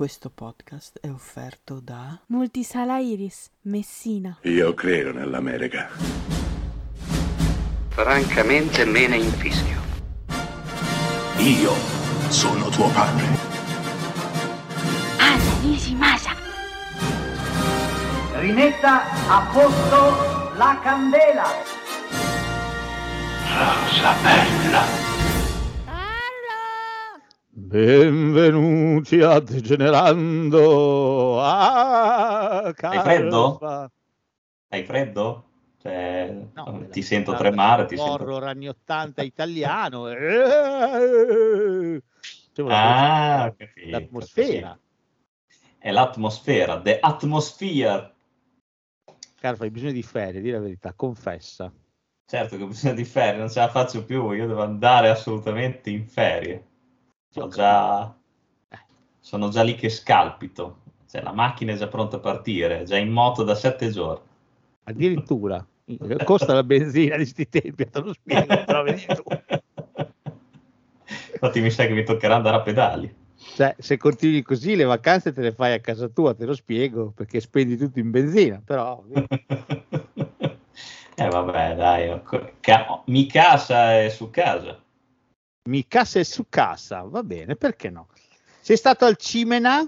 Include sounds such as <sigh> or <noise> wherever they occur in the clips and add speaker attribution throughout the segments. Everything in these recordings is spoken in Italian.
Speaker 1: Questo podcast è offerto da
Speaker 2: Multisala Iris, Messina.
Speaker 3: Io credo nell'America.
Speaker 4: Francamente me ne infischio.
Speaker 3: Io sono tuo padre.
Speaker 5: Anna Nishimasa.
Speaker 6: Rimetta a posto la candela.
Speaker 3: Rosa bella.
Speaker 7: Benvenuti a Degenerando. Ah,
Speaker 8: Hai freddo? Hai freddo? Cioè,
Speaker 7: No,
Speaker 8: ti
Speaker 7: la-
Speaker 8: sento tremare, ti sento...
Speaker 7: Horror anni 80 italiano. Eh, cioè,
Speaker 8: Ah, capito,
Speaker 7: l'atmosfera.
Speaker 8: sì. È l'atmosfera, the atmosphere.
Speaker 7: Carfa, hai bisogno di ferie, di la verità, confessa.
Speaker 8: Certo che ho bisogno di ferie, non ce la faccio più, io devo andare assolutamente in ferie. Sono già, sono già lì che scalpito. Cioè, la macchina è già pronta a partire, è già in moto da sette giorni.
Speaker 7: Addirittura <laughs> costa la benzina di sti tempi, te lo spiego, però vedi tu.
Speaker 8: Infatti mi sa che mi toccherà andare a pedali.
Speaker 7: Cioè, se continui così, le vacanze te le fai a casa tua, te lo spiego, perché spendi tutto in benzina, però <laughs>
Speaker 8: eh vabbè, dai, ecco, ca- mi casa è su casa.
Speaker 7: Mi casa su casa, va bene, perché no? Sei stato al Cimena?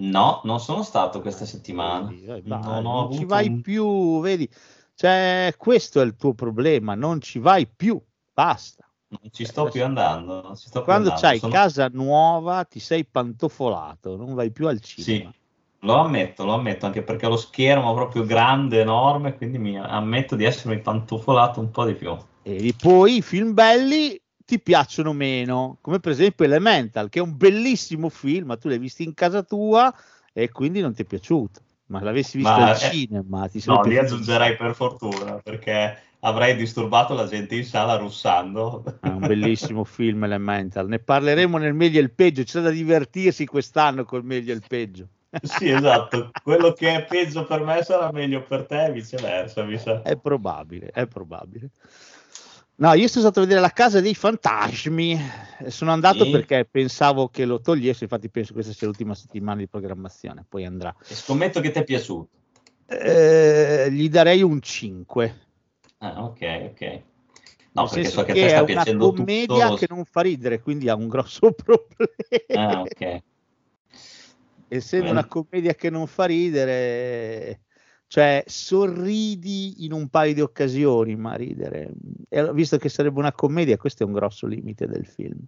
Speaker 8: No, non sono stato questa settimana. Non
Speaker 7: vai,
Speaker 8: ho
Speaker 7: non ci vai
Speaker 8: un-
Speaker 7: più, vedi? Cioè, questo è il tuo problema, non ci vai più, basta.
Speaker 8: Non ci sto più andando. non ci sto più
Speaker 7: Quando
Speaker 8: andando,
Speaker 7: c'hai
Speaker 8: sono-
Speaker 7: casa nuova ti sei pantofolato, non vai più al cinema.
Speaker 8: Sì, lo ammetto, lo ammetto, anche perché lo schermo è proprio grande, enorme, quindi mi ammetto di essermi pantofolato un po' di più.
Speaker 7: E poi i film belli ti piacciono meno, come per esempio Elemental, che è un bellissimo film, ma tu l'hai visto in casa tua e quindi non ti è piaciuto. Ma l'avessi visto
Speaker 8: Ma,
Speaker 7: al
Speaker 8: eh,
Speaker 7: cinema, ti
Speaker 8: No, li aggiungerei per fortuna, perché avrei disturbato la gente in sala russando.
Speaker 7: È un bellissimo film Elemental. Ne parleremo nel meglio e il peggio. C'è da divertirsi quest'anno col meglio e il peggio.
Speaker 8: Sì, esatto. Quello che è peggio per me sarà meglio per te e viceversa, mi sa.
Speaker 7: È probabile, è probabile. No, io sono stato a vedere la casa dei fantasmi. Sono andato
Speaker 8: Sì.
Speaker 7: perché pensavo che lo togliesse. Infatti, penso che questa sia l'ultima settimana di programmazione. Poi andrà.
Speaker 8: E scommetto che ti è piaciuto.
Speaker 7: Eh, gli darei un 5.
Speaker 8: Ah, ok, ok. No,
Speaker 7: nel
Speaker 8: perché so che a
Speaker 7: che
Speaker 8: te
Speaker 7: è
Speaker 8: sta
Speaker 7: una
Speaker 8: piacendo
Speaker 7: commedia
Speaker 8: tutto.
Speaker 7: che non fa ridere, quindi ha un grosso <laughs> problema.
Speaker 8: Ah, ok.
Speaker 7: Essendo
Speaker 8: Bene.
Speaker 7: una commedia che non fa ridere, cioè sorridi in un paio di occasioni, ma ridere, e visto che sarebbe una commedia, questo è un grosso limite del film.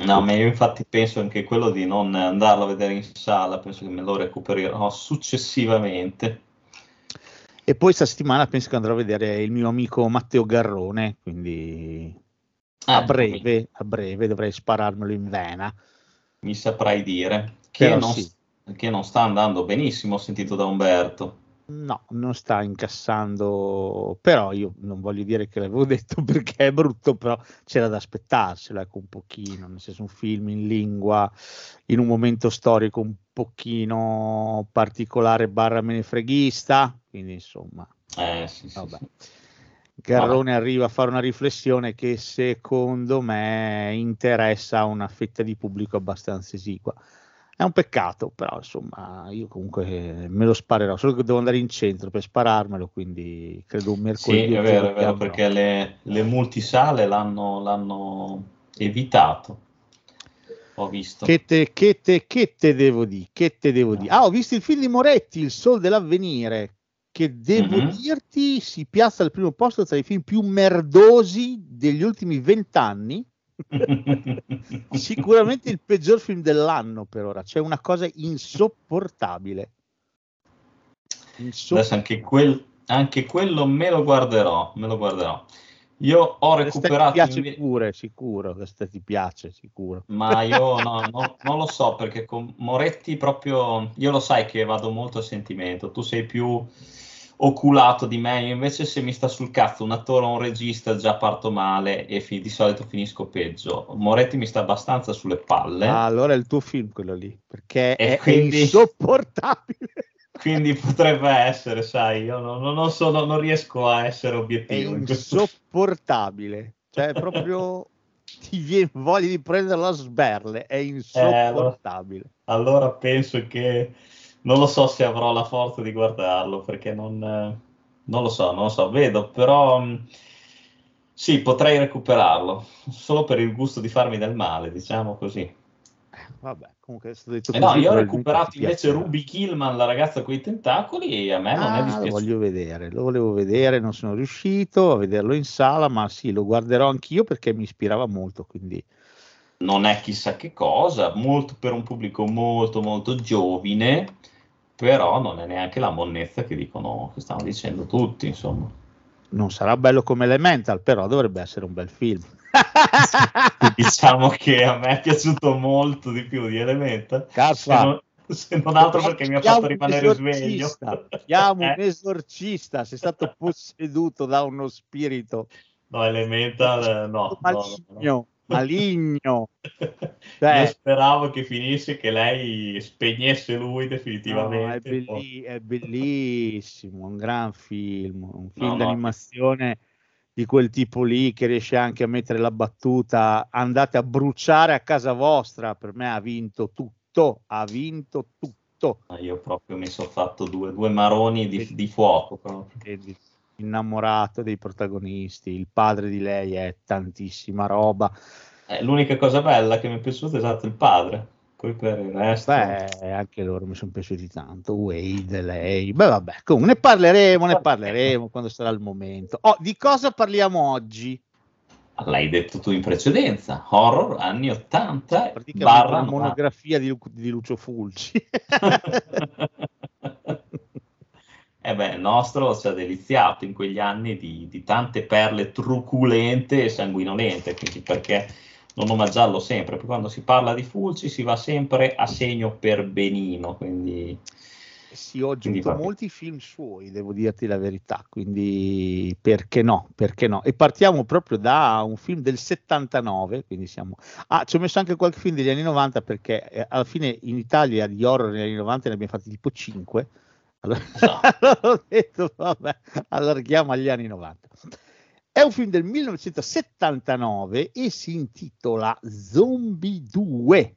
Speaker 8: No, ma io infatti penso anche quello di non andarlo a vedere in sala, penso che me lo recupererò successivamente.
Speaker 7: E poi settimana penso che andrò a vedere il mio amico Matteo Garrone, quindi
Speaker 8: Ah,
Speaker 7: a breve, a breve dovrei spararmelo in vena.
Speaker 8: Mi saprai dire che non,
Speaker 7: sì.
Speaker 8: che non sta andando benissimo, ho sentito da Umberto.
Speaker 7: No, non sta incassando, però io non voglio dire che l'avevo <laughs> detto perché è brutto, però c'era da aspettarselo, ecco, un pochino, nel senso un film in lingua, in un momento storico un pochino particolare barra menefreghista, quindi insomma,
Speaker 8: Eh, sì, sì, sì.
Speaker 7: Garrone arriva a fare una riflessione che secondo me interessa a una fetta di pubblico abbastanza esigua. È un peccato, però insomma io comunque me lo sparerò, solo che devo andare in centro per spararmelo, quindi credo un
Speaker 8: Sì,
Speaker 7: mercoledì.
Speaker 8: è
Speaker 7: o
Speaker 8: vero, è vero, perché le, le multisale l'hanno, l'hanno evitato. Ho visto.
Speaker 7: Che te, che te, che te devo dire? Che te devo
Speaker 8: No.
Speaker 7: dire? Ah, ho visto il film di Moretti, Il Sol dell'avvenire, che devo
Speaker 8: Mhm.
Speaker 7: dirti si piazza al primo posto tra i film più merdosi degli ultimi vent'anni. <laughs> Sicuramente il peggior film dell'anno per ora. C'è una cosa insopportabile.
Speaker 8: Adesso anche, quel- anche quello me lo guarderò, me lo guarderò. Io ho
Speaker 7: Questa ti
Speaker 8: recuperato
Speaker 7: piace
Speaker 8: inve-
Speaker 7: pure, sicuro. Questa ti piace, sicuro.
Speaker 8: Ma io no, no, non lo so perché con Moretti proprio, io lo sai che vado molto a sentimento, tu sei più oculato di me, io invece se mi sta sul cazzo un attore o un regista già parto male e fi- di solito finisco peggio. Moretti mi sta abbastanza sulle palle,
Speaker 7: Ah, allora è il tuo film quello lì, perché
Speaker 8: E
Speaker 7: è, è
Speaker 8: quindi-
Speaker 7: insopportabile. <laughs>
Speaker 8: quindi potrebbe essere, sai, io non, non- non sono- non riesco a essere
Speaker 7: È
Speaker 8: obiettivo. questo-
Speaker 7: insopportabile. Cioè, è <laughs> proprio ti viene voglia di prendere la sberle, è insopportabile.
Speaker 8: Eh, allora, allora penso che non lo so se avrò la forza di guardarlo perché non, non lo so, non lo so, vedo, però mh, sì, potrei recuperarlo solo per il gusto di farmi del male, diciamo così.
Speaker 7: Vabbè, comunque è stato detto
Speaker 8: eh
Speaker 7: così,
Speaker 8: no, io ho recuperato invece. Ruby Killman, la ragazza con i tentacoli, e a me non è
Speaker 7: Ah, lo
Speaker 8: dispiaciuto.
Speaker 7: voglio vedere, lo volevo vedere, non sono riuscito a vederlo in sala, ma sì, lo guarderò anch'io perché mi ispirava molto, quindi
Speaker 8: Non è chissà che cosa, molto per un pubblico molto molto giovine, però non è neanche la monnezza che dicono, che stanno dicendo tutti, insomma.
Speaker 7: non sarà bello come Elemental, però dovrebbe essere un bel film.
Speaker 8: diciamo che a me è piaciuto molto di più di Elementa, se
Speaker 7: Carfa,
Speaker 8: non, se non altro perché mi ha fatto rimanere sveglio.
Speaker 7: esorcista, Chiamo un
Speaker 8: Eh,
Speaker 7: esorcista, sei stato posseduto da uno spirito
Speaker 8: no, Elemental, eh, no, no, no, no.
Speaker 7: Maligno, maligno. <laughs>
Speaker 8: Io
Speaker 7: Cioè,
Speaker 8: speravo che finisse, che lei spegnesse lui
Speaker 7: no, è,
Speaker 8: definitivamente.
Speaker 7: belli- è bellissimo, un gran film, un film
Speaker 8: No, no.
Speaker 7: d'animazione di quel tipo lì che riesce anche a mettere la battuta andate a bruciare a casa vostra, per me ha vinto tutto, ha vinto tutto.
Speaker 8: Ma Io proprio mi sono fatto due, due maroni di, di fuoco proprio.
Speaker 7: Innamorato dei protagonisti, il padre di lei è tantissima roba.
Speaker 8: Eh, l'unica cosa bella che mi è piaciuta è esatto il padre. Poi per il resto,
Speaker 7: Beh, anche loro mi sono piaciuti tanto. Wade, lei. Beh, vabbè, comunque ne parleremo, ne parleremo quando sarà il momento. Oh, di cosa parliamo oggi?
Speaker 8: l'hai detto tu in precedenza, horror anni 80
Speaker 7: Praticamente
Speaker 8: barra
Speaker 7: una
Speaker 8: 90.
Speaker 7: monografia di, Lu- di Lucio Fulci. <laughs> <laughs>
Speaker 8: Eh beh, il nostro ci ha deliziato in quegli anni di, di tante perle truculente e sanguinolente, quindi perché non omaggiarlo sempre? Perché quando si parla di Fulci si va sempre a segno per benino, quindi
Speaker 7: sì, ho
Speaker 8: va-
Speaker 7: molti film suoi, devo dirti la verità, quindi perché no? Perché no? E partiamo proprio da un film del 79, quindi siamo... Ah, ci ho messo anche qualche film degli anni 90 perché eh, alla fine in Italia di horror negli anni 90 ne abbiamo fatti tipo 5. Allora,
Speaker 8: Esatto. <laughs>
Speaker 7: allora ho detto, vabbè, allarghiamo agli anni 90. È un film del 1979 e si intitola Zombie 2.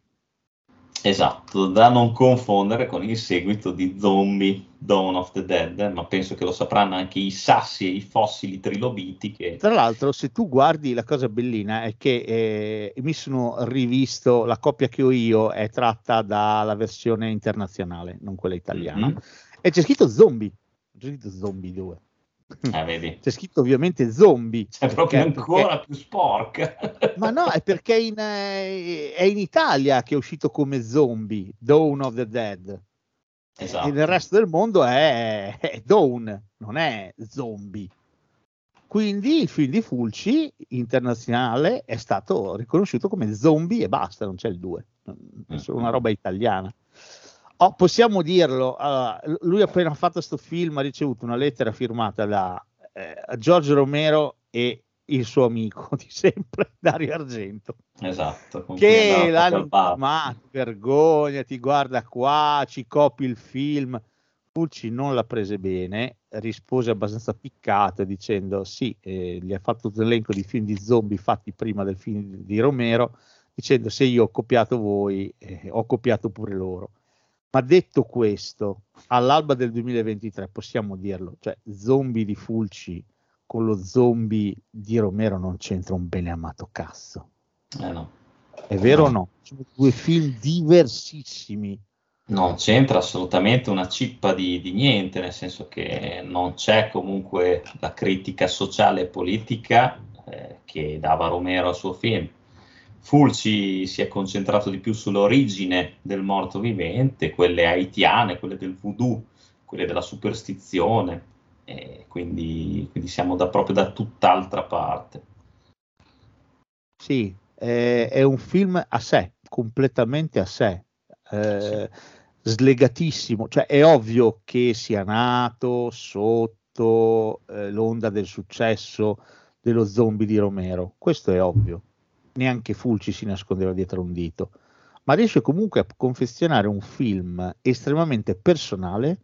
Speaker 8: esatto, da non confondere con il seguito di Zombie Dawn of the Dead, ma penso che lo sapranno anche i sassi e i fossili trilobiti che
Speaker 7: Tra l'altro, se tu guardi la cosa bellina è che eh, mi sono rivisto la coppia che ho io è tratta dalla versione internazionale, non quella italiana,
Speaker 8: Mhm.
Speaker 7: E c'è scritto zombie, c'è scritto zombie 2.
Speaker 8: Eh, vedi,
Speaker 7: C'è scritto ovviamente zombie.
Speaker 8: è proprio
Speaker 7: perché-
Speaker 8: ancora più sporca. <laughs>
Speaker 7: perché- Ma no, è perché in, eh, è in Italia che è uscito come zombie, Dawn of the Dead.
Speaker 8: Esatto.
Speaker 7: E nel resto del mondo è, è Dawn, non è zombie. Quindi il film di Fulci internazionale è stato riconosciuto come zombie e basta, non c'è il 2, è solo una roba italiana. Oh, possiamo dirlo, allora, lui appena fatto questo film ha ricevuto una lettera firmata da eh, Giorgio Romero e il suo amico di sempre, <laughs> Dario Argento
Speaker 8: Esatto,
Speaker 7: che l'hanno intimato, vergognati, guarda qua, ci copi il film. Fulci non l'ha prese bene, rispose abbastanza piccato dicendo sì, eh, gli ha fatto un elenco di film di zombie fatti prima del film di, di Romero, dicendo se io ho copiato voi, eh, ho copiato pure loro. Ma detto questo, all'alba del 2023 possiamo dirlo, cioè zombie di Fulci con lo zombie di Romero non c'entra un bene amato cazzo.
Speaker 8: Eh, no.
Speaker 7: È vero o
Speaker 8: No.
Speaker 7: no? Sono due film diversissimi.
Speaker 8: Non c'entra assolutamente una cippa di, di niente, nel senso che non c'è comunque la critica sociale e politica eh, che dava Romero al suo film. Fulci si è concentrato di più sull'origine del morto vivente, quelle haitiane, quelle del voodoo, quelle della superstizione, quindi, quindi siamo da, proprio da tutt'altra parte.
Speaker 7: Sì, è, è un film a sé, completamente a sé, eh, slegatissimo. Cioè, è ovvio che sia nato sotto eh, l'onda del successo dello zombie di Romero. Questo è ovvio. Neanche Fulci si nascondeva dietro un dito. Ma riesce comunque a confezionare un film estremamente personale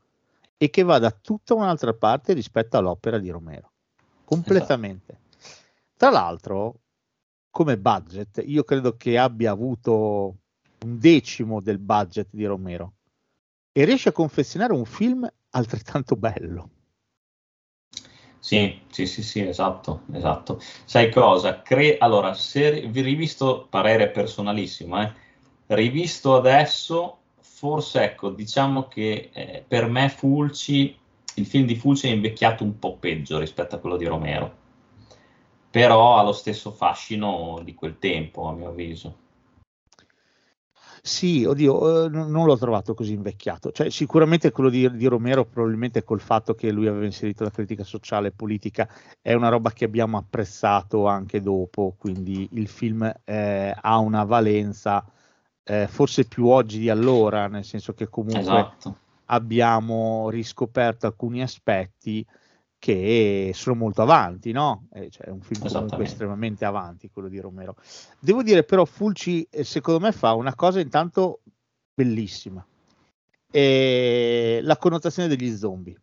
Speaker 7: e che va da tutta un'altra parte rispetto all'opera di Romero. Completamente. Tra l'altro, come budget, io credo che abbia avuto un decimo del budget di Romero e riesce a confezionare un film altrettanto bello.
Speaker 8: Sì, sì, sì, sì, esatto, esatto. Sai cosa? Cre- allora, se vi rivisto parere personalissimo, eh, rivisto adesso, forse ecco, diciamo che eh, per me Fulci, il film di Fulci è invecchiato un po' peggio rispetto a quello di Romero, però ha lo stesso fascino di quel tempo, a mio avviso.
Speaker 7: Sì, oddio, eh, non l'ho trovato così invecchiato. Cioè, sicuramente quello di, di, Romero, probabilmente col fatto che lui aveva inserito la critica sociale e politica, è una roba che abbiamo apprezzato anche dopo. Quindi il film eh, ha una valenza eh, forse più oggi di allora, nel senso che comunque esatto. abbiamo riscoperto alcuni aspetti che sono molto avanti, no? Eh, cioè, è un film comunque estremamente avanti quello di Romero. Devo dire però Fulci eh, secondo me fa una cosa intanto bellissima, è la connotazione degli zombie,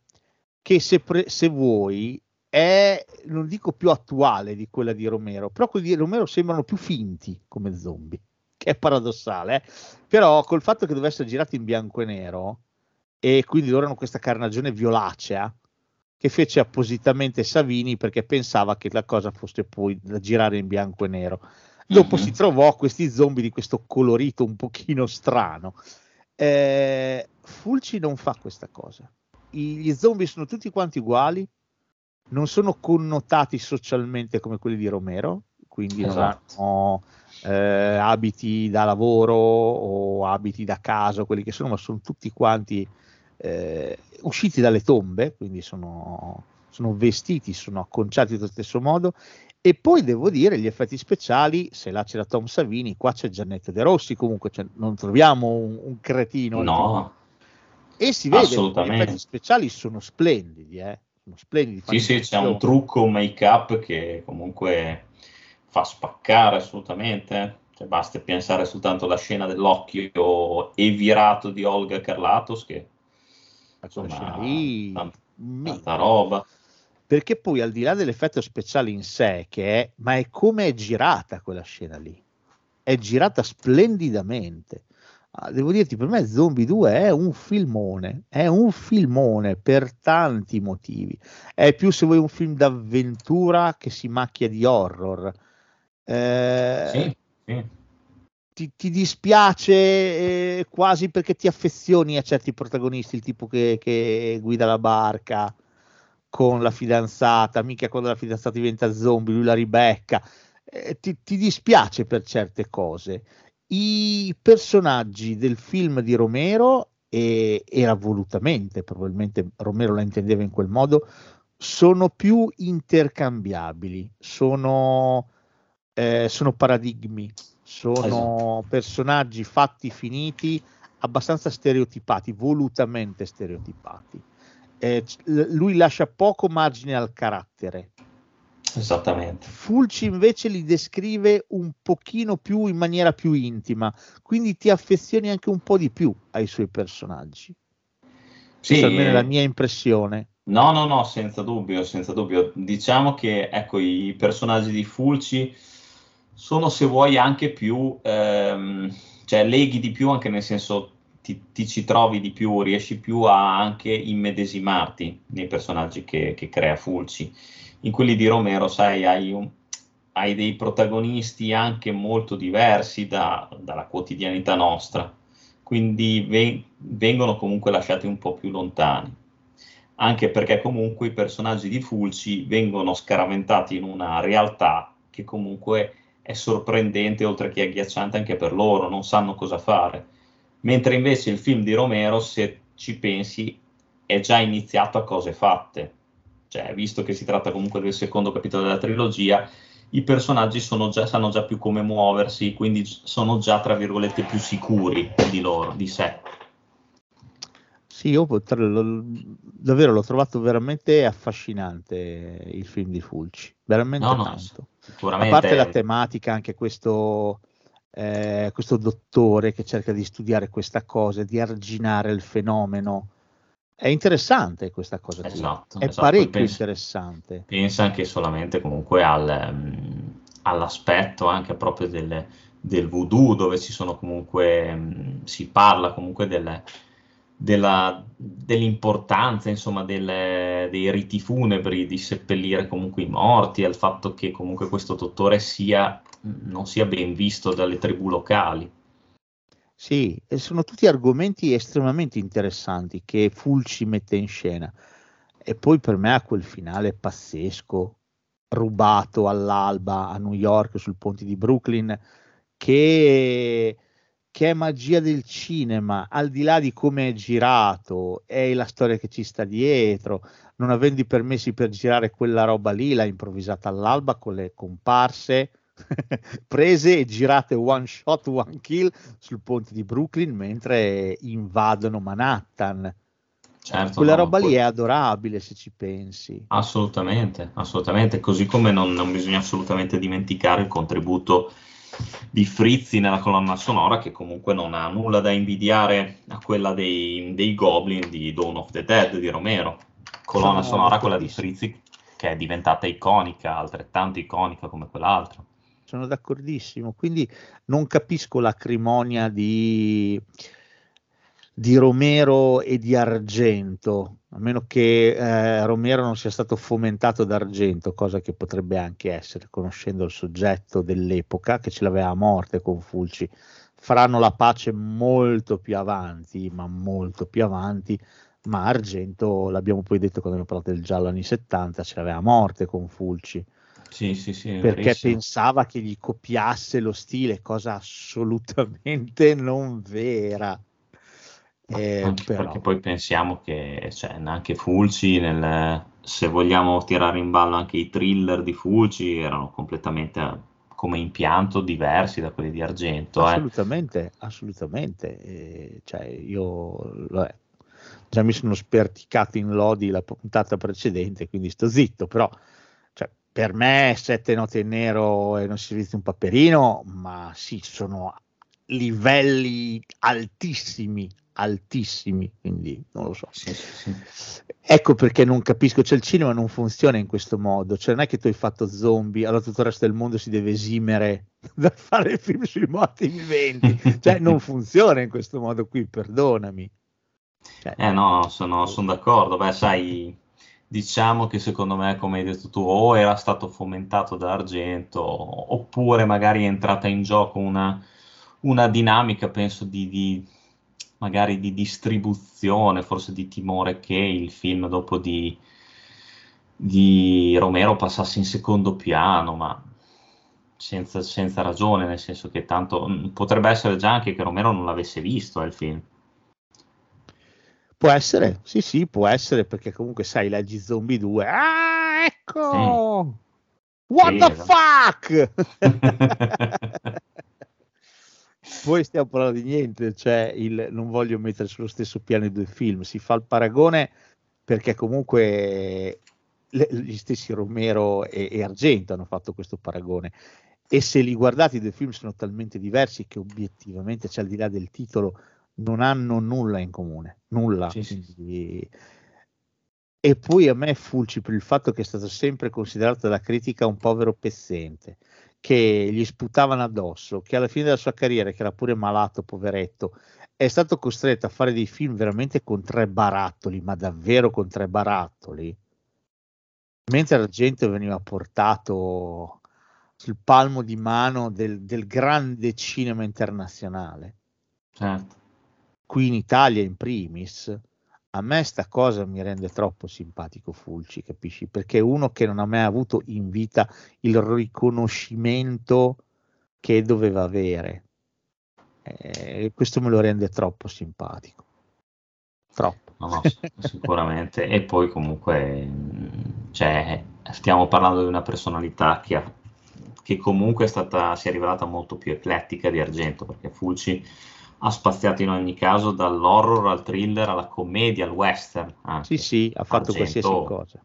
Speaker 7: che se, pre- se vuoi è, non dico più attuale di quella di Romero, però quelli di Romero sembrano più finti come zombie, che è paradossale, eh? però col fatto che deve essere girato in bianco e nero e quindi loro hanno questa carnagione violacea, che fece appositamente Savini perché pensava che la cosa fosse poi da girare in bianco e nero. Dopo mm-hmm. si trovò questi zombie di questo colorito un pochino strano. Eh, Fulci non fa questa cosa. I, gli zombie sono tutti quanti uguali, non sono connotati socialmente come quelli di Romero, quindi esatto. non hanno eh, abiti da lavoro o abiti da casa, quelli che sono, ma sono tutti quanti eh, usciti dalle tombe, quindi sono, sono vestiti, sono acconciati allo stesso modo. E poi devo dire gli effetti speciali, se là c'era Tom Savini, qua c'è Giannetto De Rossi, comunque cioè, non troviamo un, un cretino.
Speaker 8: No.
Speaker 7: E si vede che gli effetti speciali sono splendidi, eh? sono splendidi.
Speaker 8: Sì, sì, c'è un trucco, un make-up che comunque fa spaccare assolutamente. Cioè, basta pensare soltanto alla scena dell'occhio evirato di Olga Carlatos che
Speaker 7: insomma, lì,
Speaker 8: tanta roba.
Speaker 7: Perché poi al di là dell'effetto speciale in sé, che è, ma è come è girata quella scena lì, è girata splendidamente. Ah, devo dirti, per me Zombie 2 è un filmone, è un filmone per tanti motivi. È più se vuoi un film d'avventura che si macchia di horror. Eh,
Speaker 8: sì, sì
Speaker 7: ti, ti dispiace eh, quasi perché ti affezioni a certi protagonisti, il tipo che, che, guida la barca con la fidanzata, mica quando la fidanzata diventa zombie, lui la ribecca, eh, ti, ti dispiace per certe cose. I personaggi del film di Romero, era volutamente, probabilmente Romero la intendeva in quel modo, sono più intercambiabili, sono, eh, sono paradigmi sono esatto. personaggi fatti finiti, abbastanza stereotipati, volutamente stereotipati. Eh, lui lascia poco margine al carattere.
Speaker 8: Esattamente.
Speaker 7: Fulci invece li descrive un pochino più in maniera più intima, quindi ti affezioni anche un po' di più ai suoi personaggi. Sì, Questa almeno è la mia impressione.
Speaker 8: No, no, no, senza dubbio, senza dubbio. Diciamo che ecco, i personaggi di Fulci sono se vuoi anche più, ehm, cioè leghi di più anche nel senso ti, ti, ci trovi di più, riesci più a anche immedesimarti nei personaggi che, che crea Fulci. In quelli di Romero, sai, hai, un, hai dei protagonisti anche molto diversi da, dalla quotidianità nostra, quindi ven- vengono comunque lasciati un po' più lontani anche perché comunque i personaggi di Fulci vengono scaraventati in una realtà che comunque è sorprendente oltre che agghiacciante anche per loro, non sanno cosa fare. Mentre invece il film di Romero, se ci pensi, è già iniziato a cose fatte. Cioè, visto che si tratta comunque del secondo capitolo della trilogia, i personaggi già, sanno già più come muoversi, quindi sono già, tra virgolette, più sicuri di loro, di sé.
Speaker 7: Sì, io davvero l'ho trovato veramente affascinante il film di Fulci, veramente no, tanto. A parte la tematica, anche questo, eh, questo dottore che cerca di studiare questa cosa, di arginare il fenomeno. È interessante questa cosa. Esatto, è esatto. parecchio pensa, interessante.
Speaker 8: Pensa anche solamente comunque al, um, all'aspetto anche proprio del, del voodoo, dove ci sono comunque, mh, si parla comunque delle, della, dell'importanza insomma delle, dei riti funebri di seppellire comunque i morti al fatto che comunque questo dottore sia, non sia ben visto dalle tribù locali.
Speaker 7: Sì, sono tutti argomenti estremamente interessanti che Fulci mette in scena. E poi per me ha quel finale pazzesco rubato all'alba a New York sul ponte di Brooklyn che che è magia del cinema, al di là di come è girato, è la storia che ci sta dietro, non avendo i permessi per girare quella roba lì, l'ha improvvisata all'alba con le comparse <laughs> prese e girate one shot, one kill sul ponte di Brooklyn mentre invadono Manhattan. Certo, Quella no, roba poi... lì è adorabile se ci pensi.
Speaker 8: Assolutamente, assolutamente, così come non, non bisogna assolutamente dimenticare il contributo di Frizzi nella colonna sonora che comunque non ha nulla da invidiare a quella dei, dei Goblin di Dawn of the Dead di Romero. Colonna Sono sonora quella di Frizzi che è diventata iconica, altrettanto iconica come quell'altra.
Speaker 7: Sono d'accordissimo, quindi non capisco l'acrimonia di di Romero e di Argento, a meno che eh, Romero non sia stato fomentato da Argento, cosa che potrebbe anche essere, conoscendo il soggetto dell'epoca che ce l'aveva a morte con Fulci. Faranno la pace molto più avanti, ma molto più avanti, ma Argento, l'abbiamo poi detto quando abbiamo parlato del giallo anni 70, ce l'aveva a morte con Fulci.
Speaker 8: Sì, sì, sì,
Speaker 7: perché verissimo. pensava che gli copiasse lo stile, cosa assolutamente non vera.
Speaker 8: Eh, anche però... Perché poi pensiamo che cioè, anche Fulci, nel, se vogliamo tirare in ballo anche i thriller di Fulci, erano completamente come impianto diversi da quelli di Argento.
Speaker 7: Assolutamente,
Speaker 8: eh.
Speaker 7: assolutamente. Eh, cioè, io vabbè, già mi sono sperticato in lodi la puntata precedente, quindi sto zitto, però cioè, per me sette note in nero e non si vede un paperino, ma sì, sono livelli altissimi altissimi, quindi non lo so. Sì, sì. Ecco perché non capisco, cioè il cinema non funziona in questo modo, cioè non è che tu hai fatto zombie, allora tutto il resto del mondo si deve esimere <laughs> da fare film sui morti viventi, cioè non <laughs> funziona in questo modo qui, perdonami.
Speaker 8: Cioè, eh no, sono, sono d'accordo, beh sai, diciamo che secondo me, come hai detto tu, o era stato fomentato da Argento, oppure magari è entrata in gioco una, una dinamica, penso, di, di magari di distribuzione, forse di timore che il film dopo di, di Romero passasse in secondo piano, ma senza, senza, ragione, nel senso che tanto mm, potrebbe essere già anche che Romero non l'avesse visto eh, il film.
Speaker 7: Può essere, sì, sì, può essere perché comunque sai, leggi Zombie 2. Ah, ecco! Sì. What sì, the esatto. fuck? <laughs> <laughs> poi stiamo parlando di niente, cioè il, non voglio mettere sullo stesso piano i due film, si fa il paragone perché comunque le, gli stessi Romero e, e, Argento hanno fatto questo paragone e se li guardate i due film sono talmente diversi che obiettivamente, cioè al di là del titolo, non hanno nulla in comune, nulla. Sì, sì. E poi a me Fulci per il fatto che è stato sempre considerato dalla critica un povero pezzente, che gli sputavano addosso, che alla fine della sua carriera, che era pure malato, poveretto, è stato costretto a fare dei film veramente con tre barattoli, ma davvero con tre barattoli, mentre Argento veniva portato sul palmo di mano del, del grande cinema internazionale.
Speaker 8: Certo.
Speaker 7: Qui in Italia in primis, a me sta cosa mi rende troppo simpatico Fulci, capisci? Perché è uno che non ha mai avuto in vita il riconoscimento che doveva avere. E questo me lo rende troppo simpatico. Troppo.
Speaker 8: No, no, <laughs> sicuramente. e poi comunque, cioè, stiamo parlando di una personalità che, ha, che comunque è stata, si è rivelata molto più eclettica di Argento, perché Fulci ha spaziato in ogni caso dall'horror al thriller alla commedia al western.
Speaker 7: Anche. Sì, sì, ha fatto Argento, qualsiasi cosa.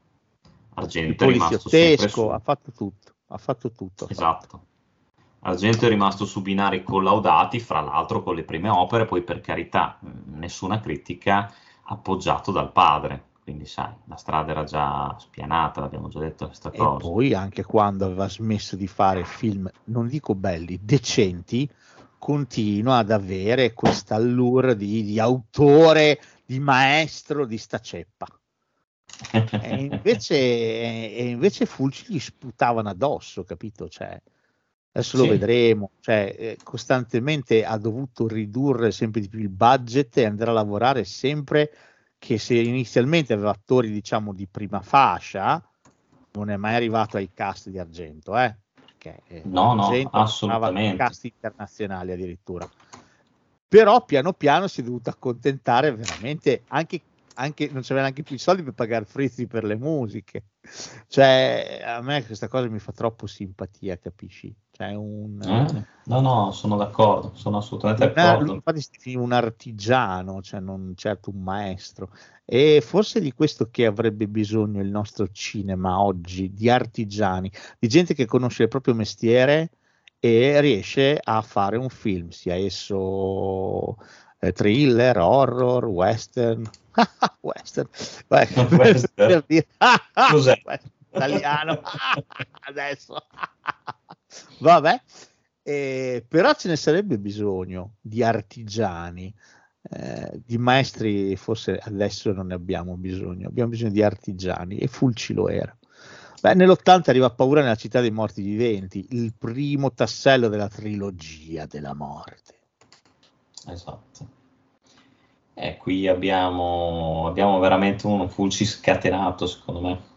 Speaker 8: Argento è rimasto su...
Speaker 7: ha fatto tutto, ha fatto tutto.
Speaker 8: Ha esatto. Fatto. Argento è rimasto su binari collaudati, fra l'altro con le prime opere, poi per carità, nessuna critica appoggiato dal padre. quindi sai, la strada era già spianata, l'abbiamo già detto questa
Speaker 7: E
Speaker 8: cosa.
Speaker 7: poi anche quando aveva smesso di fare film, non dico belli, decenti, continua ad avere questa allure di, di autore, di maestro di sta ceppa. E invece, e invece Fulci gli sputavano addosso, capito? Cioè, adesso lo
Speaker 8: Sì.
Speaker 7: vedremo, cioè, eh, costantemente ha dovuto ridurre sempre di più il budget e andare a lavorare sempre che se inizialmente aveva attori, diciamo, di prima fascia, non è mai arrivato ai cast di argento, eh? Perché, eh,
Speaker 8: No, no, assolutamente.
Speaker 7: cast internazionali addirittura. Però piano piano si è dovuto accontentare veramente anche, anche non c'aveva neanche più i soldi per pagare Frizzi per le musiche. Cioè, a me questa cosa mi fa troppo simpatia, capisci? Cioè, un,
Speaker 8: Eh? No, no, sono d'accordo, sono assolutamente
Speaker 7: eh, lui
Speaker 8: d'accordo.
Speaker 7: infatti si definiva un artigiano, cioè non certo un maestro. E forse di questo che avrebbe bisogno il nostro cinema oggi, di artigiani, di gente che conosce il proprio mestiere e riesce a fare un film, sia esso eh, thriller, horror, western. <laughs> western. Beh, <laughs>
Speaker 8: Western?
Speaker 7: per dire- <laughs>
Speaker 8: Cos'è?
Speaker 7: Western italiano. Adesso. Vabbè. Eh, però ce ne sarebbe bisogno di artigiani, eh, di maestri, forse adesso non ne abbiamo bisogno, abbiamo bisogno di artigiani e Fulci lo era. Beh, nell'80 arriva Paura nella città dei morti viventi, il primo tassello della trilogia della morte.
Speaker 8: Esatto. E qui abbiamo, abbiamo veramente un Fulci scatenato, secondo me.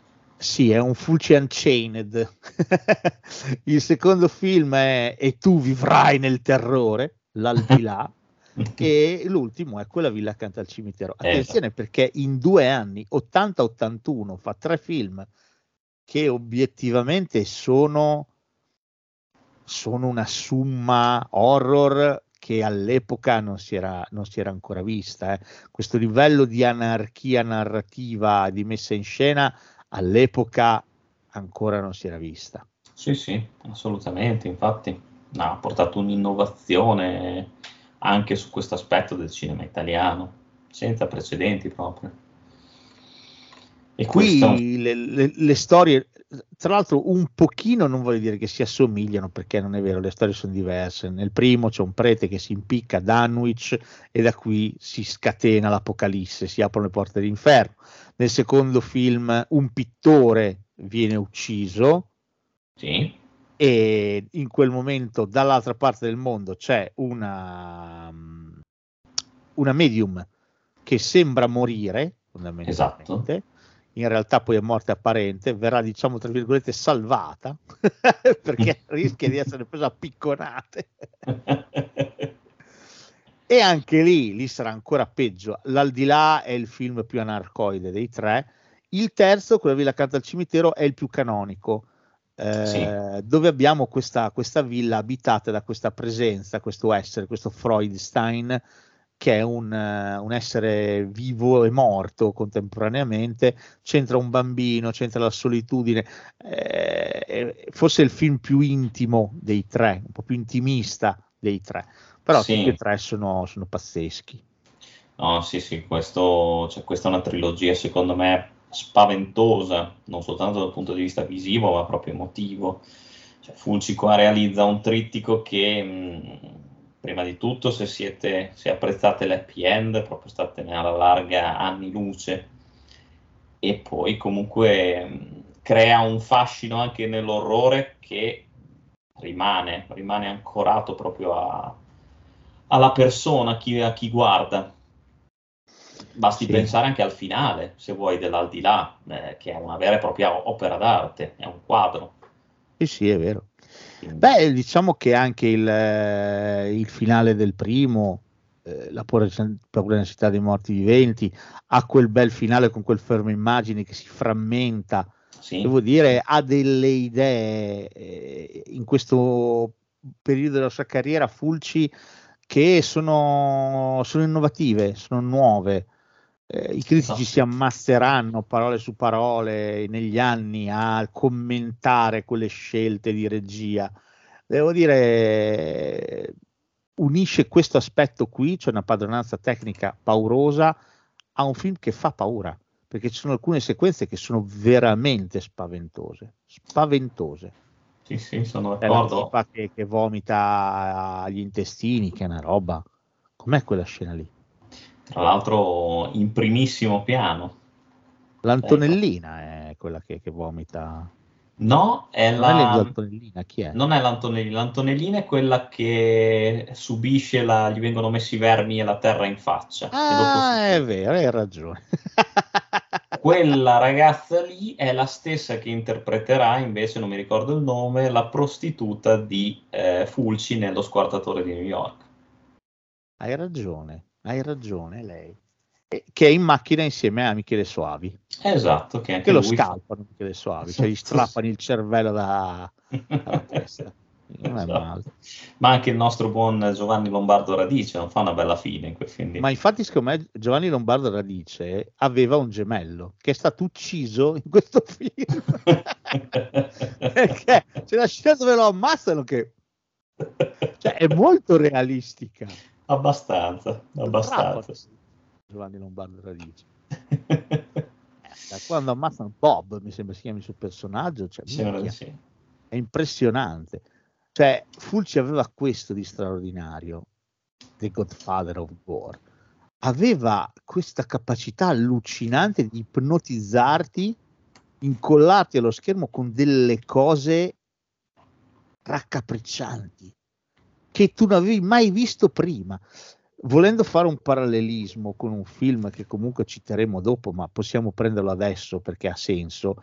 Speaker 7: Sì, è un Fulci Unchained. <laughs> il secondo film è E tu vivrai nel terrore, l'aldilà. <laughs> e l'ultimo è quella villa accanto al cimitero. Attenzione perché in due anni, 80-81, fa tre film che obiettivamente sono, sono una summa horror che all'epoca non si era, non si era ancora vista. eh. Questo livello di anarchia narrativa, di messa in scena, all'epoca ancora non si era vista.
Speaker 8: Sì, sì, assolutamente. Infatti, no, ha portato un'innovazione anche su questo aspetto del cinema italiano, senza precedenti proprio. E
Speaker 7: Qui
Speaker 8: questo,
Speaker 7: le, le- le storie, tra l'altro, un pochino non voglio dire che si assomigliano perché non è vero, le storie sono diverse. Nel primo c'è un prete che si impicca a Dunwich e da qui si scatena l'apocalisse, si aprono le porte dell'inferno. Nel secondo film un pittore viene ucciso
Speaker 8: sì,
Speaker 7: e in quel momento dall'altra parte del mondo c'è una, una medium che sembra morire fondamentalmente
Speaker 8: Esatto.
Speaker 7: In realtà poi è morte apparente verrà diciamo tra virgolette salvata <laughs> perché <laughs> rischia di essere presa a picconate <laughs> e anche lì, lì sarà ancora peggio. L'Aldilà è il film più anarcoide dei tre. Il terzo, quello Villa accanto al cimitero, è il più canonico, eh,
Speaker 8: Sì.
Speaker 7: dove abbiamo questa, questa villa abitata da questa presenza, questo essere, questo Freudstein, che è un, eh, un essere vivo e morto contemporaneamente. C'entra un bambino, c'entra la solitudine. eh, forse il film più intimo dei tre, un po' più intimista dei tre però
Speaker 8: Sì.
Speaker 7: tutti e tre sono, sono pazzeschi.
Speaker 8: No, sì, sì, questo, cioè, questa è una trilogia secondo me spaventosa, non soltanto dal punto di vista visivo, ma proprio emotivo. Cioè, Fulci qua realizza un trittico che, mh, prima di tutto, se siete, se apprezzate l'happy end, proprio statene alla larga anni luce, e poi comunque mh, crea un fascino anche nell'orrore che rimane, rimane ancorato proprio a- alla persona, a chi, a chi guarda. Basti
Speaker 7: Sì.
Speaker 8: pensare anche al finale, se vuoi, dell'aldilà, eh, che è una vera e propria opera d'arte, è un quadro.
Speaker 7: Sì, sì, è vero. Beh, diciamo che anche il, eh, il finale del primo, eh, La paura paura nella città dei morti viventi, ha quel bel finale con quel fermo immagine che si frammenta.
Speaker 8: sì,
Speaker 7: Devo dire, ha delle idee eh, in questo periodo della sua carriera, Fulci, che sono, sono innovative, sono nuove. Eh, I critici
Speaker 8: No.
Speaker 7: si ammazzeranno parole su parole negli anni a commentare quelle scelte di regia. Devo dire, unisce questo aspetto qui, cioè una padronanza tecnica paurosa, a un film che fa paura. perché ci sono alcune sequenze che sono veramente spaventose, spaventose.
Speaker 8: Sì, sì, sono d'accordo.
Speaker 7: che, che vomita gli intestini, che è una roba. Com'è quella scena lì?
Speaker 8: Tra l'altro in primissimo piano.
Speaker 7: L'Antonellina è quella che, che vomita.
Speaker 8: No, è
Speaker 7: Non è
Speaker 8: la...
Speaker 7: l'Antonellina, chi è?
Speaker 8: Non è l'Antonellina, l'Antonellina è quella che subisce, la... gli vengono messi i vermi e la terra in faccia.
Speaker 7: Ah, è vero, hai ragione. <laughs>
Speaker 8: Quella ragazza lì è la stessa che interpreterà, invece non mi ricordo il nome, la prostituta di eh, Fulci nello squartatore di New York.
Speaker 7: Hai ragione, hai ragione, lei. E- Che è in macchina insieme a Michele Soavi,
Speaker 8: Esatto, che anche
Speaker 7: che lo scalpano Michele Soavi, cioè gli strappano il cervello da, dalla <laughs> testa. Non è
Speaker 8: Esatto.
Speaker 7: male.
Speaker 8: Ma anche il nostro buon Giovanni Lombardo Radice non fa una bella fine in quel film.
Speaker 7: Ma infatti, secondo me, Giovanni Lombardo Radice aveva un gemello che è stato ucciso in questo <laughs> film. <laughs> Perché c'è la scena dove lo ammazzano che cioè, è molto realistica.
Speaker 8: Abbastanza, abbastanza.
Speaker 7: Giovanni Lombardo Radice. <laughs> Eh, da quando ammazzano Bob, mi sembra si chiami il suo personaggio, cioè, minchia,
Speaker 8: sì.
Speaker 7: è impressionante. Cioè, Fulci aveva questo di straordinario, The Godfather of War. Aveva questa capacità allucinante di ipnotizzarti, incollarti allo schermo con delle cose raccapriccianti che tu non avevi mai visto prima. Volendo fare un parallelismo con un film che comunque citeremo dopo, ma possiamo prenderlo adesso perché ha senso,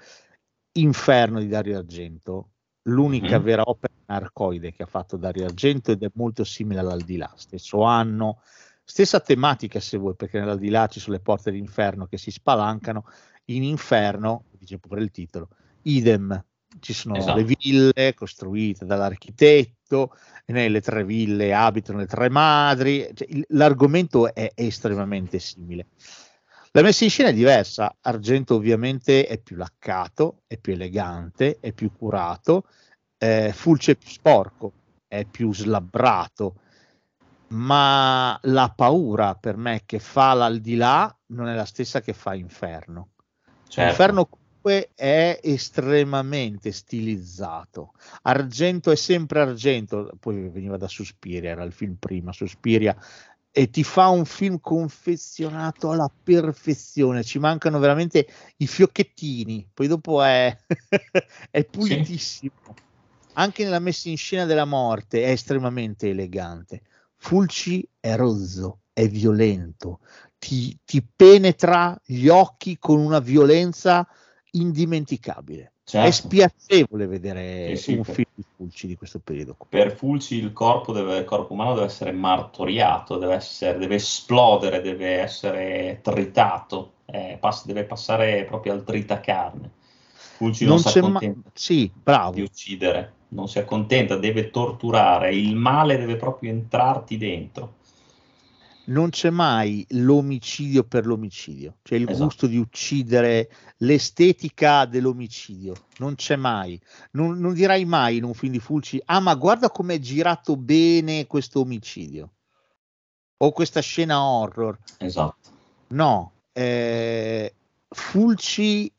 Speaker 7: Inferno di Dario Argento, l'unica
Speaker 8: Mhm.
Speaker 7: vera opera narcoide che ha fatto Dario Argento ed è molto simile all'Aldilà, stesso anno, stessa tematica se vuoi, perché nell'Aldilà ci sono le porte d'inferno che si spalancano, in Inferno, dice pure il titolo, idem, ci sono
Speaker 8: Esatto.
Speaker 7: le ville costruite dall'architetto, e nelle tre ville abitano le tre madri, cioè, l'argomento è estremamente simile. La messa in scena è diversa, Argento ovviamente è più laccato, è più elegante, è più curato, eh, Fulci è più sporco, è più slabbrato, ma la paura per me che fa l'aldilà non è la stessa che fa Inferno.
Speaker 8: Certo.
Speaker 7: Inferno comunque è estremamente stilizzato. Argento è sempre argento, poi veniva da Suspiria, era il film prima, Suspiria, e ti fa un film confezionato alla perfezione, ci mancano veramente i fiocchettini, poi dopo è, <laughs> è pulitissimo. Anche nella messa in scena della morte è estremamente elegante. Fulci è rozzo, è violento, ti, ti penetra gli occhi con una violenza indimenticabile.
Speaker 8: Certo.
Speaker 7: È spiacevole vedere
Speaker 8: Sì, sì,
Speaker 7: un
Speaker 8: per-
Speaker 7: film di Fulci di questo periodo.
Speaker 8: Per Fulci il corpo, deve- il corpo umano deve essere martoriato, deve, essere, deve esplodere, deve essere tritato, eh, pass- deve passare proprio al tritacarne. Fulci non,
Speaker 7: Non
Speaker 8: si
Speaker 7: c'è ma-
Speaker 8: accontenta
Speaker 7: Sì, bravo.
Speaker 8: di uccidere, non si accontenta, deve torturare, il male deve proprio entrarti dentro.
Speaker 7: Non c'è mai l'omicidio per l'omicidio, cioè il
Speaker 8: Esatto.
Speaker 7: gusto di uccidere, l'estetica dell'omicidio, non c'è mai. Non, non dirai mai in un film di Fulci, ah ma guarda com'è girato bene questo omicidio, o questa scena horror.
Speaker 8: Esatto.
Speaker 7: No, eh, Fulci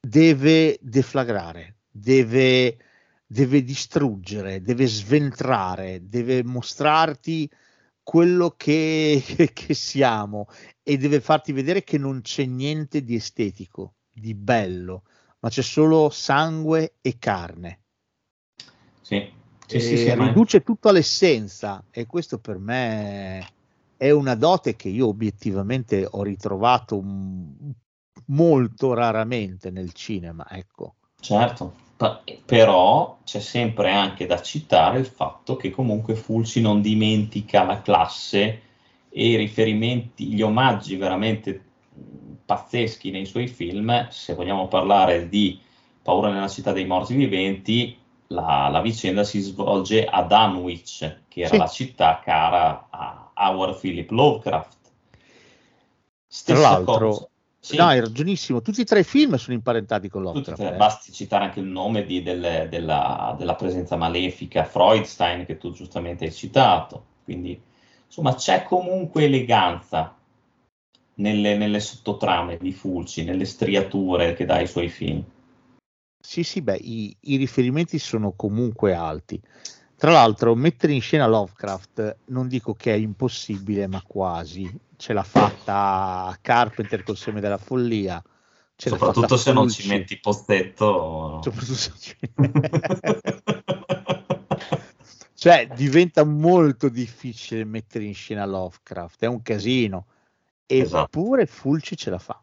Speaker 7: deve deflagrare, deve, deve distruggere, deve sventrare, deve mostrarti quello che, <laughs> che siamo e deve farti vedere che non c'è niente di estetico, di bello, ma c'è solo sangue e carne.
Speaker 8: Sì, sì,
Speaker 7: E
Speaker 8: sì, sì,
Speaker 7: riduce tutto all'essenza e questo per me è una dote che io obiettivamente ho ritrovato mm, molto raramente nel cinema, ecco.
Speaker 8: Certo, però c'è sempre anche da citare il fatto che comunque Fulci non dimentica la classe e i riferimenti, gli omaggi veramente pazzeschi nei suoi film. Se vogliamo parlare di Paura nella città dei morti viventi, la, la vicenda si svolge a Dunwich, che era
Speaker 7: Sì.
Speaker 8: la città cara a Howard Philip Lovecraft.
Speaker 7: Tra
Speaker 8: Stessa
Speaker 7: l'altro,
Speaker 8: cosa. Sì.
Speaker 7: no, hai ragionissimo, tutti e tre i film sono imparentati con Lovecraft. eh.
Speaker 8: basti citare anche il nome di- del- della, della presenza malefica Freudstein che tu giustamente hai citato. Quindi, insomma, c'è comunque eleganza. nelle, nelle sottotrame di Fulci, nelle striature che dà ai suoi film.
Speaker 7: Sì, sì, beh, i, i riferimenti sono comunque alti. Tra l'altro, mettere in scena Lovecraft non dico che è impossibile, ma quasi. Ce l'ha fatta Carpenter col seme della follia.
Speaker 8: Soprattutto se non ci metti Pozzetto.
Speaker 7: Soprattutto se ci- cioè, diventa molto difficile mettere in scena Lovecraft, è un casino.
Speaker 8: Esatto.
Speaker 7: Eppure Fulci ce la fa.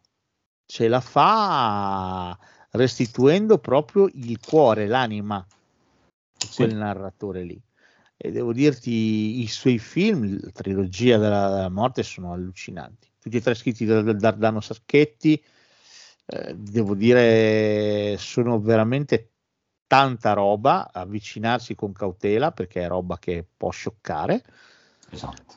Speaker 7: Ce la fa restituendo proprio il cuore, l'anima di
Speaker 8: Sì.
Speaker 7: quel narratore lì. E devo dirti, i suoi film, la trilogia della, della morte, sono allucinanti. Tutti e tre scritti da da Dardano Saschetti, eh, devo dire, sono veramente tanta roba. Avvicinarsi con cautela perché è roba che può scioccare.
Speaker 8: Esatto.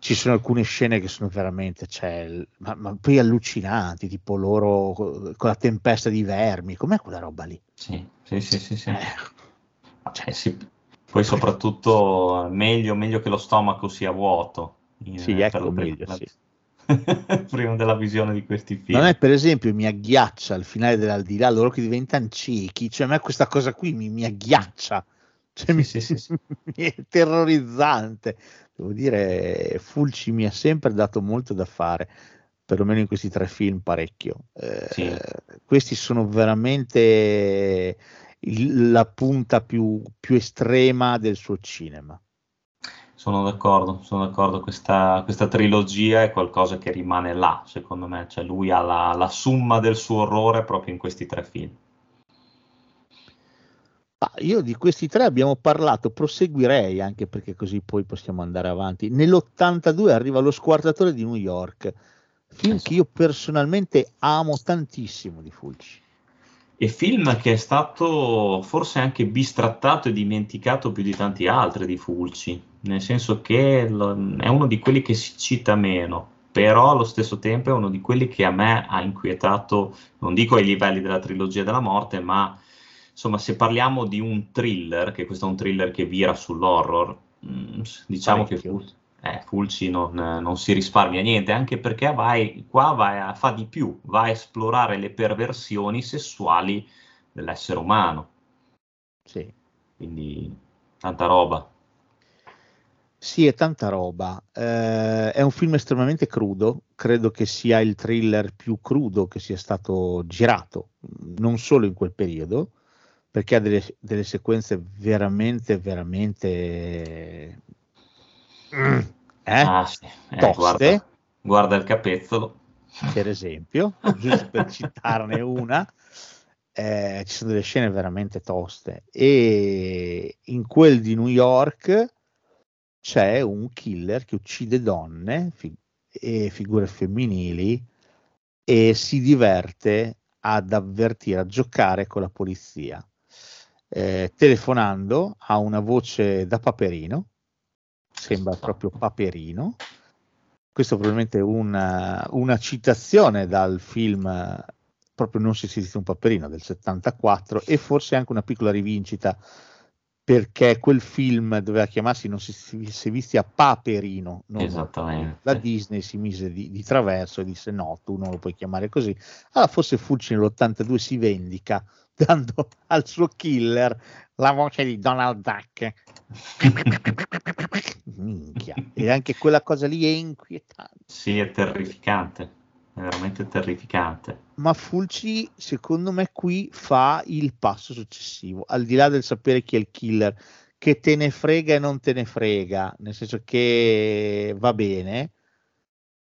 Speaker 7: Ci sono alcune scene che sono veramente, cioè, ma, ma poi allucinanti, tipo loro co- con la tempesta di vermi. Com'è quella roba lì?
Speaker 8: Sì, sì, sì, sì, sì.
Speaker 7: Eh,
Speaker 8: Cioè, sì. Poi soprattutto meglio, meglio che lo stomaco sia vuoto. in-
Speaker 7: Sì,
Speaker 8: per
Speaker 7: ecco,
Speaker 8: la prima-
Speaker 7: meglio, sì. <laughs>
Speaker 8: prima della visione di questi film.
Speaker 7: Non è per esempio mi agghiaccia al finale dell'aldilà loro che diventano ciechi, cioè a me questa cosa qui mi, mi agghiaccia, cioè,
Speaker 8: Sì,
Speaker 7: mi,
Speaker 8: sì, sì, sì. <laughs>
Speaker 7: mi è terrorizzante. Devo dire, Fulci mi ha sempre dato molto da fare, perlomeno in questi tre film parecchio. Eh,
Speaker 8: Sì.
Speaker 7: Questi sono veramente il- la punta più, più estrema del suo cinema.
Speaker 8: Sono d'accordo, sono d'accordo. Questa, questa trilogia è qualcosa che rimane là, secondo me. Cioè, lui ha la, la summa del suo orrore proprio in questi tre film.
Speaker 7: Ah, io di questi tre abbiamo parlato, proseguirei anche perché così poi possiamo andare avanti. Nell'82 arriva Lo squartatore di New York, film
Speaker 8: Esatto.
Speaker 7: che io personalmente amo tantissimo di Fulci.
Speaker 8: E film che è stato forse anche bistrattato e dimenticato più di tanti altri di Fulci, nel senso che è uno di quelli che si cita meno, però allo stesso tempo è uno di quelli che a me ha inquietato, non dico ai livelli della trilogia della morte, ma insomma se parliamo di un thriller, che questo è un thriller che vira sull'horror, mm, diciamo che
Speaker 7: Parecchio.
Speaker 8: Fulci, eh, Fulci non, non si risparmia niente, anche perché vai, qua vai a, fa di più, va a esplorare le perversioni sessuali dell'essere umano,
Speaker 7: Sì.
Speaker 8: quindi tanta roba.
Speaker 7: Sì, è tanta roba. Eh, è un film estremamente crudo, credo che sia il thriller più crudo che sia stato girato, non solo in quel periodo, perché ha delle, delle sequenze veramente, veramente... Mm, eh?
Speaker 8: Ah, sì. Eh,
Speaker 7: Toste.
Speaker 8: guarda, guarda il capezzolo.
Speaker 7: per esempio, <laughs> giusto per citarne una, eh, ci sono delle scene veramente toste e in quel di New York c'è un killer che uccide donne fi- e figure femminili e si diverte ad avvertire, a giocare con la polizia, eh, telefonando a una voce da Paperino, sembra proprio Paperino, questo probabilmente è una, una citazione dal film eh, proprio Non si esiste un paperino del 74 e forse anche una piccola rivincita perché quel film doveva chiamarsi Non si si visti a Paperino
Speaker 8: Esattamente.
Speaker 7: la Disney si mise di, di traverso e disse no, tu non lo puoi chiamare così. Allora forse Fulci nell'82 si vendica <laughs> dando al suo killer la voce di Donald Duck <laughs> minchia. <laughs> E anche quella cosa lì è inquietante.
Speaker 8: Sì, è terrificante, è veramente terrificante.
Speaker 7: ma Fulci secondo me qui fa il passo successivo al di là del sapere chi è il killer. Che te ne frega e non te ne frega nel senso che va bene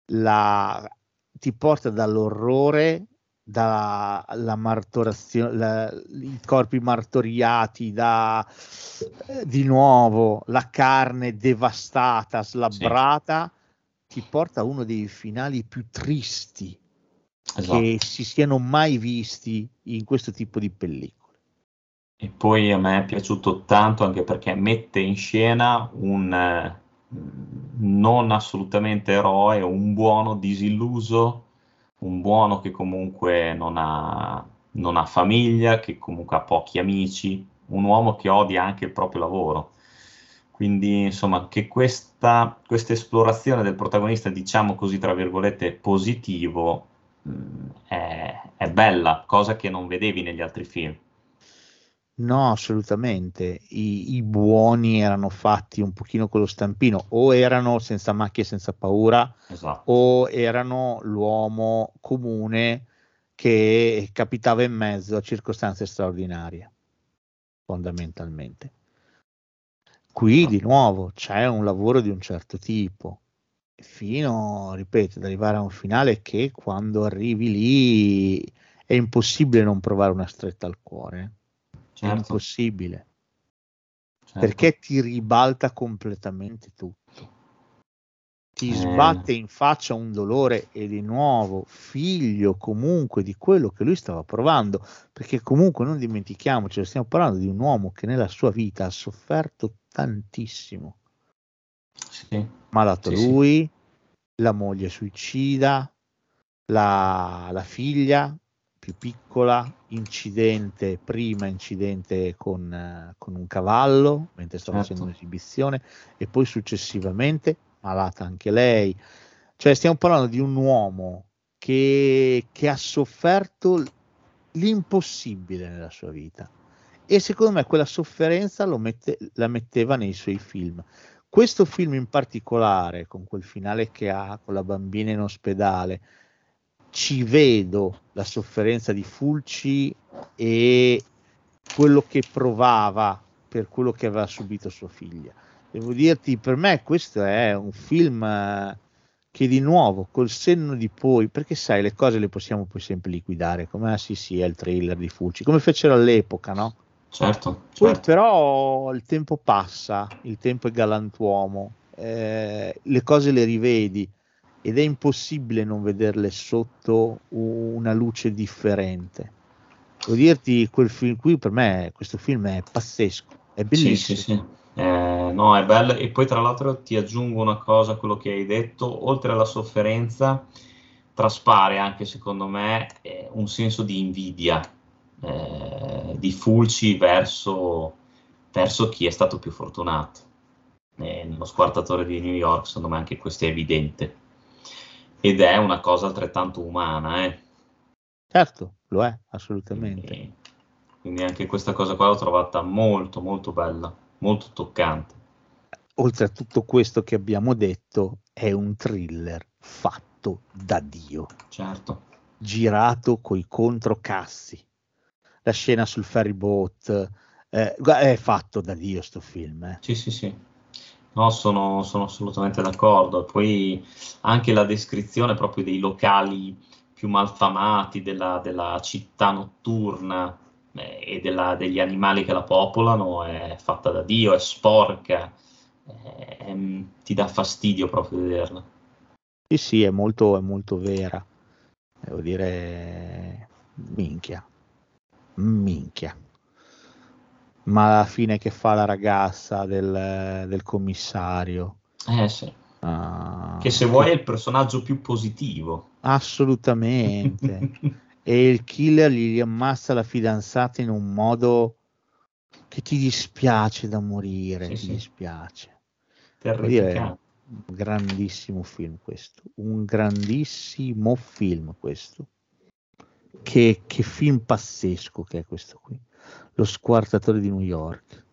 Speaker 7: la, ti porta dall'orrore dalla martorazione la- i corpi martoriati da eh, di nuovo la carne devastata slabbrata ti porta a uno dei finali più tristi
Speaker 8: Esatto.
Speaker 7: che si siano mai visti in questo tipo di pellicole.
Speaker 8: E poi a me è piaciuto tanto anche perché mette in scena un eh, non assolutamente eroe, un buono disilluso, un buono che comunque non ha, non ha famiglia, che comunque ha pochi amici, un uomo che odia anche il proprio lavoro. Quindi, insomma, che questa, questa esplorazione del protagonista, diciamo così, tra virgolette, positivo, mh, è, è bella, cosa che non vedevi negli altri film.
Speaker 7: No, assolutamente. I, I buoni erano fatti un pochino con lo stampino, o erano senza macchie, senza paura,
Speaker 8: Esatto.
Speaker 7: o erano l'uomo comune che capitava in mezzo a circostanze straordinarie, fondamentalmente. Qui di nuovo c'è un lavoro di un certo tipo, fino, ripeto, ad arrivare a un finale che quando arrivi lì è impossibile non provare una stretta al cuore. È
Speaker 8: Certo,
Speaker 7: impossibile,
Speaker 8: certo.
Speaker 7: perché ti ribalta completamente tutto. Ti
Speaker 8: Eh.
Speaker 7: sbatte in faccia un dolore e di nuovo figlio comunque di quello che lui stava provando, perché comunque non dimentichiamoci, stiamo parlando di un uomo che nella sua vita ha sofferto tantissimo.
Speaker 8: Sì,
Speaker 7: Malato
Speaker 8: Sì, sì.
Speaker 7: lui, la moglie suicida, la, la figlia più piccola, incidente, prima incidente con, eh, con un cavallo mentre stava
Speaker 8: Certo.
Speaker 7: facendo un'esibizione e poi successivamente malata anche lei. Cioè stiamo parlando di un uomo che, che ha sofferto l'impossibile nella sua vita e secondo me quella sofferenza lo mette- la metteva nei suoi film. Questo film in particolare, con quel finale che ha con la bambina in ospedale, ci vedo la sofferenza di Fulci e quello che provava per quello che aveva subito sua figlia. Devo dirti, per me questo è un film eh, che di nuovo col senno di poi, perché sai, le cose le possiamo poi sempre liquidare, come ah sì sì, è il thriller di Fulci, come fecero all'epoca, no?
Speaker 8: certo,
Speaker 7: Poi
Speaker 8: certo.
Speaker 7: però il tempo passa, il tempo è galantuomo, eh, le cose le rivedi ed è impossibile non vederle sotto una luce differente. Devo dirti, quel film qui per me, questo film è pazzesco, è
Speaker 8: Sì,
Speaker 7: bellissimo.
Speaker 8: sì, sì. Eh, no, è bello. E poi tra l'altro ti aggiungo una cosa a quello che hai detto, oltre alla sofferenza, traspare anche secondo me eh, un senso di invidia eh, di Fulci verso, verso chi è stato più fortunato. Eh, nello squartatore di New York, secondo me anche questo è evidente. Ed è una cosa altrettanto umana, eh.
Speaker 7: Certo, lo è, assolutamente.
Speaker 8: Quindi, quindi anche questa cosa qua l'ho trovata molto molto bella, molto toccante.
Speaker 7: Oltre a tutto questo che abbiamo detto, è un thriller fatto da Dio.
Speaker 8: Certo.
Speaker 7: girato coi controcassi. La scena sul ferry boat eh, è fatto da Dio sto film. eh.
Speaker 8: Sì, sì, sì. No, sono, sono assolutamente d'accordo. Poi anche la descrizione proprio dei locali più malfamati della, della città notturna eh, e della- degli animali che la popolano è fatta da Dio, è sporca, eh, ehm, ti dà fastidio proprio vederla.
Speaker 7: Sì, sì, è molto, è molto vera. Devo dire, minchia, minchia. Ma alla fine che fa la ragazza del, del commissario?
Speaker 8: Eh sì,
Speaker 7: Ah,
Speaker 8: che se vuoi è il personaggio più positivo.
Speaker 7: Assolutamente. <laughs> e il killer gli ammazza la fidanzata in un modo che ti dispiace da morire,
Speaker 8: Sì,
Speaker 7: ti
Speaker 8: sì.
Speaker 7: dispiace. Dire, un grandissimo film questo, un grandissimo film questo. Che, che film pazzesco che è questo qui. Lo squartatore di New York.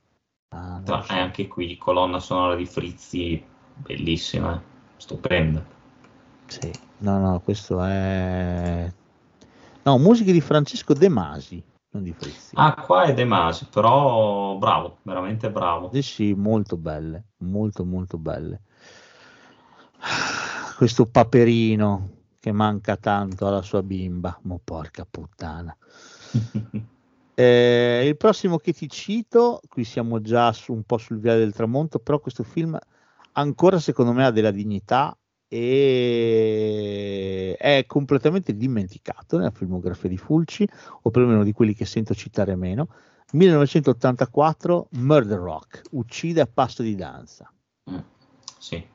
Speaker 7: Ah,
Speaker 8: Tra-
Speaker 7: so.
Speaker 8: E anche qui, colonna sonora di Frizzi, bellissima, eh, stupenda.
Speaker 7: Sì, no, no, questo è... No, musiche di Francesco De Masi, non di Frizzi.
Speaker 8: Ah, qua è De Masi, però bravo, veramente bravo.
Speaker 7: Sì, sì, molto belle, molto molto belle. Questo paperino che manca tanto alla sua bimba, ma porca puttana. <laughs> Eh, il prossimo che ti cito, qui siamo già su, un po' sul viale del tramonto, però questo film ancora secondo me ha della dignità e è completamente dimenticato nella filmografia di Fulci, o perlomeno di quelli che sento citare meno. 1984 Murder Rock, uccide a pasto di danza.
Speaker 8: Mm, Sì,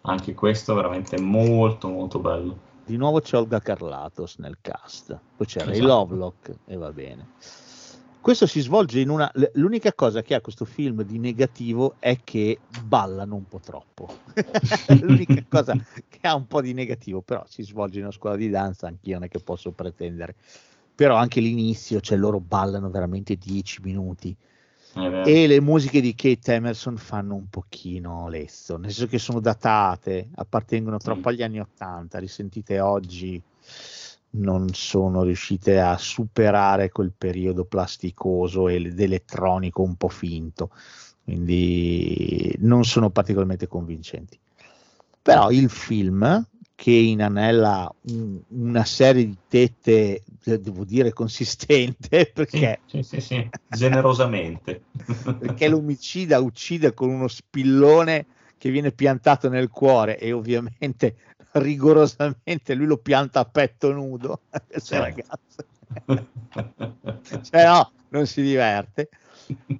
Speaker 8: anche questo veramente molto molto bello.
Speaker 7: Di nuovo c'è Olga Carlatos nel cast, poi c'è Ray
Speaker 8: Esatto.
Speaker 7: Lovelock e va bene. questo si svolge in una. L'unica cosa che ha questo film di negativo è che ballano un po' troppo. <laughs> L'unica cosa che ha un po' di negativo, però si svolge in una scuola di danza, anch'io non è che posso pretendere. Però anche l'inizio, cioè loro ballano veramente 10 minuti. E le musiche di Kate Emerson fanno un pochino lesso, nel senso che sono datate, appartengono troppo agli anni 80, risentite oggi non sono riuscite a superare quel periodo plasticoso ed elettronico un po' finto, quindi non sono particolarmente convincenti. Però il film, che inanella un, una serie di tette, devo dire, consistente, <laughs> perché...
Speaker 8: Sì, sì, sì, generosamente. <laughs>
Speaker 7: perché l'omicida uccide con uno spillone che viene piantato nel cuore e ovviamente rigorosamente lui lo pianta a petto nudo. <laughs> Questo ragazzo cioè no non si diverte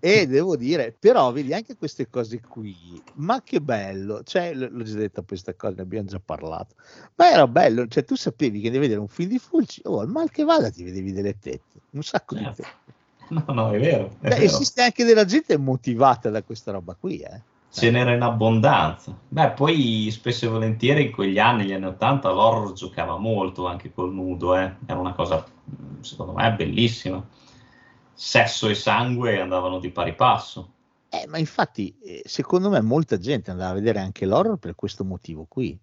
Speaker 7: e devo dire però vedi anche queste cose qui ma che bello cioè l'ho già detto questa cosa ne abbiamo già parlato ma era bello cioè tu sapevi che devi vedere un film di Fulci oh al mal che vada ti vedevi delle tette un sacco certo. di tette
Speaker 8: no no è vero, è
Speaker 7: Beh, vero. esiste anche della gente motivata da questa roba qui eh
Speaker 8: ce n'era in abbondanza. Beh, poi spesso e volentieri in quegli anni, negli anni 80, l'horror giocava molto anche col nudo, eh. era una cosa secondo me bellissima. Sesso e sangue andavano di pari passo.
Speaker 7: Eh, ma infatti, eh, secondo me, molta gente andava a vedere anche l'horror per questo motivo qui.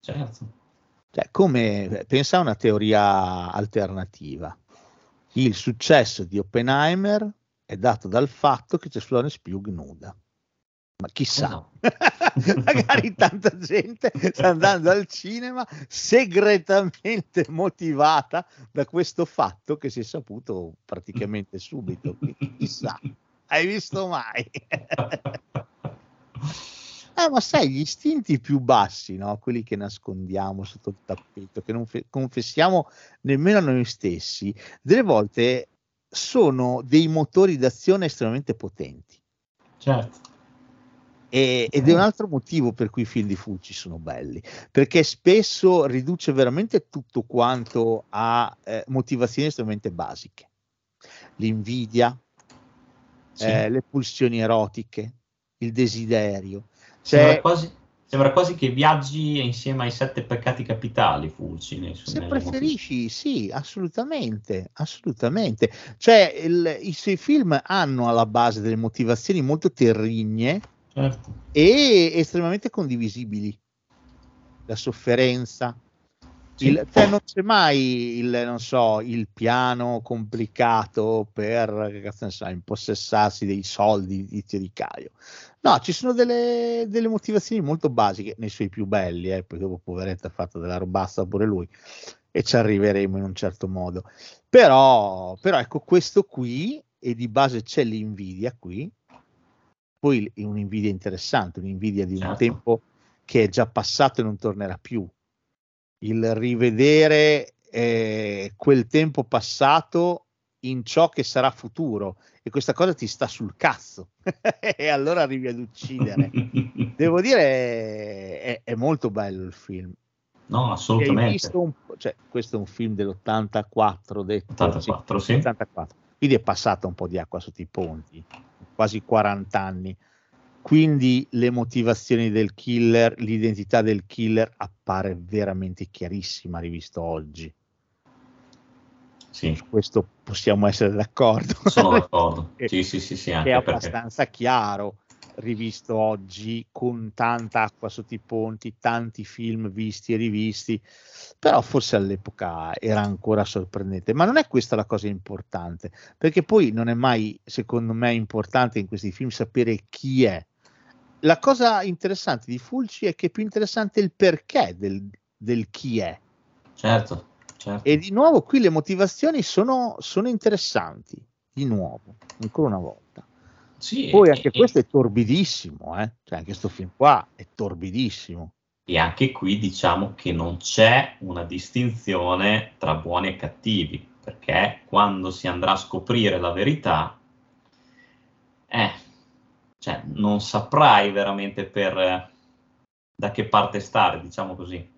Speaker 8: Certo.
Speaker 7: Cioè, come pensa a una teoria alternativa. Il successo di Oppenheimer è dato dal fatto che c'è Florence Pugh nuda ma chissà, no. <laughs> <laughs> magari tanta gente sta andando al cinema segretamente motivata da questo fatto che si è saputo praticamente subito. Chissà, hai visto mai? <laughs> Eh, ma sai, gli istinti più bassi, no? quelli che nascondiamo sotto il tappeto, che non fe- confessiamo nemmeno a noi stessi, delle volte sono dei motori d'azione estremamente potenti.
Speaker 8: Certo.
Speaker 7: E, ed è un altro motivo per cui i film di Fulci sono belli, perché spesso riduce veramente tutto quanto a eh, motivazioni estremamente basiche. L'invidia, sì. eh, le pulsioni erotiche, il desiderio.
Speaker 8: Sembra, cioè, quasi, sembra, quasi, che viaggi insieme ai sette peccati capitali Fulci. Nei,
Speaker 7: se preferisci, motivi. sì, assolutamente, assolutamente. Cioè, il, i suoi film hanno alla base delle motivazioni molto terrigne, certo. e estremamente condivisibili. La sofferenza, il, cioè non c'è mai il, non so, il piano complicato per so, impossessarsi dei soldi di Tizio di Caio. No, ci sono delle, delle, motivazioni molto basiche nei suoi più belli, eh, poi dopo poveretto ha fatto della robassa pure lui e ci arriveremo in un certo modo. Però, però ecco, questo qui, e di base c'è l'invidia qui, poi un'invidia interessante, un'invidia di un certo. tempo che è già passato e non tornerà più. Il rivedere eh, quel tempo passato in ciò che sarà futuro e questa cosa ti sta sul cazzo <laughs> e allora arrivi ad uccidere. <laughs> Devo dire, è, è, molto bello il film.
Speaker 8: No, assolutamente.
Speaker 7: Un, cioè, questo è un film dell'84, detto,
Speaker 8: 84, sì, sì. 84.
Speaker 7: quindi è passata un po' di acqua sotto i ponti quasi 40 anni. Quindi le motivazioni del killer, l'identità del killer appare veramente chiarissima rivisto oggi.
Speaker 8: Sì.
Speaker 7: Su questo possiamo essere d'accordo.
Speaker 8: Sono d'accordo. <laughs> sì, sì, sì, sì,
Speaker 7: è abbastanza perché... chiaro rivisto oggi con tanta acqua sotto i ponti, tanti film visti e rivisti, però forse all'epoca era ancora sorprendente. Ma non è questa la cosa importante, perché poi non è mai, secondo me, importante in questi film sapere chi è. La cosa interessante di Fulci è che è più interessante il perché del, del chi è.
Speaker 8: Certo, certo.
Speaker 7: E di nuovo qui le motivazioni sono, sono interessanti, di nuovo, ancora una volta.
Speaker 8: Sì,
Speaker 7: Poi anche e, questo è torbidissimo, eh? cioè anche questo film qua è torbidissimo.
Speaker 8: E anche qui diciamo che non c'è una distinzione tra buoni e cattivi, perché quando si andrà a scoprire la verità, eh, cioè, non saprai veramente per eh, da che parte stare, diciamo così.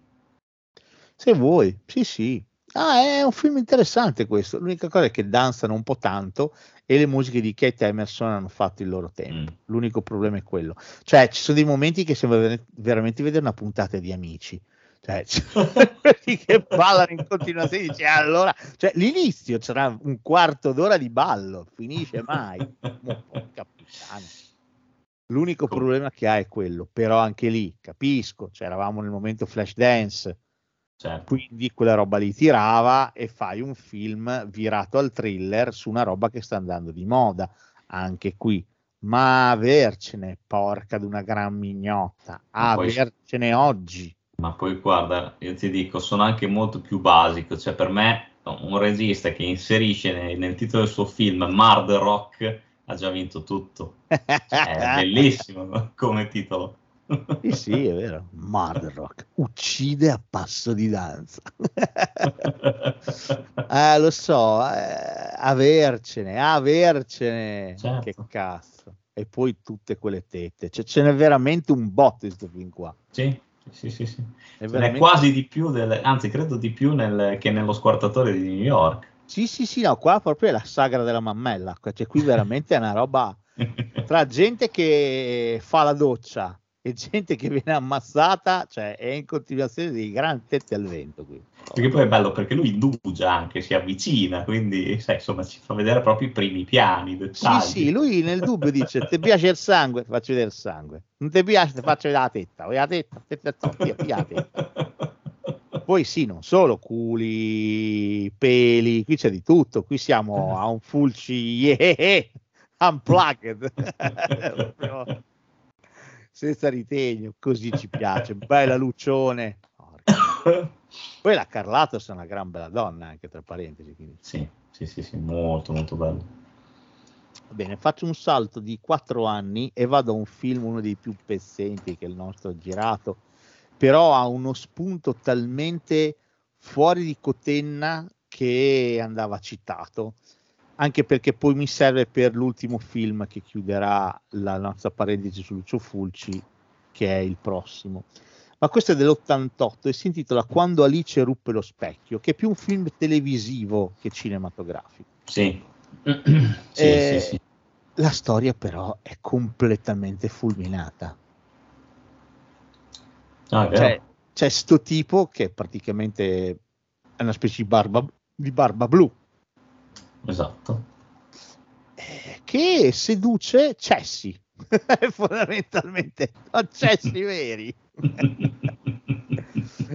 Speaker 7: Se vuoi, sì, sì. Ah, è un film interessante questo. L'unica cosa è che danzano un po' tanto e le musiche di Kate Emerson hanno fatto il loro tempo.
Speaker 8: Mm.
Speaker 7: L'unico problema è quello. Cioè, ci sono dei momenti che sembra ver- veramente vedere una puntata di amici. Cioè, quelli <laughs> che ballano in continuazione. Dice, allora, cioè, l'inizio c'era un quarto d'ora di ballo, finisce mai. Mo, puttana. L'unico problema che ha è quello, però anche lì capisco, cioè, eravamo nel momento flash dance,
Speaker 8: Certo.
Speaker 7: quindi quella roba lì tirava e fai un film virato al thriller su una roba che sta andando di moda anche qui ma avercene porca di una gran mignotta
Speaker 8: Ma poi-
Speaker 7: avercene oggi
Speaker 8: Ma poi guarda, io ti dico, sono anche molto più basico, cioè per me un regista che inserisce nel, nel titolo del suo film Murder Rock ha già vinto tutto. Cioè, è <laughs> bellissimo come titolo.
Speaker 7: Sì sì è vero. Murder Rock. Uccide a passo di danza. <laughs> Eh, lo so eh, avercene avercene.
Speaker 8: Certo.
Speaker 7: che cazzo. E poi tutte quelle tette. Cioè, ce n'è veramente un botto di questo film qua.
Speaker 8: Sì, sì, sì, sì.
Speaker 7: è veramente
Speaker 8: quasi di più, del- anzi credo di più nel- che nello squartatore di New York.
Speaker 7: Sì, sì, sì, no, qua proprio è la sagra della mammella, cioè qui veramente è una roba <laughs> tra gente che fa la doccia e gente che viene ammazzata, cioè è in continuazione dei grandi tetti al vento qui.
Speaker 8: Perché poi è bello perché lui indugia anche, si avvicina, quindi sai, insomma ci fa vedere proprio i primi piani, i
Speaker 7: Sì,
Speaker 8: dettagli.
Speaker 7: sì, lui nel dubbio dice, ti piace il sangue? Ti faccio vedere il sangue. Non ti piace? Ti faccio vedere la tetta. Vuoi la tetta? tetta, tetta, tetta. Poi sì, non solo culi, peli, qui c'è di tutto, qui siamo a un fulci yeah, <laughs> unplugged, <laughs> senza ritegno, così ci piace, <laughs> bella Lucione. Porca. <laughs> Poi la Carlatos è una gran bella donna, anche tra parentesi. Quindi.
Speaker 8: Sì, sì, sì, sì, molto, molto bello.
Speaker 7: Va bene, faccio un salto di quattro anni e vado a un film, uno dei più pezzenti che il nostro ha girato, però ha uno spunto talmente fuori di cotenna che andava citato, anche perché poi mi serve per l'ultimo film che chiuderà la nostra parentesi su Lucio Fulci, che è il prossimo. Ma questo è dell'88 e si intitola Quando Alice ruppe lo specchio, che è più un film televisivo che cinematografico.
Speaker 8: Sì, <clears throat> sì,
Speaker 7: Eh,
Speaker 8: sì, sì.
Speaker 7: La storia però è completamente fulminata.
Speaker 8: Ah.
Speaker 7: Cioè, c'è sto tipo che praticamente è una specie di barba, di barba blu
Speaker 8: Esatto.
Speaker 7: eh, che seduce cessi, <laughs> fondamentalmente, cessi veri. <laughs>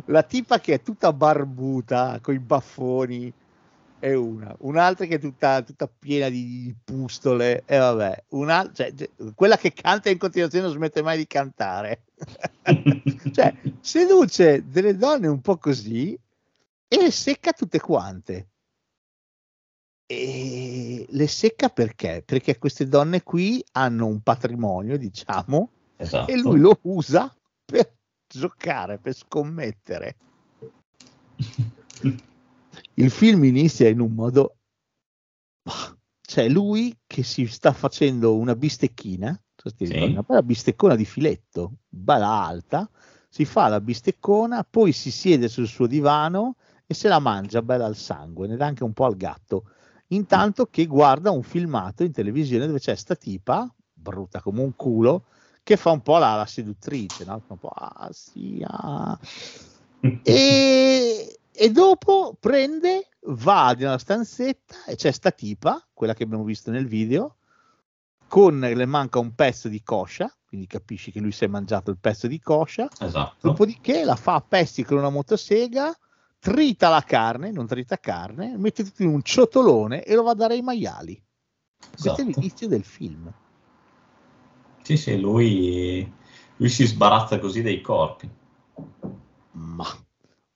Speaker 7: La tipa che è tutta barbuta, con i baffoni, è una. Un'altra che è tutta, tutta piena di pustole, e vabbè. Una, cioè, quella che canta in continuazione non smette mai di cantare. <laughs> cioè, seduce delle donne un po' così e le secca tutte quante. E le secca perché? Perché queste donne qui hanno un patrimonio, diciamo,
Speaker 8: Esatto.
Speaker 7: e lui lo usa per giocare, per scommettere. Il film inizia in un modo, cioè lui che si sta facendo una bistecchina,
Speaker 8: Sì.
Speaker 7: ricordi, una bella bisteccona di filetto, bella alta, si fa la bisteccona, poi si siede sul suo divano e se la mangia bella al sangue, ne dà anche un po' al gatto. Intanto che guarda un filmato in televisione dove c'è sta tipa, brutta come un culo, che fa un po' la, la seduttrice, no? Un po' ah sì, ah. <laughs> E, e dopo prende, va nella stanzetta e c'è sta tipa, quella che abbiamo visto nel video, con le manca un pezzo di coscia, quindi capisci che lui si è mangiato il pezzo di coscia,
Speaker 8: Esatto.
Speaker 7: dopodiché la fa a pezzi con una motosega, trita la carne, non trita carne, mette tutto in un ciotolone e lo va a dare ai maiali. Questo è
Speaker 8: Esatto.
Speaker 7: l'inizio del film.
Speaker 8: Sì, sì, lui, lui si sbarazza così dei corpi.
Speaker 7: Ma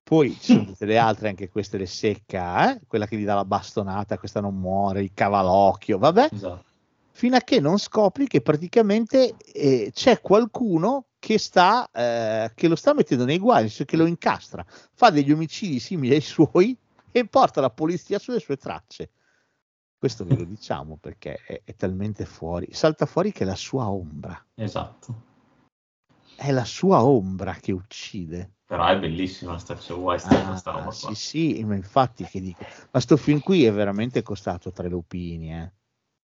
Speaker 7: poi ci sono tutte le altre, anche queste le secca, eh? quella che gli dà la bastonata, questa non muore, il cavalocchio, vabbè,
Speaker 8: Esatto.
Speaker 7: fino a che non scopri che praticamente eh, c'è qualcuno che, sta, eh, che lo sta mettendo nei guai, senso che lo incastra, fa degli omicidi simili ai suoi e porta la polizia sulle sue tracce. Questo ve lo <laughs> diciamo perché è, è talmente fuori. Salta fuori che è la sua ombra,
Speaker 8: Esatto.
Speaker 7: è la sua ombra che uccide.
Speaker 8: Però è bellissima, sta, se vuoi, sta,
Speaker 7: Ah,
Speaker 8: sta roba
Speaker 7: sì,
Speaker 8: qua.
Speaker 7: sì, ma infatti che dico, ma sto film qui è veramente costato tre lupini, eh.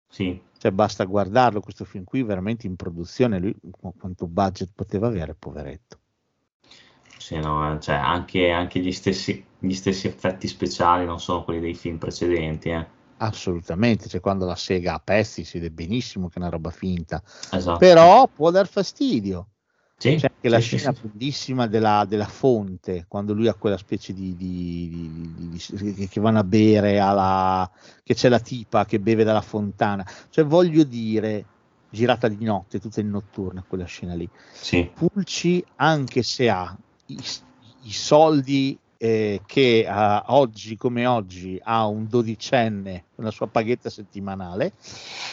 Speaker 8: Sì,
Speaker 7: Cioè basta guardarlo, questo film qui veramente in produzione, lui qu- quanto budget poteva avere, poveretto.
Speaker 8: sì, no, eh, cioè, anche, anche gli, stessi, gli stessi effetti speciali non sono quelli dei film precedenti. Eh.
Speaker 7: Assolutamente, cioè quando la sega a pezzi si vede benissimo che è una roba finta,
Speaker 8: Esatto.
Speaker 7: però può dar fastidio.
Speaker 8: Sì,
Speaker 7: C'è anche la
Speaker 8: sì,
Speaker 7: scena
Speaker 8: sì.
Speaker 7: bellissima della, della fonte, quando lui ha quella specie di, di- di- di- di- che vanno a bere, alla, che c'è la tipa che beve dalla fontana. Cioè voglio dire, girata di notte, tutta in notturna quella scena lì.
Speaker 8: Sì,
Speaker 7: Pulci, anche se ha i, i soldi eh, che ah, oggi come oggi ha un dodicenne con la sua paghetta settimanale,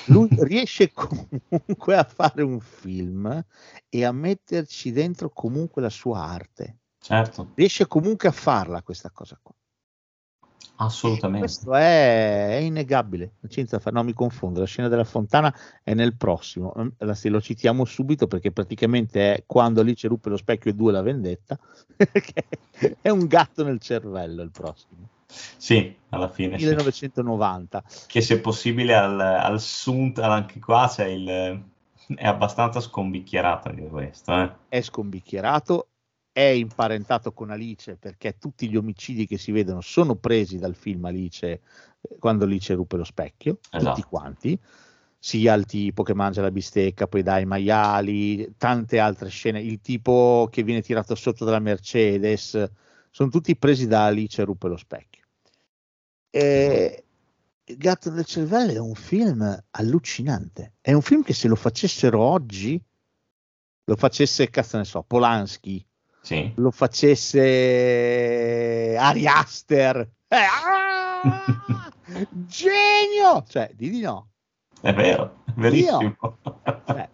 Speaker 7: lui <laughs> riesce comunque a fare un film e a metterci dentro comunque la sua arte.
Speaker 8: certo,
Speaker 7: Riesce comunque a farla questa cosa qua.
Speaker 8: Assolutamente.
Speaker 7: Questo è, è innegabile. fare. No, mi confondo. La scena della fontana è nel prossimo. Mm, La, se lo citiamo subito perché praticamente è quando Alice ruppe lo specchio e due la vendetta. <laughs> è un gatto nel cervello il prossimo.
Speaker 8: Sì, alla fine sì.
Speaker 7: 1990.
Speaker 8: Che se possibile al, al Sunt, anche qua c'è il... è abbastanza scombicchierato anche questo. Eh.
Speaker 7: È scombicchierato. È imparentato con Alice perché tutti gli omicidi che si vedono sono presi dal film Alice eh, quando Alice ruppe lo specchio.
Speaker 8: Esatto.
Speaker 7: Tutti quanti. sia il tipo che mangia la bistecca, poi dai maiali, tante altre scene, il tipo che viene tirato sotto dalla Mercedes, sono tutti presi da Alice ruppe lo specchio. E il gatto del cervello è un film allucinante, è un film che se lo facessero oggi, lo facesse, cazzo ne so, Polanski,
Speaker 8: Sì.
Speaker 7: lo facesse Ari Aster, eh, ah! <laughs> genio! Cioè, di di no.
Speaker 8: È vero, è verissimo.
Speaker 7: Cioè,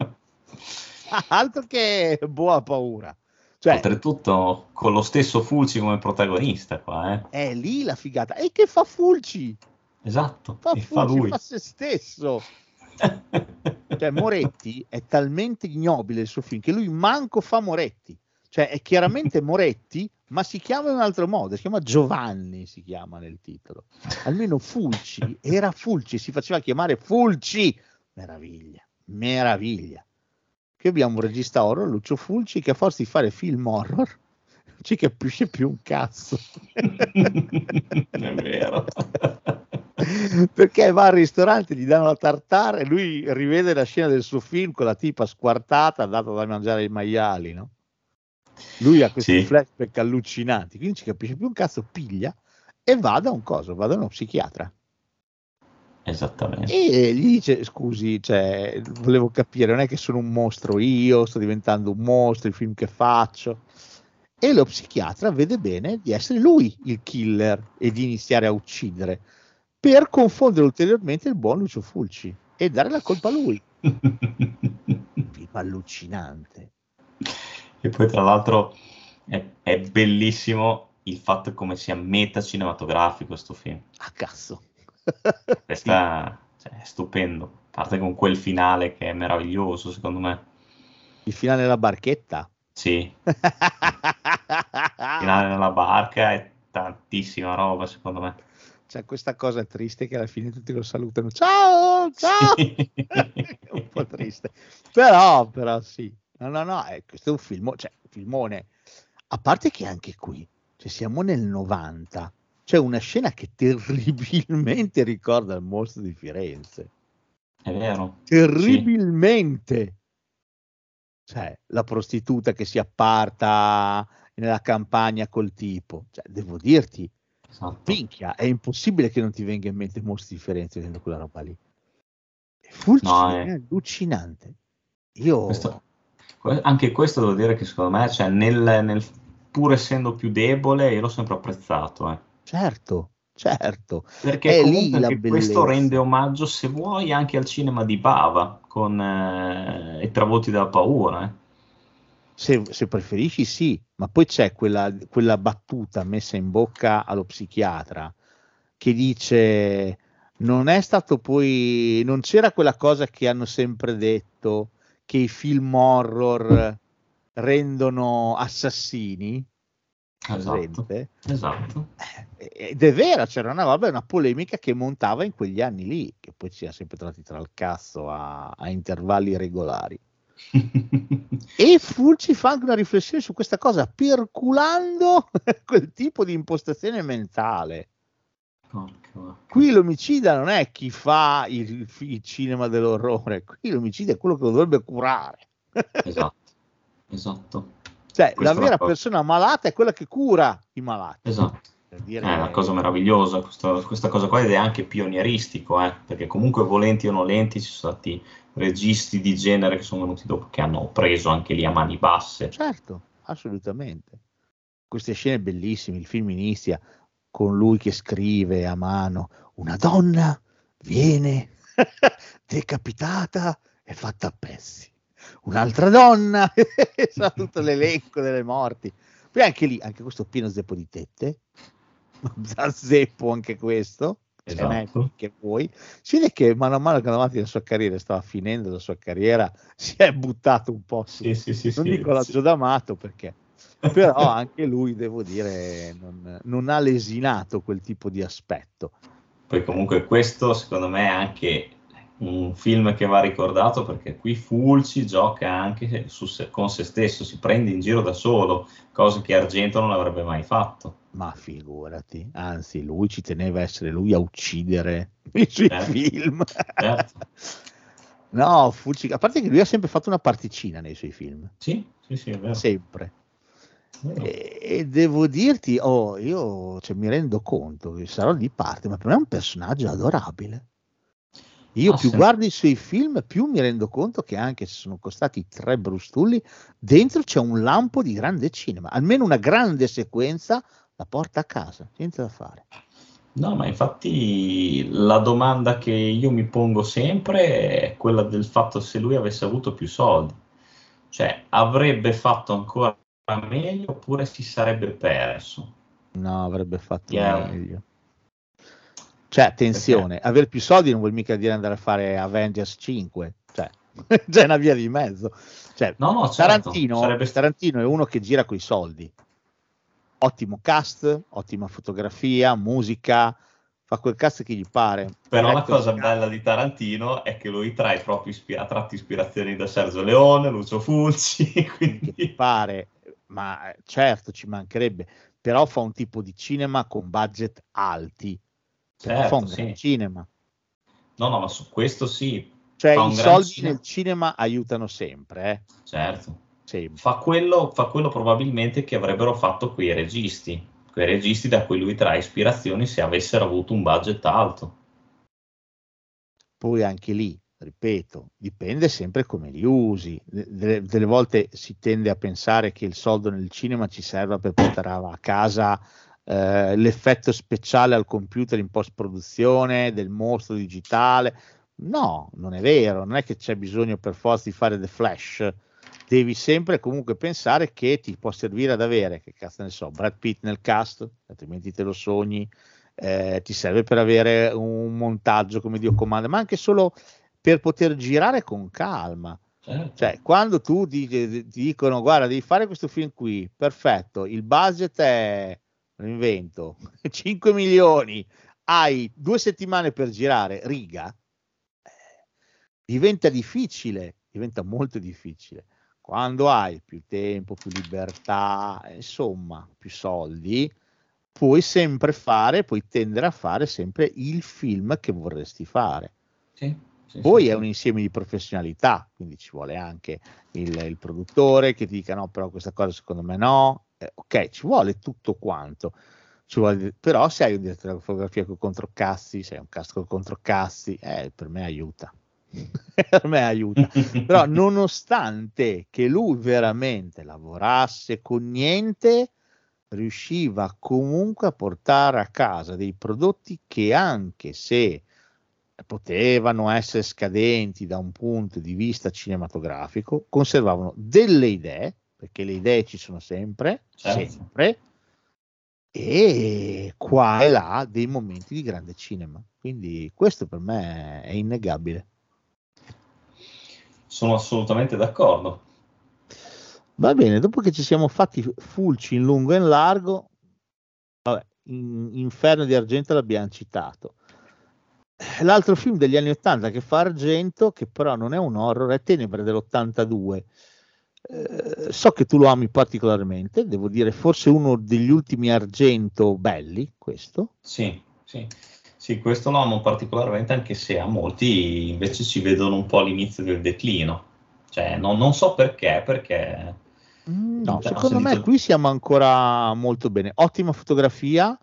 Speaker 7: altro che boa paura. Cioè,
Speaker 8: Oltretutto con lo stesso Fulci come protagonista qua, eh.
Speaker 7: è lì la figata. E che fa Fulci?
Speaker 8: Esatto,
Speaker 7: Fa
Speaker 8: e fa
Speaker 7: Fulci,
Speaker 8: lui.
Speaker 7: fa se stesso. Cioè, Moretti è talmente ignobile il suo film che lui manco fa Moretti. Cioè, è chiaramente <laughs> Moretti, ma si chiama in un altro modo. Si chiama Giovanni, si chiama nel titolo. Almeno Fulci era Fulci, si faceva chiamare Fulci. Meraviglia, meraviglia. Qui abbiamo un regista horror, Lucio Fulci, che a forza di fare film horror non ci capisce più un cazzo. <laughs>
Speaker 8: è vero.
Speaker 7: perché va al ristorante, gli danno la tartare e lui rivede la scena del suo film con la tipa squartata, data da mangiare i maiali, no? Lui ha questi
Speaker 8: Sì.
Speaker 7: flashback allucinanti, quindi ci capisce più un cazzo, piglia e va da un coso, va da uno psichiatra
Speaker 8: Esattamente.
Speaker 7: e gli dice scusi, cioè, volevo capire, non è che sono un mostro io, sto diventando un mostro, il film che faccio. E lo psichiatra vede bene di essere lui il killer e di iniziare a uccidere per confondere ulteriormente il buon Lucio Fulci e dare la colpa a lui. <laughs> Film allucinante.
Speaker 8: E poi tra l'altro è, è bellissimo il fatto come sia meta cinematografico questo film.
Speaker 7: A cazzo. <laughs>
Speaker 8: Questa cioè, è stupendo. Parte con quel finale che è meraviglioso, secondo me.
Speaker 7: Il finale della barchetta.
Speaker 8: Sì, <laughs> il finale nella barca è tantissima roba, secondo me.
Speaker 7: C'è questa cosa triste che alla fine tutti lo salutano. Ciao, ciao.
Speaker 8: Sì.
Speaker 7: È <laughs> un po' triste. Però, però sì. No, no, no, eh, questo è un film, cioè, filmone. A parte che anche qui, cioè, siamo nel 90, c'è una scena che terribilmente ricorda il mostro di Firenze.
Speaker 8: È vero.
Speaker 7: Terribilmente. Cioè, la prostituta che si apparta nella campagna col tipo. Cioè, devo dirti,
Speaker 8: Esatto.
Speaker 7: minchia, è impossibile che non ti venga in mente mostri di Firenze vedendo quella roba lì. È Fulci
Speaker 8: No,
Speaker 7: è
Speaker 8: è-
Speaker 7: allucinante. Io
Speaker 8: Questo- que- anche questo devo dire che secondo me, cioè, nel, nel- pur essendo più debole, io l'ho sempre apprezzato. eh.
Speaker 7: certo, certo.
Speaker 8: Perché
Speaker 7: È
Speaker 8: comunque
Speaker 7: lì la
Speaker 8: questo rende omaggio, se vuoi, anche al cinema di Bava, con eh, i travolti dalla paura. eh.
Speaker 7: Se, se preferisci, sì, ma poi c'è quella, quella battuta messa in bocca allo psichiatra che dice: Non è stato poi, non c'era quella cosa che hanno sempre detto che i film horror rendono assassini.
Speaker 8: Esatto, esatto.
Speaker 7: Eh, Ed è vera, c'era una roba, una polemica che montava in quegli anni lì, che poi ci ha sempre trovati tra il cazzo a, a intervalli regolari. <laughs> E Fulci fa anche una riflessione su questa cosa, perculando <laughs> quel tipo di impostazione mentale. Qui l'omicida non è chi fa il, il cinema dell'orrore, qui l'omicida è quello che lo dovrebbe curare.
Speaker 8: Esatto, esatto,
Speaker 7: Cioè, la vera
Speaker 8: cosa-
Speaker 7: persona malata è quella che cura i malati.
Speaker 8: esatto. È una cosa meravigliosa questa, questa cosa qua ed è anche pionieristico, eh, perché comunque volenti o nolenti ci sono stati registi di genere che sono venuti dopo che hanno preso anche lì a mani basse.
Speaker 7: Certo, assolutamente. Queste scene bellissime, il film inizia con lui che scrive a mano, una donna viene <laughs> decapitata e fatta a pezzi. Un'altra donna, <laughs> sa tutto l'elenco delle morti. Poi anche lì, anche questo pieno zeppo di tette, <laughs> da zeppo anche questo,
Speaker 8: Esatto.
Speaker 7: che vuoi. Si vede che mano a mano che andava avanti la sua carriera, stava finendo la sua carriera, si è buttato un po' su
Speaker 8: Sì, sì, sì,
Speaker 7: non dico
Speaker 8: sì.
Speaker 7: D'Amato perché però anche lui devo dire non, non ha lesinato quel tipo di aspetto
Speaker 8: Poi comunque questo secondo me è anche un film che va ricordato perché qui Fulci gioca anche su con se stesso, si prende in giro da solo, cosa che Argento non avrebbe mai fatto.
Speaker 7: ma figurati anzi lui ci teneva a essere lui a uccidere i suoi
Speaker 8: Eh.
Speaker 7: film
Speaker 8: Certo. <laughs>
Speaker 7: no Fulci a parte che lui ha sempre fatto una particina nei suoi film
Speaker 8: Sì, sì, sì, è vero.
Speaker 7: sempre. E, e devo dirti oh io cioè, mi rendo conto che sarò di parte ma per me è un personaggio adorabile Io
Speaker 8: Ah,
Speaker 7: più
Speaker 8: sì.
Speaker 7: guardo i suoi film, più mi rendo conto che anche se sono costati tre brustulli, dentro c'è un lampo di grande cinema. Almeno una grande sequenza la porta a casa, niente da fare.
Speaker 8: No, ma infatti la domanda che io mi pongo sempre è quella del fatto se lui avesse avuto più soldi. Cioè, avrebbe fatto ancora meglio oppure si sarebbe perso?
Speaker 7: No, avrebbe fatto
Speaker 8: Yeah.
Speaker 7: meglio. Cioè, attenzione, aver più soldi non vuol mica dire andare a fare Avengers 5, cioè, <laughs> c'è una via di mezzo. Cioè,
Speaker 8: No, no, certo,
Speaker 7: Tarantino,
Speaker 8: sarebbe
Speaker 7: Tarantino è uno che gira coi soldi. Ottimo cast, ottima fotografia, musica, fa quel cast che gli pare.
Speaker 8: Però la cosa
Speaker 7: Scott.
Speaker 8: bella di Tarantino è che lui trae proprio ispi- ha tratto ispirazioni da Sergio Leone, Lucio Fulci, <laughs>
Speaker 7: che
Speaker 8: quindi
Speaker 7: pare, ma eh, certo ci mancherebbe, però fa un tipo di cinema con budget alti, perché
Speaker 8: Certo,
Speaker 7: fa un
Speaker 8: sì.
Speaker 7: cinema.
Speaker 8: no, no, ma su questo sì,
Speaker 7: Cioè i soldi
Speaker 8: cinema.
Speaker 7: nel cinema aiutano sempre, eh?
Speaker 8: certo.
Speaker 7: sempre.
Speaker 8: Fa quello, fa quello probabilmente che avrebbero fatto quei registi, quei registi da cui lui trae ispirazioni se avessero avuto un budget alto.
Speaker 7: Poi anche lì, ripeto, dipende sempre come li usi. De- Delle, volte si tende a pensare che il soldo nel cinema ci serva per portare a casa eh, l'effetto speciale al computer in post-produzione del mostro digitale. No, non è vero, non è che c'è bisogno per forza di fare The Flash. Devi sempre comunque pensare che ti può servire ad avere, che cazzo ne so, Brad Pitt nel cast, altrimenti te lo sogni, eh, ti serve per avere un montaggio come Dio comanda, ma anche solo per poter girare con calma.
Speaker 8: Certo.
Speaker 7: Cioè, quando tu ti, ti dicono guarda, devi fare questo film qui, perfetto, il budget è, lo invento, <laughs> 5 milioni, hai due settimane per girare, riga, eh, diventa difficile, diventa molto difficile. Quando hai più tempo, più libertà, insomma, più soldi, puoi sempre fare, puoi tendere a fare sempre il film che vorresti fare.
Speaker 8: Sì, sì,
Speaker 7: Poi
Speaker 8: sì,
Speaker 7: è un insieme di professionalità, quindi ci vuole anche il, il produttore che ti dica no, però questa cosa secondo me no. Eh, ok, ci vuole tutto quanto. Ci vuole- però se hai un direttore di fotografia con controcassi, se hai un cast con controcassi, eh, per me aiuta. <laughs> per me aiuta. Però <laughs> nonostante che lui veramente lavorasse con niente, riusciva comunque a portare a casa dei prodotti che anche se potevano essere scadenti da un punto di vista cinematografico, conservavano delle idee, perché le idee ci sono sempre,
Speaker 8: Certo.
Speaker 7: sempre, e qua e là dei momenti di grande cinema. Quindi questo per me è innegabile.
Speaker 8: Sono assolutamente d'accordo.
Speaker 7: Va bene, dopo che ci siamo fatti fulci in lungo e in largo, vabbè, in, Inferno di Argento l'abbiamo citato. L'altro film degli anni 80 che fa Argento, che però non è un horror, è Tenebre dell'82. Eh, so che tu lo ami particolarmente, devo dire, forse uno degli ultimi Argento belli, questo.
Speaker 8: Sì, sì. Sì, questo lo amo particolarmente, anche se a molti invece ci vedono un po' all'inizio del declino. Cioè, non, non so perché, perché
Speaker 7: Mm, no, secondo me qui siamo ancora molto bene. Ottima fotografia,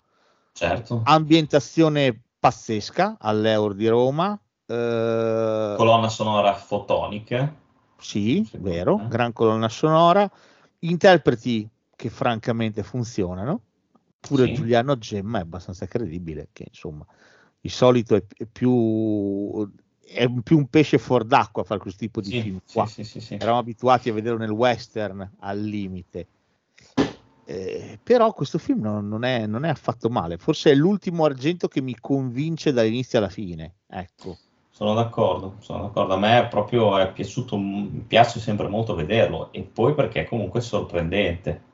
Speaker 8: certo.
Speaker 7: ambientazione pazzesca all'Eur di Roma.
Speaker 8: Eh... Colonna sonora fotonica.
Speaker 7: Sì, vero, me. gran colonna sonora. Interpreti che francamente funzionano. Pure sì. Giuliano Gemma è abbastanza credibile, che insomma di solito è, è più è più un pesce fuor d'acqua fare questo tipo di sì, film qua. Sì, sì, Eravamo abituati a vederlo nel western al limite. Eh, però questo film non, non, è, non, è, affatto male. Forse è l'ultimo argento che mi convince dall'inizio alla fine. Ecco.
Speaker 8: Sono d'accordo, sono d'accordo. A me è proprio è piaciuto, mi piace sempre molto vederlo. E poi perché comunque è sorprendente.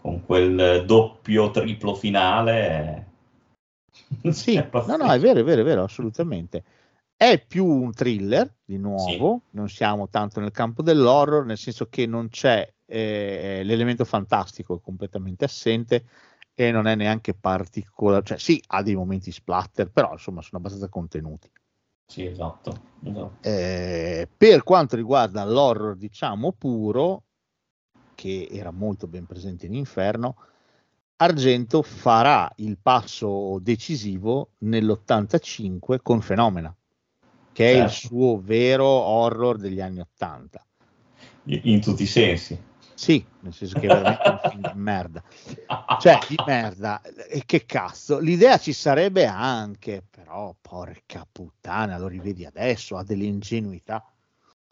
Speaker 8: Con quel doppio, triplo finale. <laughs>
Speaker 7: Sì, no, no, è vero, è vero, è vero, assolutamente. È più un thriller, di nuovo, sì. non siamo tanto nel campo dell'horror, nel senso che non c'è eh, l'elemento fantastico, è completamente assente e non è neanche particolare, cioè sì, ha dei momenti splatter, però insomma sono abbastanza contenuti.
Speaker 8: Sì, esatto. esatto.
Speaker 7: Eh, per quanto riguarda l'horror, diciamo puro, che era molto ben presente in Inferno, Argento farà il passo decisivo nell'85 con Fenomena che certo. è il certo. suo vero horror degli anni Ottanta.
Speaker 8: In tutti i sensi.
Speaker 7: Sì, nel senso che è veramente un film di merda. Cioè, di merda. E che cazzo. L'idea ci sarebbe anche, però, porca puttana, lo rivedi adesso, ha delle ingenuità.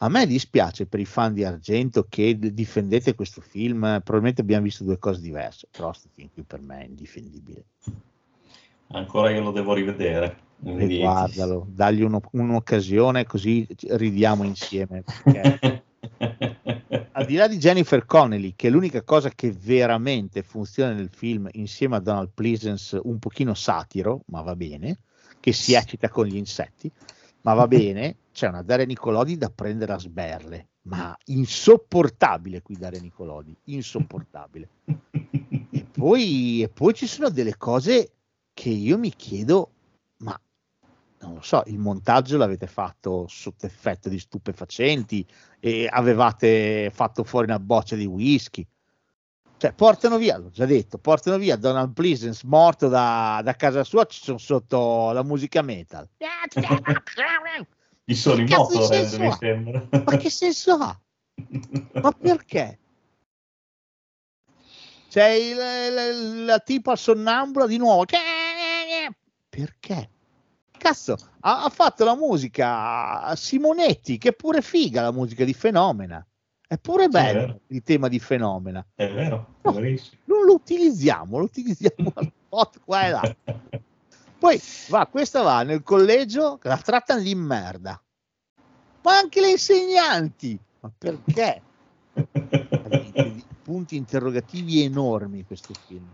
Speaker 7: A me dispiace per i fan di Argento che difendete questo film, probabilmente abbiamo visto due cose diverse, però questo film qui per me è indifendibile.
Speaker 8: Ancora io lo devo rivedere.
Speaker 7: Guardalo, dagli uno, un'occasione così ridiamo insieme. Perché... <laughs> Al di là di Jennifer Connelly, che è l'unica cosa che veramente funziona nel film insieme a Donald Pleasence, un pochino satiro, ma va bene, che si eccita con gli insetti, ma va bene, <laughs> c'è una Daria Nicolodi da prendere a sberle, ma insopportabile qui Daria Nicolodi, insopportabile. E poi, e poi ci sono delle cose che io mi chiedo, ma non lo so, il montaggio l'avete fatto sotto effetto di stupefacenti e avevate fatto fuori una boccia di whisky. Cioè, portano via, l'ho già detto, portano via Donald Pleasence morto da, da casa sua, ci sono sotto la musica metal. <laughs>
Speaker 8: I soli moto, mi sembra.
Speaker 7: Ma che senso ha? Ma perché? C'è il, la, la tipa sonnambula di nuovo. Perché? Cazzo, ha, ha, fatto la musica a Simonetti, che è pure figa la musica di Fenomena. È pure bello sì, il tema di Fenomena.
Speaker 8: È vero, no,
Speaker 7: non lo utilizziamo, lo utilizziamo <laughs> al spot qua e là. Poi va, questa va nel collegio, la trattano di merda. Ma anche le insegnanti. Ma perché? <laughs> Punti interrogativi enormi questo film.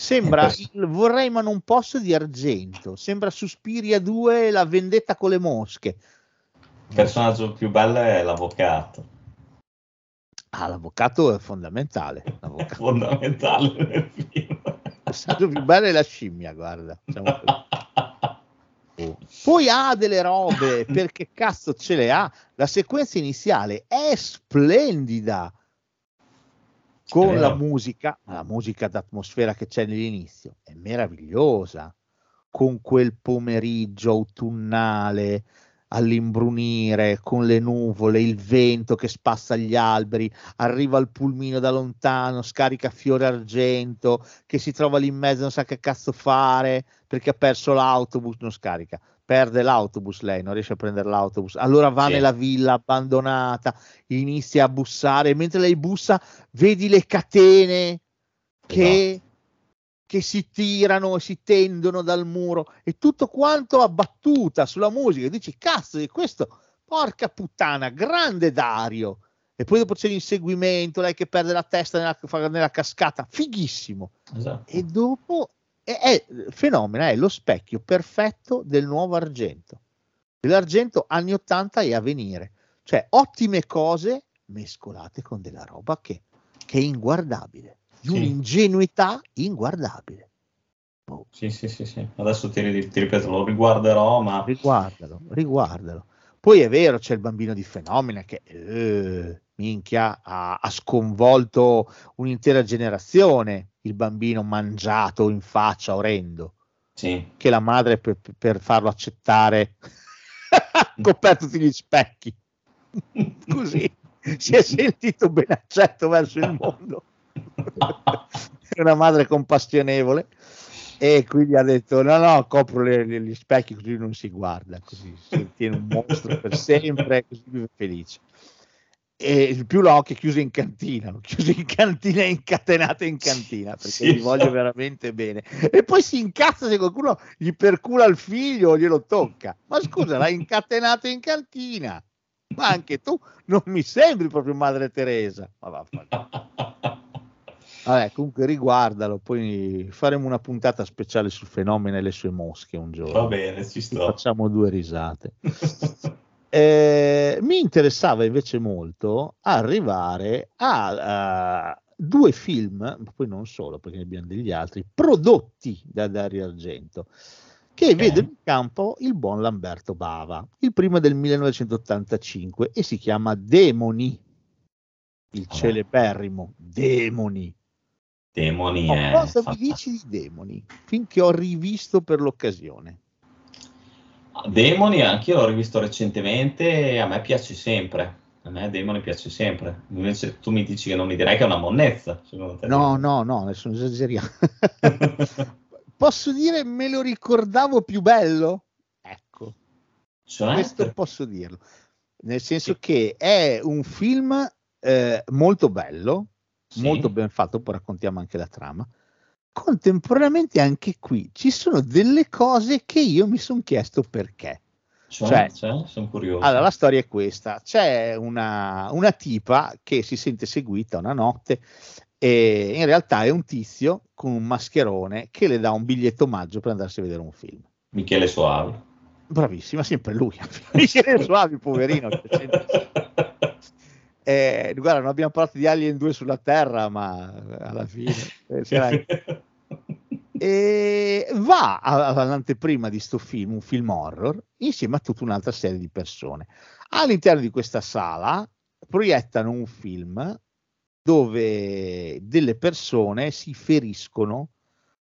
Speaker 7: Sembra il vorrei ma non posso di argento. Sembra Suspiria 2 la vendetta con le mosche.
Speaker 8: Il personaggio più bello è l'avvocato.
Speaker 7: Ah, l'avvocato è fondamentale. L'avvocato. <laughs>
Speaker 8: fondamentale nel film.
Speaker 7: Il personaggio più bello è la scimmia, guarda. Diciamo oh. <laughs> Poi ha delle robe, perché cazzo ce le ha? La sequenza iniziale è splendida con la musica, la musica d'atmosfera che c'è nell'inizio, è meravigliosa, con quel pomeriggio autunnale all'imbrunire, con le nuvole, il vento che spassa gli alberi, arriva il pulmino da lontano, scarica fiore argento, che si trova lì in mezzo, non sa che cazzo fare perché ha perso l'autobus, non scarica, perde l'autobus lei, non riesce a prendere l'autobus, allora va sì. nella villa abbandonata, inizia a bussare, mentre lei bussa vedi le catene che, esatto. che si tirano e si tendono dal muro e tutto quanto abbattuta sulla musica, e dici cazzo di questo, porca puttana, grande Dario, e poi dopo c'è l'inseguimento, lei che perde la testa nella, nella cascata, fighissimo.
Speaker 8: Esatto.
Speaker 7: E dopo è, è fenomeno, è lo specchio perfetto del nuovo argento. Dell'argento anni 80 e a venire. Cioè, ottime cose mescolate con della roba che, che è inguardabile, di
Speaker 8: Sì.
Speaker 7: un'ingenuità inguardabile. Boh,
Speaker 8: Sì, sì, sì, sì. Adesso ti, ti ripeto, lo riguarderò, ma
Speaker 7: riguardalo, riguardalo. Poi è vero, c'è il bambino di fenomena che eh, minchia ha, ha sconvolto un'intera generazione, il bambino mangiato in faccia, orrendo,
Speaker 8: sì.
Speaker 7: che la madre per, per farlo accettare ha <laughs> coperto tutti gli specchi. <laughs> Così si è sentito ben accetto verso il mondo. <laughs> È una madre compassionevole e quindi ha detto no no copro le- le- gli specchi così non si guarda così si tiene un mostro per sempre così vive felice e il più l'occhio è chiuso in cantina l'ho chiuso in cantina e incatenato in cantina perché
Speaker 8: Sì,
Speaker 7: gli voglio
Speaker 8: esatto.
Speaker 7: veramente bene e poi si incazza se qualcuno gli percula il figlio o glielo tocca ma scusa l'hai incatenato in cantina ma anche tu non mi sembri proprio madre Teresa ma vaffanculo Vabbè, comunque riguardalo, poi faremo una puntata speciale sul fenomeno e le sue mosche un giorno.
Speaker 8: Va bene, Ci sto.
Speaker 7: Facciamo due risate. <laughs> Eh, mi interessava invece molto arrivare a, a due film, ma poi non solo, perché ne abbiamo degli altri, prodotti da Dario Argento, che
Speaker 8: Ok.
Speaker 7: vedono in campo il buon Lamberto Bava. Il primo è del 1985 e si chiama Demoni, il
Speaker 8: Ah.
Speaker 7: celeberrimo Demoni.
Speaker 8: Demoni
Speaker 7: Oh, cosa mi dici di Demoni? Finché ho rivisto per l'occasione.
Speaker 8: Demoni anche io l'ho rivisto recentemente e a me piace sempre. A me Demoni piace sempre. Invece tu mi dici che non mi direi che è una monnezza, secondo te.
Speaker 7: No, no, no, adesso esageriamo. <laughs> posso dire me lo ricordavo più bello? Ecco,
Speaker 8: Cioè,
Speaker 7: questo posso dirlo. Nel senso
Speaker 8: Sì.
Speaker 7: che è un film eh, molto bello,
Speaker 8: sì.
Speaker 7: molto ben fatto, poi raccontiamo anche la trama. Contemporaneamente anche qui ci sono delle cose che io mi sono chiesto perché.
Speaker 8: Cioè,
Speaker 7: cioè-
Speaker 8: cioè, sono curioso.
Speaker 7: Allora, la storia è questa: c'è una, una tipa che si sente seguita una notte e in realtà è un tizio con un mascherone che le dà un biglietto omaggio per andarsi a vedere un film.
Speaker 8: Michele Soavi.
Speaker 7: Bravissima, sempre lui. <laughs> Michele Suavi, poverino. Eh, guarda, non abbiamo parlato di Alien 2 sulla Terra, ma alla fine eh, c'era <laughs> e va all'anteprima di sto film, un film horror, insieme a tutta un'altra serie di persone. All'interno di questa sala proiettano un film dove delle persone si feriscono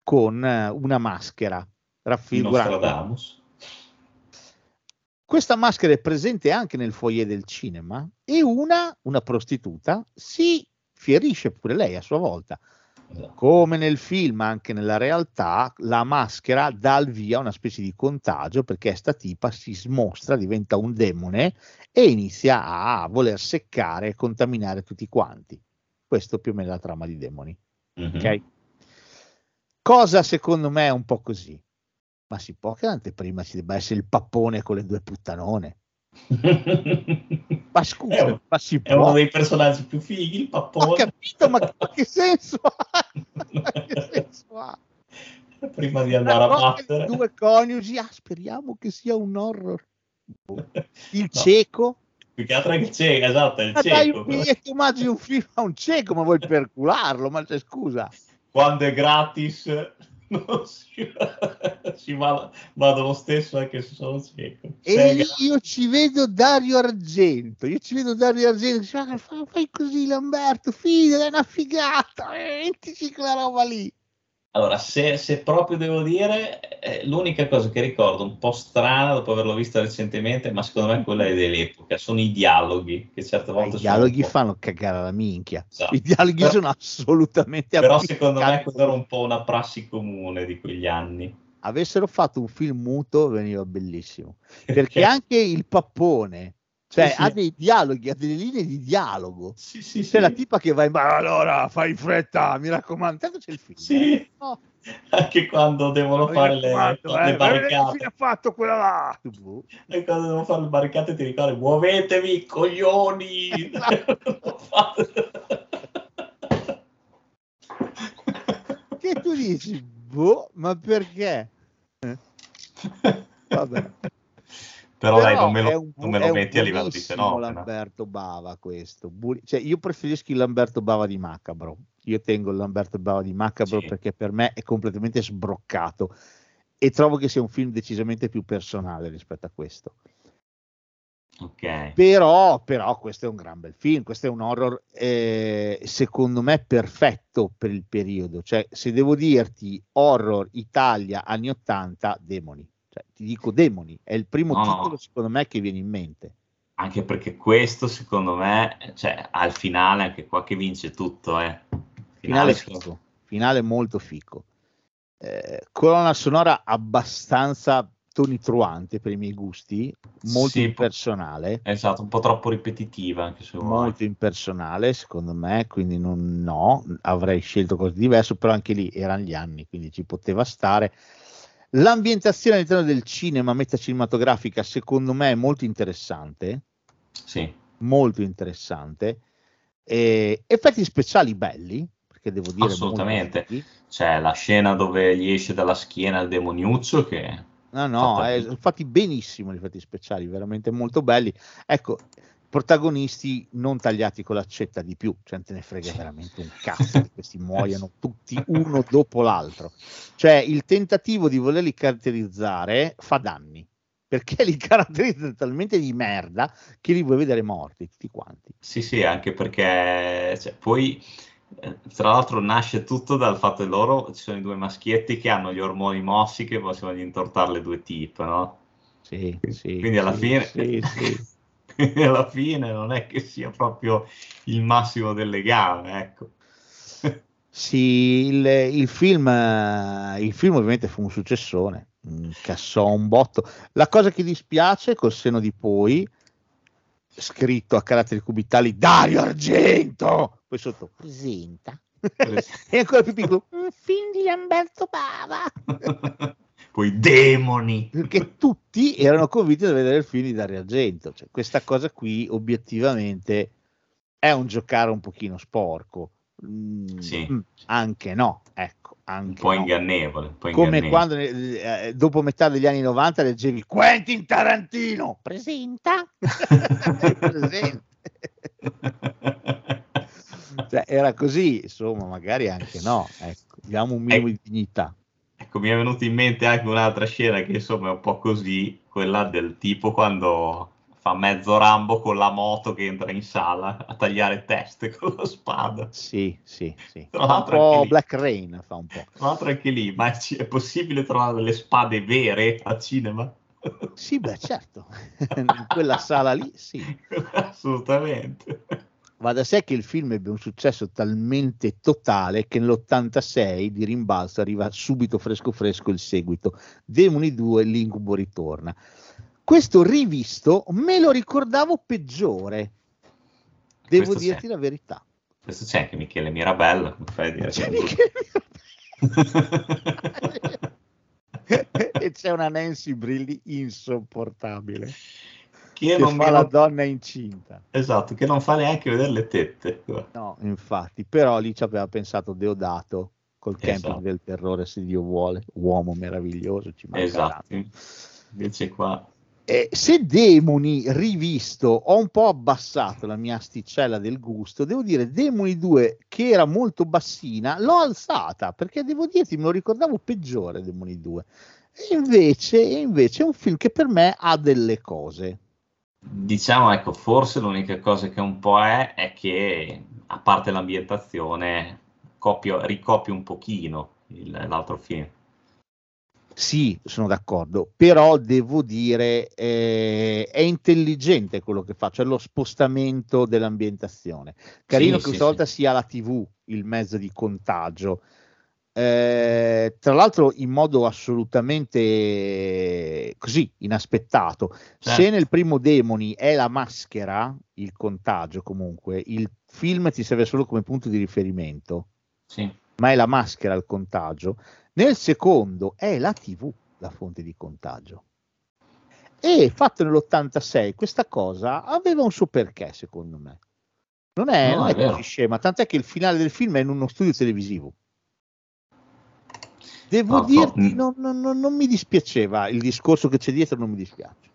Speaker 7: con eh, una maschera raffigurata. Questa maschera è presente anche nel foyer del cinema e una, una prostituta, si ferisce pure lei a sua volta.
Speaker 8: Esatto.
Speaker 7: Come nel film, anche nella realtà, la maschera dà il via a una specie di contagio perché sta tipa si smostra, diventa un demone e inizia a voler seccare e contaminare tutti quanti. Questo più o meno è la trama di Demoni.
Speaker 8: Mhm.
Speaker 7: ok? Cosa secondo me è un po' così. Ma si può che l'anteprima ci debba essere il pappone con le due puttanone. <laughs> Ma scusa,
Speaker 8: È un-
Speaker 7: ma si
Speaker 8: È uno
Speaker 7: può?
Speaker 8: dei personaggi più fighi, il
Speaker 7: Ho
Speaker 8: pappone.
Speaker 7: capito, ma, ma che senso ha? <laughs> Che senso ha?
Speaker 8: Prima di andare a
Speaker 7: La di
Speaker 8: battere.
Speaker 7: due coniugi, ah, speriamo che sia un horror. Il
Speaker 8: No.
Speaker 7: cieco,
Speaker 8: Più che altro è il cieco, esatto, è il
Speaker 7: ma dai
Speaker 8: cieco.
Speaker 7: un biglietto omaggio un film a un cieco, ma vuoi percularlo? Ma cioè, scusa,
Speaker 8: Quando è gratis non si, <laughs> si va, vado lo stesso anche se sono cieco.
Speaker 7: E
Speaker 8: gra-
Speaker 7: io ci vedo Dario Argento, io ci vedo Dario Argento, dice, "Ah, fai, fai così Lamberto, figlio, è una figata, eh, mettici quella roba lì.
Speaker 8: Allora, se, se proprio devo dire, eh, l'unica cosa che ricordo un po' strana dopo averlo visto recentemente, ma secondo me quella è dell'epoca, sono i dialoghi, che certe volte
Speaker 7: I dialoghi fanno cagare la minchia,
Speaker 8: Esatto.
Speaker 7: i dialoghi
Speaker 8: Però-
Speaker 7: sono assolutamente
Speaker 8: Però secondo me quella era un po' una prassi comune di quegli anni.
Speaker 7: Avessero fatto un film muto veniva bellissimo, <laughs> perché anche il pappone Cioè,
Speaker 8: Sì, sì.
Speaker 7: ha dei dialoghi, ha delle linee di dialogo.
Speaker 8: Sì, sì,
Speaker 7: C'è la tipa che va in ma allora fai in fretta, mi raccomando. Tanto c'è il film.
Speaker 8: Sì.
Speaker 7: No. <laughs>
Speaker 8: Anche quando devono
Speaker 7: Mi
Speaker 8: fare le,
Speaker 7: raccomando,
Speaker 8: le
Speaker 7: eh, che
Speaker 8: barricate.
Speaker 7: fine ha fatto quella là. Boh.
Speaker 8: E quando devono fare le barricate ti ricordi, muovetevi, coglioni! <laughs>
Speaker 7: Che tu dici, boh, ma perché? Eh, <laughs> Vabbè.
Speaker 8: Però, dai, non me lo,
Speaker 7: un-
Speaker 8: non me lo metti a livello di fenomeno.
Speaker 7: Lamberto Bava questo. Bu- cioè, io preferisco il Lamberto Bava di Macabro. Io tengo il Lamberto Bava di Macabro
Speaker 8: Sì.
Speaker 7: perché per me è completamente sbroccato e trovo che sia un film decisamente più personale rispetto a questo.
Speaker 8: Ok.
Speaker 7: Però, però questo è un gran bel film, questo è un horror eh, secondo me perfetto per il periodo. Cioè, se devo dirti horror Italia anni 80, Demoni. Cioè, ti dico Demoni, è il primo
Speaker 8: No,
Speaker 7: titolo secondo me che viene in mente.
Speaker 8: Anche perché questo, secondo me, cioè, al finale, anche qua che vince tutto, eh.
Speaker 7: Finale
Speaker 8: sono-
Speaker 7: fico, finale molto fico. Eh, colonna sonora abbastanza tonitruante per i miei gusti, molto
Speaker 8: Sì,
Speaker 7: impersonale.
Speaker 8: Esatto, un po' troppo ripetitiva, anche se vuoi.
Speaker 7: molto impersonale secondo me quindi non no avrei scelto qualcosa di diverso però anche lì erano gli anni quindi ci poteva stare l'ambientazione all'interno del cinema metacinematografica secondo me è molto interessante
Speaker 8: Sì,
Speaker 7: molto interessante e effetti speciali belli perché devo dire
Speaker 8: Assolutamente. c'è la scena dove gli esce dalla schiena il demoniuccio che...
Speaker 7: No, no,
Speaker 8: bene.
Speaker 7: fatti benissimo gli effetti speciali, veramente molto belli. Ecco, protagonisti non tagliati con l'accetta di più, cioè non te ne frega veramente un cazzo che questi <laughs> muoiano tutti uno dopo l'altro. Cioè, il tentativo di volerli caratterizzare fa danni, perché li caratterizza talmente di merda che li vuoi vedere morti tutti quanti.
Speaker 8: Sì, sì, anche perché cioè, poi, eh, tra l'altro, nasce tutto dal fatto che loro ci sono i due maschietti che hanno gli ormoni mossi che possono intortare le due tipe, no?
Speaker 7: Sì, sì,
Speaker 8: Quindi alla
Speaker 7: sì,
Speaker 8: fine,
Speaker 7: sì, sì. <laughs> <laughs>
Speaker 8: alla fine non è che sia proprio il massimo del legame, ecco. <laughs>
Speaker 7: Sì, il, il film, il film ovviamente fu un successone, incassò un botto. La cosa che dispiace col seno di poi, scritto a caratteri cubitali Dario Argento, poi sotto presenta. <laughs> e ancora più piccolo, un film di Lamberto Bava.
Speaker 8: Poi demoni.
Speaker 7: Perché tutti erano convinti di vedere il film di Dario Argento. Cioè, questa cosa qui obiettivamente è un giocare un pochino sporco. Mm,
Speaker 8: Sì.
Speaker 7: mm, Anche no, ecco,
Speaker 8: Un
Speaker 7: anche
Speaker 8: po'
Speaker 7: no.
Speaker 8: ingannevole. Un po'
Speaker 7: come
Speaker 8: ingannevole.
Speaker 7: quando eh, dopo metà degli anni 90 leggevi Quentin Tarantino presenta Presente. <laughs> Cioè, era così insomma magari anche no ecco diamo un minimo
Speaker 8: Eh.
Speaker 7: di dignità
Speaker 8: Ecco, mi è venuta in mente anche un'altra scena che insomma è un po' così, quella del tipo quando fa mezzo Rambo con la moto che entra in sala a tagliare teste <laughs> con la spada.
Speaker 7: sì sì sì
Speaker 8: Tra
Speaker 7: un po'
Speaker 8: lì.
Speaker 7: Black Rain fa un po'
Speaker 8: Tra l'altro anche lì, ma è, è possibile trovare delle spade vere al cinema?
Speaker 7: sì beh certo <laughs> in quella sala lì sì <laughs>
Speaker 8: Assolutamente.
Speaker 7: Va da sé che il film ebbe un successo talmente totale che nell'86 di rimbalzo arriva subito fresco fresco il seguito, Demoni 2, l'incubo ritorna. Questo rivisto me lo ricordavo peggiore, devo
Speaker 8: Questo
Speaker 7: dirti
Speaker 8: sì.
Speaker 7: la verità.
Speaker 8: Questo c'è anche Michele Mirabella, come fai a dire?
Speaker 7: C'è
Speaker 8: che-
Speaker 7: Michele- <laughs> <laughs> e c'è una Nancy Brilli insopportabile
Speaker 8: che
Speaker 7: che
Speaker 8: non
Speaker 7: fa
Speaker 8: mi-
Speaker 7: la donna incinta.
Speaker 8: Esatto, che non fa neanche vedere le tette.
Speaker 7: No, infatti, però lì ci aveva pensato Deodato col camping
Speaker 8: Esatto.
Speaker 7: del terrore se Dio vuole, uomo meraviglioso, ci manca
Speaker 8: Esatto.
Speaker 7: tanto.
Speaker 8: Invece qua...
Speaker 7: Eh, se Demoni rivisto ho un po' abbassato la mia asticella del gusto, devo dire Demoni 2 che era molto bassina, l'ho alzata perché devo dirti me lo ricordavo peggiore Demoni 2. E invece, invece è un film che per me ha delle cose.
Speaker 8: Diciamo, ecco, forse l'unica cosa che un po' è è che, a parte l'ambientazione, copio- ricopia un pochino il- l'altro film.
Speaker 7: Sì, sono d'accordo, però devo dire eh, è intelligente quello che fa, cioè lo spostamento dell'ambientazione. Carino
Speaker 8: Sì,
Speaker 7: che
Speaker 8: sì,
Speaker 7: questa volta sia la TV il mezzo di contagio. Eh, tra l'altro in modo assolutamente così inaspettato.
Speaker 8: Certo.
Speaker 7: Se nel primo Demoni è la maschera, il contagio comunque, il film ti serve solo come punto di riferimento,
Speaker 8: Sì.
Speaker 7: ma è la maschera il contagio. Nel secondo è la TV la fonte di contagio. E fatto nell'86, questa cosa aveva un suo perché, secondo me. Non è,
Speaker 8: No,
Speaker 7: non
Speaker 8: è
Speaker 7: è così scema, tant'è che il finale del film è in uno studio televisivo. Devo
Speaker 8: No, no,
Speaker 7: dirti,
Speaker 8: mm.
Speaker 7: non, non- non- mi dispiaceva il discorso che c'è dietro, non mi dispiace.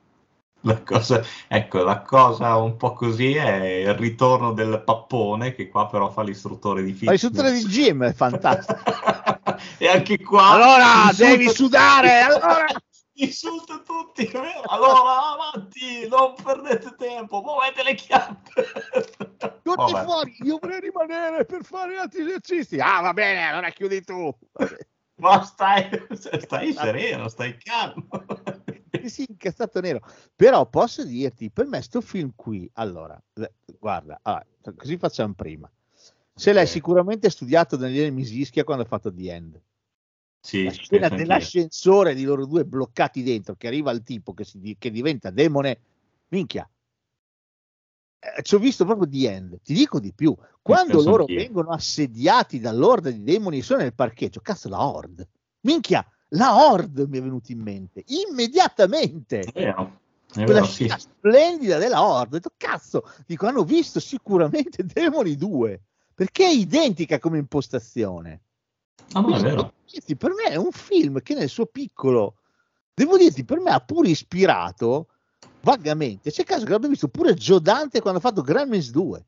Speaker 8: La cosa, ecco, la cosa un po' così è il ritorno del pappone che qua però fa l'istruttore di fitness.
Speaker 7: L'istruttore di gym è fantastico. <laughs>
Speaker 8: e anche qua
Speaker 7: Allora, devi sudare, allora! <laughs>
Speaker 8: insulta tutti. Allora, avanti, non perdete tempo, muovete le chiappe.
Speaker 7: Tutti fuori, io vorrei rimanere per fare altri esercizi. Ah, va bene, allora chiudi tu. <laughs>
Speaker 8: Ma stai, stai sereno, stai calmo.
Speaker 7: Sì, incazzato nero. Però posso dirti, per me sto film qui, allora, guarda, allora, così facciamo prima. Se l'hai sicuramente studiato Daniele Misischia quando ha fatto The End.
Speaker 8: Sì,
Speaker 7: La scena dell'ascensore di loro due bloccati dentro, che arriva il tipo che, si che diventa demone, minchia. Eh, ci ho visto proprio The End. Ti dico di più, quando loro
Speaker 8: anch'io.
Speaker 7: vengono assediati dall'orda di demoni sono nel parcheggio, cazzo la Horde. Minchia, la Horde mi è venuta in mente, immediatamente
Speaker 8: È vero, è
Speaker 7: quella
Speaker 8: vero, sì.
Speaker 7: scena splendida della Horde. Ho detto, cazzo, dico, hanno visto sicuramente <laughs> Demoni 2 perché è identica come impostazione.
Speaker 8: No, no,
Speaker 7: Quindi, dirti, per me è un film che nel suo piccolo, devo dirti, per me ha pure ispirato vagamente. C'è caso che l'abbia visto pure Joe Dante quando ha fatto Gremlins 2.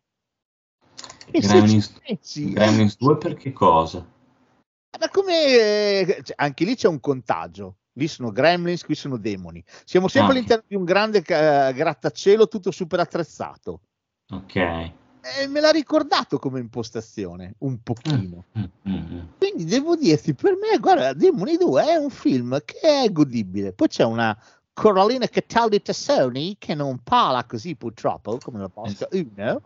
Speaker 7: E se
Speaker 8: Gremlins-
Speaker 7: pensi,
Speaker 8: Gremlins 2 per che cosa?
Speaker 7: ma come eh, cioè, anche lì c'è un contagio. Lì sono gremlins, qui sono demoni. Siamo sempre
Speaker 8: Ah.
Speaker 7: all'interno di un grande eh, grattacielo tutto super attrezzato.
Speaker 8: Ok.
Speaker 7: E me l'ha ricordato come impostazione, un pochino.
Speaker 8: Mm, mm, mm.
Speaker 7: Quindi devo dirti, per me, guarda, Demoni 2 è un film che è godibile. Poi c'è una Corallina Cataldi Tassoni che non parla così purtroppo, come la posta 1,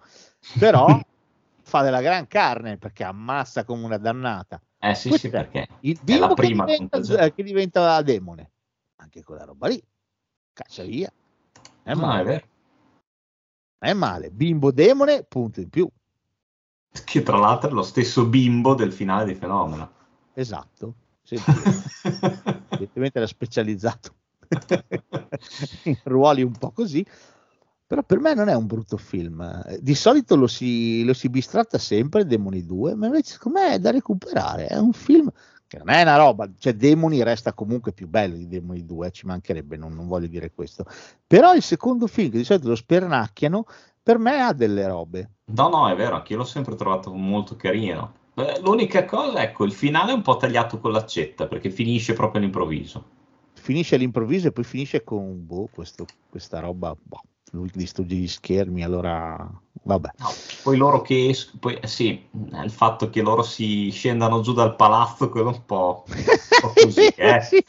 Speaker 7: però <laughs> fa della gran carne perché ammassa come una dannata.
Speaker 8: Eh sì,
Speaker 7: Poi
Speaker 8: sì, perché
Speaker 7: Il
Speaker 8: è
Speaker 7: bimbo
Speaker 8: la
Speaker 7: che
Speaker 8: prima
Speaker 7: diventa,
Speaker 8: contagione.
Speaker 7: eh, che diventa demone, anche quella roba lì, caccia via. È
Speaker 8: No,
Speaker 7: male,
Speaker 8: è vero.
Speaker 7: è male. Bimbo demone, punto in più.
Speaker 8: Che tra l'altro è lo stesso bimbo del finale di Fenomeno.
Speaker 7: Esatto. Sì, <laughs> evidentemente era specializzato ruoli un po' così. Però per me non è un brutto film. Di solito lo si, lo si bistratta sempre Demoni 2, ma invece me è da recuperare. È un film che non è una roba, cioè Demoni resta comunque più bello di Demoni 2, eh, ci mancherebbe, non, non voglio dire questo. Però il secondo film, che di solito lo spernacchiano, per me ha delle robe.
Speaker 8: No, no, è vero, anche io l'ho sempre trovato molto carino. L'unica cosa, ecco, il finale è un po' tagliato con l'accetta perché finisce proprio all'improvviso.
Speaker 7: Finisce all'improvviso e poi finisce con boh, questo- questa roba. Boh, lui distrugge gli schermi, allora vabbè.
Speaker 8: No, poi loro che es- poi, eh, sì, il fatto che loro si scendano giù dal palazzo, quello un po', un po' così, <laughs> eh.
Speaker 7: Sì.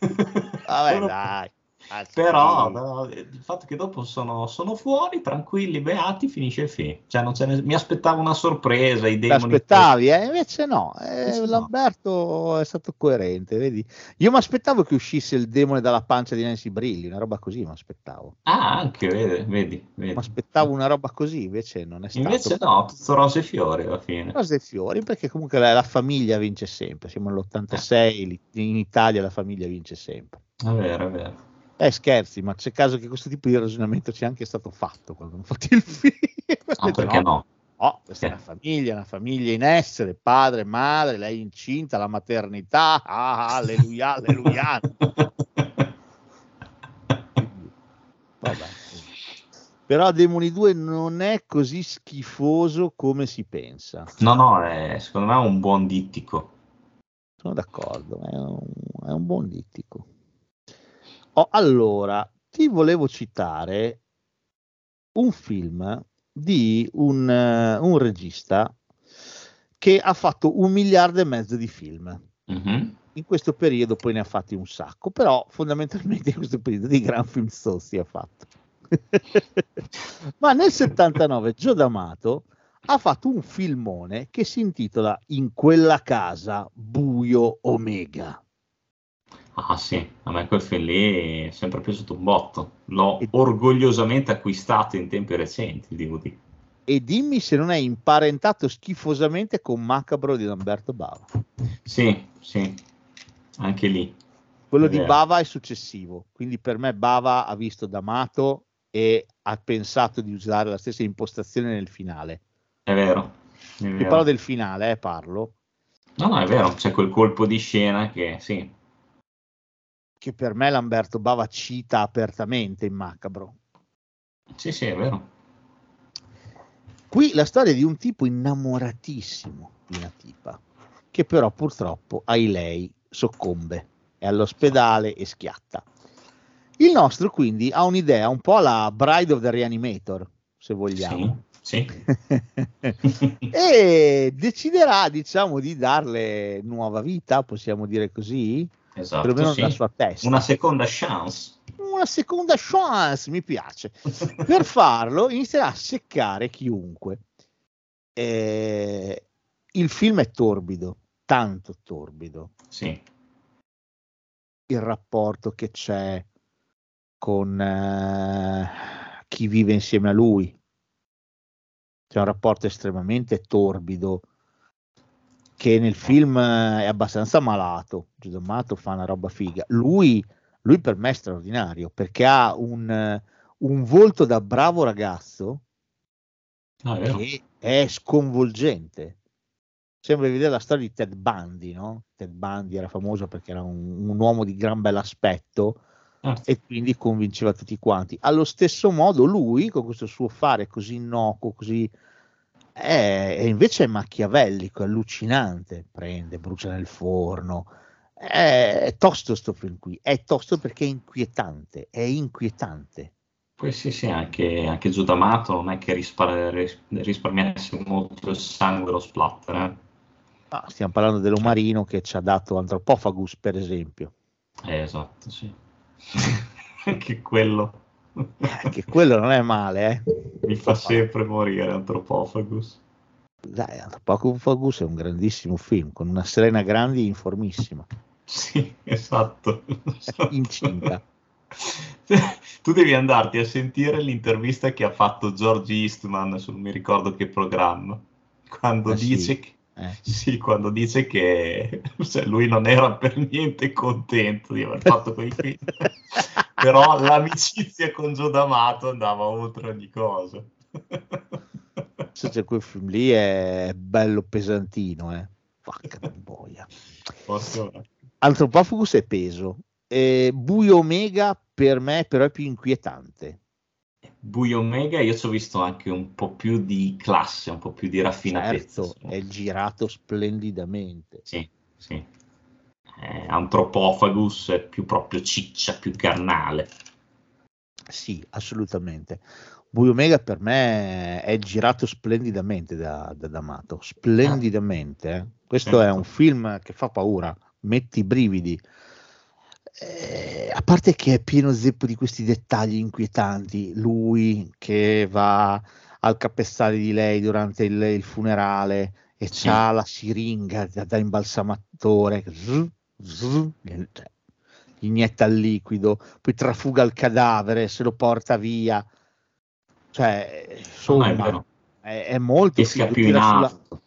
Speaker 7: <laughs> Vabbè, dai. Sì.
Speaker 8: Però no, il fatto che dopo sono, sono fuori, tranquilli, beati, finisce il film. Cioè, non ce ne- mi aspettavo una sorpresa, i
Speaker 7: Ti
Speaker 8: demoni.
Speaker 7: aspettavi, eh? invece no, eh,
Speaker 8: Invece no.
Speaker 7: Lamberto è stato coerente, vedi? Io mi aspettavo che uscisse il demone dalla pancia di Nancy Brilli, una roba così mi aspettavo.
Speaker 8: Ah, anche, vedi, vedi. vedi.
Speaker 7: Mi aspettavo una roba così, invece non è stato.
Speaker 8: Invece no, tutto rose e fiori alla fine.
Speaker 7: Cose e fiori, perché comunque la, la famiglia vince sempre. Siamo nell'86, lì- in Italia la famiglia vince sempre.
Speaker 8: È vero, è vero.
Speaker 7: Eh, scherzi, ma c'è caso che questo tipo di ragionamento sia anche stato fatto quando hanno fatto il film.
Speaker 8: No, perché no?
Speaker 7: No, questa è una famiglia, una famiglia in essere, padre, madre, lei incinta, la maternità, ah, alleluia, alleluia. <laughs> Vabbè. Però Demoni 2 non è così schifoso come si pensa.
Speaker 8: No, no, è- secondo me è un buon dittico.
Speaker 7: Sono d'accordo, è un, è un buon dittico. Oh, allora, ti volevo citare un film di un, eh, un regista che ha fatto un miliardo e mezzo di film.
Speaker 8: Mhm.
Speaker 7: In questo periodo poi ne ha fatti un sacco, però fondamentalmente <laughs> in questo periodo di gran film stossi ha fatto. <laughs> Ma nel 79 Gio D'Amato ha fatto un filmone che si intitola In quella casa buio Omega.
Speaker 8: Ah sì, a me quel film lì è sempre piaciuto un botto. L'ho orgogliosamente acquistato in tempi recenti il DVD.
Speaker 7: E dimmi se non è imparentato schifosamente con Macabro di Lamberto Bava.
Speaker 8: Sì, sì, anche lì.
Speaker 7: Quello
Speaker 8: È
Speaker 7: di
Speaker 8: vero.
Speaker 7: Bava è successivo, quindi per me Bava ha visto D'Amato e ha pensato di usare la stessa impostazione nel finale.
Speaker 8: È vero. È vero.
Speaker 7: parlo del finale, eh, parlo,
Speaker 8: No, no, è vero, c'è quel colpo di scena che sì,
Speaker 7: che per me Lamberto Bava cita apertamente in Macabro.
Speaker 8: sì, sì, è vero.
Speaker 7: Qui la storia di un tipo innamoratissimo di una tipa, che però purtroppo, ai lei, soccombe, è all'ospedale e schiatta. Il nostro quindi ha un'idea un po' alla Bride of the Reanimator, se vogliamo.
Speaker 8: Sì, <laughs>
Speaker 7: e deciderà, diciamo, di darle nuova vita, possiamo dire così,
Speaker 8: esatto,
Speaker 7: perlomeno
Speaker 8: sì.
Speaker 7: nella sua testa.
Speaker 8: Una seconda chance.
Speaker 7: Una seconda chance, mi piace. <laughs> Per farlo inizierà a seccare chiunque. Eh, il film è torbido, tanto torbido.
Speaker 8: Sì,
Speaker 7: Il rapporto che c'è con eh, chi vive insieme a lui. C'è un rapporto estremamente torbido che nel film è abbastanza malato. Giuseppe Amato fa una roba figa. Lui, lui per me è straordinario perché ha un, un volto da bravo ragazzo
Speaker 8: vero.
Speaker 7: che è sconvolgente. Sembra di vedere la storia di Ted Bundy, no? Ted Bundy era famoso perché era un, un uomo di gran bell'aspetto
Speaker 8: Certo.
Speaker 7: e quindi convinceva tutti quanti. Allo stesso modo lui, con questo suo fare così innocuo, così... È, è invece è machiavellico, è allucinante, prende, brucia nel forno. È, è tosto sto film qui, è tosto perché è inquietante, è inquietante.
Speaker 8: Poi sì, sì, anche, anche Giù D'Amato non è che rispar- ris- risparmiasse molto il sangue lo splatter. eh.
Speaker 7: Ah, stiamo parlando dell'omarino che ci ha dato Anthropophagus, per esempio.
Speaker 8: Eh, esatto, sì. <laughs> Anche quello
Speaker 7: Eh, che quello non è male, eh.
Speaker 8: mi fa sempre morire Anthropophagus.
Speaker 7: Dai, Anthropophagus è un grandissimo film con una Serena Grandi informissima,
Speaker 8: Sì, esatto. <laughs>
Speaker 7: incinta. <laughs>
Speaker 8: Tu devi andarti a sentire l'intervista che ha fatto George Eastman su non mi ricordo che programma, quando
Speaker 7: Ah, sì?
Speaker 8: dice che
Speaker 7: Eh.
Speaker 8: Sì, quando dice che <laughs> cioè, lui non era per niente contento di aver fatto quei film, però l'amicizia con Gio D'Amato andava oltre ogni cosa.
Speaker 7: Se c'è quel film lì è bello pesantino, eh. Vacca di boia.
Speaker 8: Posso-
Speaker 7: Anthropophagus è peso. E Buio Omega per me però è più inquietante.
Speaker 8: Buio Omega io ci ho visto anche un po' più di classe, un po' più di raffinatezza.
Speaker 7: Certo, è girato splendidamente.
Speaker 8: Sì, sì. Eh, Anthropophagus è più proprio ciccia, più carnale.
Speaker 7: Sì, assolutamente. Buio Omega per me è girato splendidamente da, da D'Amato, splendidamente. eh. Questo
Speaker 8: Certo.
Speaker 7: è un film che fa paura, metti i brividi. Eh, a parte che è pieno zeppo di questi dettagli inquietanti, lui che va al capezzale di lei durante il, il funerale e
Speaker 8: Sì.
Speaker 7: c'ha la siringa da, da imbalsamatore, zzz, zzz, inietta il liquido, poi trafuga il cadavere, se lo porta via. Cioè,
Speaker 8: No,
Speaker 7: insomma,
Speaker 8: è vero.
Speaker 7: è, è molto
Speaker 8: Pesca più in
Speaker 7: tira sulla-
Speaker 8: alto.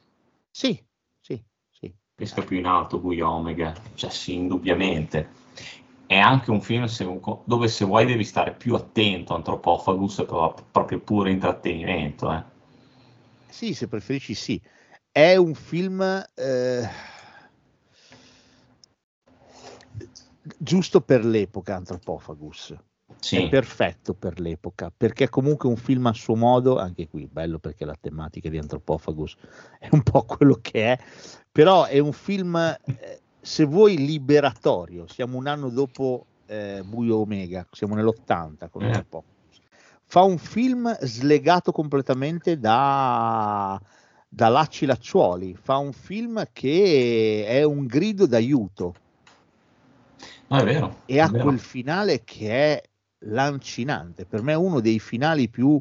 Speaker 7: Sì, sì, sì.
Speaker 8: pesca più in alto Buio Omega, cioè sì, indubbiamente. È anche un film se- dove se vuoi devi stare più attento, Anthropophagus è pro- proprio puro intrattenimento. eh.
Speaker 7: Sì, se preferisci sì. È un film eh, giusto per l'epoca, Anthropophagus.
Speaker 8: Sì,
Speaker 7: È perfetto per l'epoca, perché è comunque un film a suo modo, anche qui bello perché la tematica di Anthropophagus è un po' quello che è, però è un film, eh, se vuoi, liberatorio. Siamo un anno dopo eh, Buio Omega, siamo nell'80 con
Speaker 8: Eh.
Speaker 7: Fa un film slegato completamente da, da lacci lacciuoli, fa un film che è un grido d'aiuto
Speaker 8: È vero.
Speaker 7: e ha
Speaker 8: vero.
Speaker 7: quel finale che è lancinante. Per me è uno dei finali più,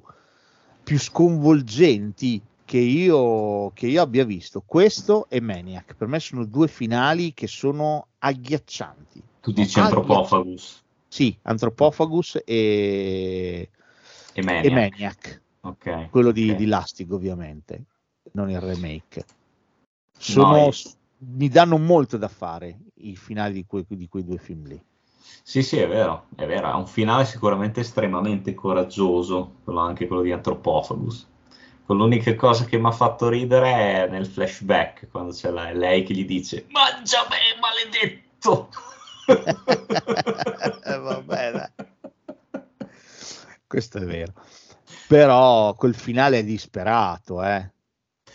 Speaker 7: più sconvolgenti che io, che io abbia visto. Questo e Maniac. Per me sono due finali che sono agghiaccianti.
Speaker 8: Tu dici
Speaker 7: Agghiaccianti.
Speaker 8: Anthropophagus
Speaker 7: Sì, Anthropophagus e,
Speaker 8: e Maniac.
Speaker 7: e Maniac.
Speaker 8: Ok.
Speaker 7: Quello di,
Speaker 8: ok.
Speaker 7: di Lastig, ovviamente, non il remake. Sono,
Speaker 8: No,
Speaker 7: mi danno molto da fare i finali di quei, di quei due film lì.
Speaker 8: Sì, sì, è vero, è vero. Ha un finale sicuramente estremamente coraggioso, quello anche quello di Anthropophagus. Con L'unica cosa che mi ha fatto ridere è nel flashback, quando c'è la- lei che gli dice Mangia me, maledetto! <laughs>
Speaker 7: Eh, vabbè, dai. Questo è vero. Però quel finale è disperato, eh.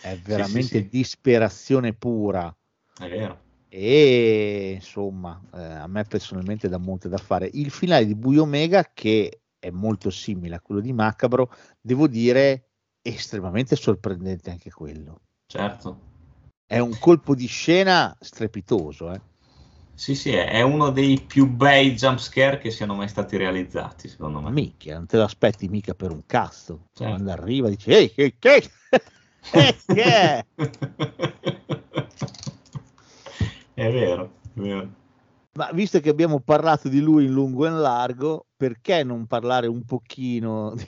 Speaker 7: È veramente
Speaker 8: sì.
Speaker 7: disperazione pura.
Speaker 8: È vero.
Speaker 7: E insomma, eh, a me personalmente dà molto da fare. Il finale di Buio Omega, che è molto simile a quello di Macabro, devo dire estremamente sorprendente anche quello.
Speaker 8: Certo.
Speaker 7: È un colpo di scena strepitoso, eh.
Speaker 8: Sì, sì, è uno dei più bei jumpscare che siano mai stati realizzati, secondo me.
Speaker 7: minchia, non te lo aspetti mica per un cazzo.
Speaker 8: Certo.
Speaker 7: Quando arriva dici, ehi, che, che, <laughs> che è? <laughs>
Speaker 8: È vero, è vero.
Speaker 7: Ma visto che abbiamo parlato di lui in lungo e in largo, perché non parlare un pochino di,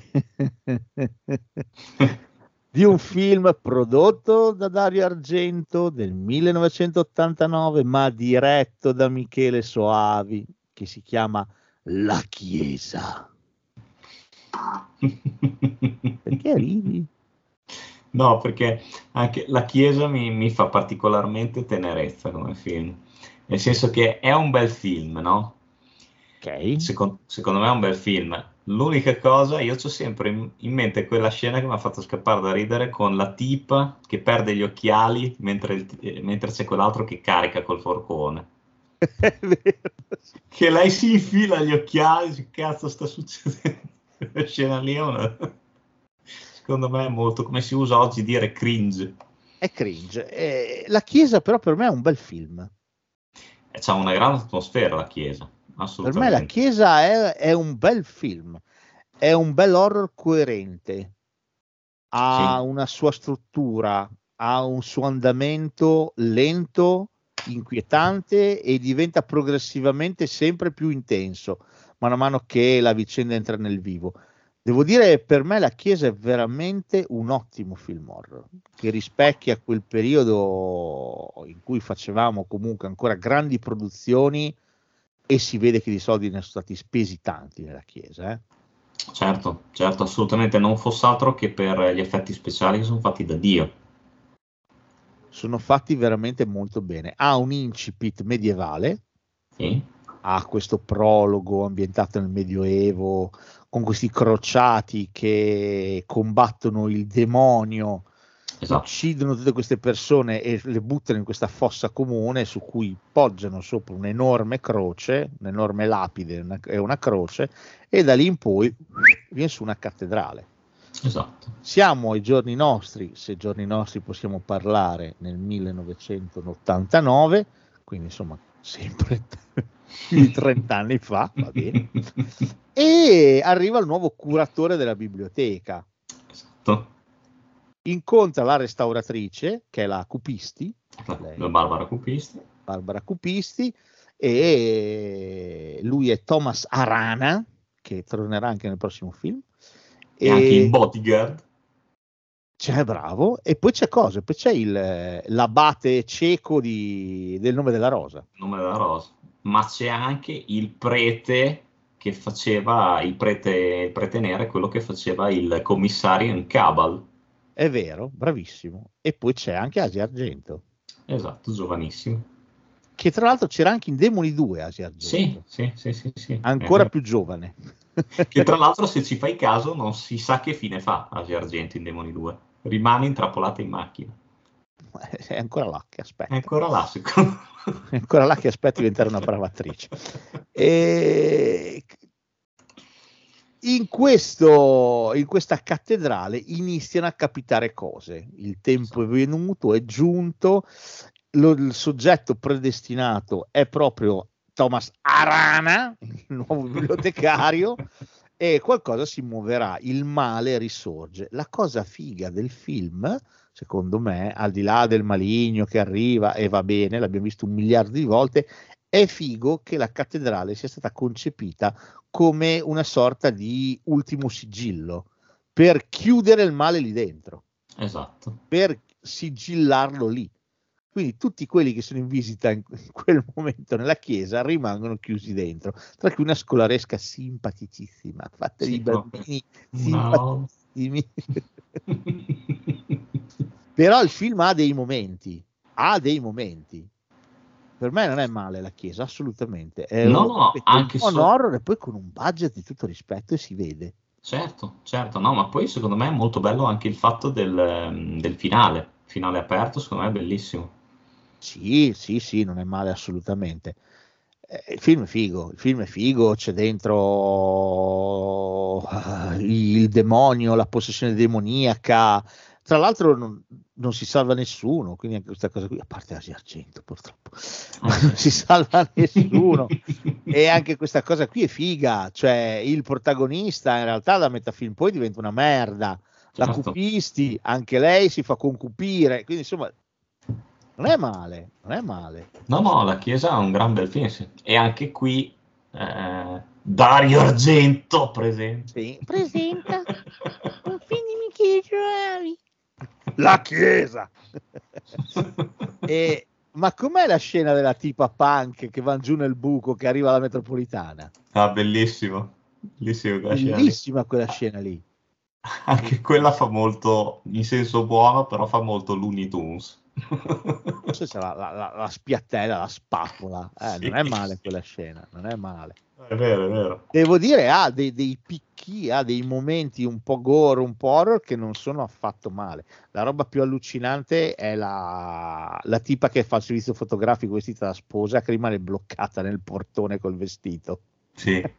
Speaker 7: <laughs> di un film prodotto da Dario Argento del 1989, ma diretto da Michele Soavi, che si chiama La Chiesa? <laughs> Perché ridi?
Speaker 8: No, perché anche la Chiesa mi, mi fa particolarmente tenerezza come film, nel senso che è un bel film, no?
Speaker 7: Ok.
Speaker 8: Secon- secondo me è un bel film. L'unica cosa, io ho sempre in, in mente quella scena che mi ha fatto scappare da ridere con la tipa che perde gli occhiali mentre, il- eh, mentre c'è quell'altro che carica col forcone.
Speaker 7: È <laughs> vero.
Speaker 8: Che lei si infila gli occhiali, che cazzo sta succedendo? <laughs> La scena lì è una... Secondo me è molto come si usa oggi dire cringe.
Speaker 7: È cringe. Eh, la Chiesa però per me è un bel film.
Speaker 8: E c'ha una grande atmosfera la chiesa,
Speaker 7: Per me. La Chiesa è, è un bel film, è un bel horror coerente, ha
Speaker 8: Sì.
Speaker 7: una sua struttura, ha un suo andamento lento, inquietante e diventa progressivamente sempre più intenso mano a mano che la vicenda entra nel vivo. Devo dire, per me La Chiesa è veramente un ottimo film horror, che rispecchia quel periodo in cui facevamo comunque ancora grandi produzioni e si vede che di soldi ne sono stati spesi tanti nella Chiesa. eh.
Speaker 8: Certo, certo, assolutamente, non fosse altro che per gli effetti speciali che sono fatti da Dio.
Speaker 7: Sono fatti veramente molto bene. Ha un incipit medievale,
Speaker 8: Sì,
Speaker 7: ha questo prologo ambientato nel Medioevo, con questi crociati che combattono il demonio,
Speaker 8: esatto,
Speaker 7: uccidono tutte queste persone e le buttano in questa fossa comune su cui poggiano sopra un'enorme croce, un'enorme lapide una- e una croce, e da lì in poi viene su una cattedrale.
Speaker 8: esatto.
Speaker 7: Siamo ai giorni nostri, se giorni nostri possiamo parlare, nel 1989, quindi insomma sempre <laughs> di 30 anni fa, va bene, <laughs> e arriva il nuovo curatore della biblioteca,
Speaker 8: Esatto.
Speaker 7: incontra la restauratrice, che è la Cupisti, Lei.
Speaker 8: La Barbara Cupisti.
Speaker 7: Barbara Cupisti, e lui è Thomas Arana, che tornerà anche nel prossimo film.
Speaker 8: E anche in Bodyguard.
Speaker 7: C'è bravo, e poi c'è cosa? Poi c'è il, l'abate cieco di- del nome della rosa.
Speaker 8: nome della rosa, ma c'è anche il prete che faceva il prete, il prete nero, è quello che faceva il commissario in Cabal.
Speaker 7: È vero, bravissimo. E poi c'è anche Asia Argento,
Speaker 8: Esatto, giovanissimo.
Speaker 7: che tra l'altro c'era anche in Demoni 2 Asia Argento,
Speaker 8: sì, sì, sì, sì.
Speaker 7: ancora
Speaker 8: Eh,
Speaker 7: più giovane.
Speaker 8: Che tra <laughs> l'altro, se ci fai caso, non si sa che fine fa Asia Argento in Demoni 2. Rimane intrappolata in macchina.
Speaker 7: È ancora là che aspetta.
Speaker 8: È ancora là, secondo <laughs>
Speaker 7: È ancora là che aspetta di diventare una brava attrice. E in, questo, in questa cattedrale iniziano a capitare cose. Il tempo è venuto, è giunto, lo- il soggetto predestinato è proprio Thomas Arana, il nuovo <laughs> bibliotecario, e qualcosa si muoverà, il male risorge. La cosa figa del film, secondo me, al di là del maligno che arriva e va bene, l'abbiamo visto un miliardo di volte, è figo che la cattedrale sia stata concepita come una sorta di ultimo sigillo per chiudere il male lì dentro,
Speaker 8: Esatto.
Speaker 7: per sigillarlo lì. Quindi tutti quelli che sono in visita in <laughs> quel momento nella chiesa rimangono chiusi dentro, tra cui una scolaresca simpaticissima, fatta
Speaker 8: Sì,
Speaker 7: di bambini
Speaker 8: No.
Speaker 7: simpaticissimi. <laughs> Però il film ha dei momenti, ha dei momenti. Per me non è male la chiesa, assolutamente. È
Speaker 8: No,
Speaker 7: un,
Speaker 8: no, anche
Speaker 7: un
Speaker 8: so-
Speaker 7: horror e poi con un budget di tutto rispetto e si vede.
Speaker 8: Certo, certo, no, ma poi secondo me è molto bello anche il fatto del, ehm, del finale, finale aperto, secondo me è bellissimo.
Speaker 7: Sì, sì, sì, non è male assolutamente. Eh, il film è figo, il film è figo, c'è dentro ah, il demonio, la possessione demoniaca. Tra l'altro non, non si salva nessuno, quindi anche questa cosa qui, a parte Asia Argento purtroppo, <laughs> non si salva <laughs> nessuno. E anche questa cosa qui è figa, cioè il protagonista in realtà da metà film poi diventa una merda, la
Speaker 8: Certo.
Speaker 7: cupisti, anche lei si fa concupire, quindi insomma non è male, non è male.
Speaker 8: No, no, la Chiesa è un gran bel film, sì. E anche qui eh, Dario Argento presente.
Speaker 7: Sì. Presenta un film di Michele Giovanni. La Chiesa! <laughs> E- ma com'è la scena della tipa punk che va giù nel buco che arriva alla metropolitana?
Speaker 8: Ah, bellissimo. Bellissimo quella scena.
Speaker 7: Bellissima quella scena lì.
Speaker 8: Anche quella fa molto, in senso buono, però fa molto Looney Tunes.
Speaker 7: Forse c'è la, la- la- la spiattella, la spappola. Eh,
Speaker 8: Sì.
Speaker 7: Non è male quella scena, non è male.
Speaker 8: È vero, è vero.
Speaker 7: Devo dire, ha dei, dei picchi, ha dei momenti un po' gore, un po' horror che non sono affatto male. La roba più allucinante è la, la tipa che fa il servizio fotografico vestita da sposa che rimane bloccata nel portone col vestito.
Speaker 8: Sì. <laughs>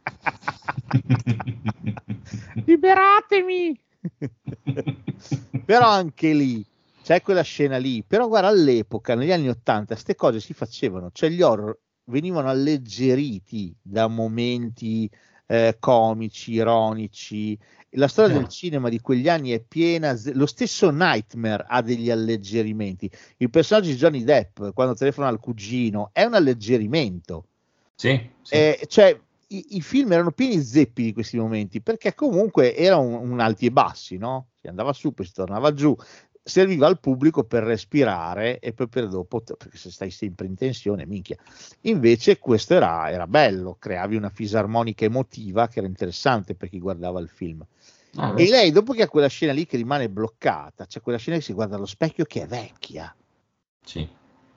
Speaker 7: Liberatemi! <laughs> Però anche lì c'è quella scena lì. Però guarda, all'epoca, negli anni Ottanta, queste cose si facevano, cioè gli horror venivano alleggeriti da momenti eh, comici, ironici. La storia
Speaker 8: Eh.
Speaker 7: del cinema di quegli anni è piena, lo stesso Nightmare ha degli alleggerimenti. Il personaggio di Johnny Depp, quando telefona al cugino, è un alleggerimento.
Speaker 8: Sì, sì.
Speaker 7: Eh, cioè, i, i film erano pieni zeppi di questi momenti perché comunque era un, un alti e bassi, no? Si andava su, poi si tornava giù, serviva al pubblico per respirare e poi per dopo, perché se stai sempre in tensione, minchia. Invece questo era, era bello, creavi una fisarmonica emotiva che era interessante per chi guardava il film.
Speaker 8: Ah,
Speaker 7: E lei, dopo che ha quella scena lì che rimane bloccata, c'è quella scena che si guarda allo specchio che è vecchia.
Speaker 8: sì.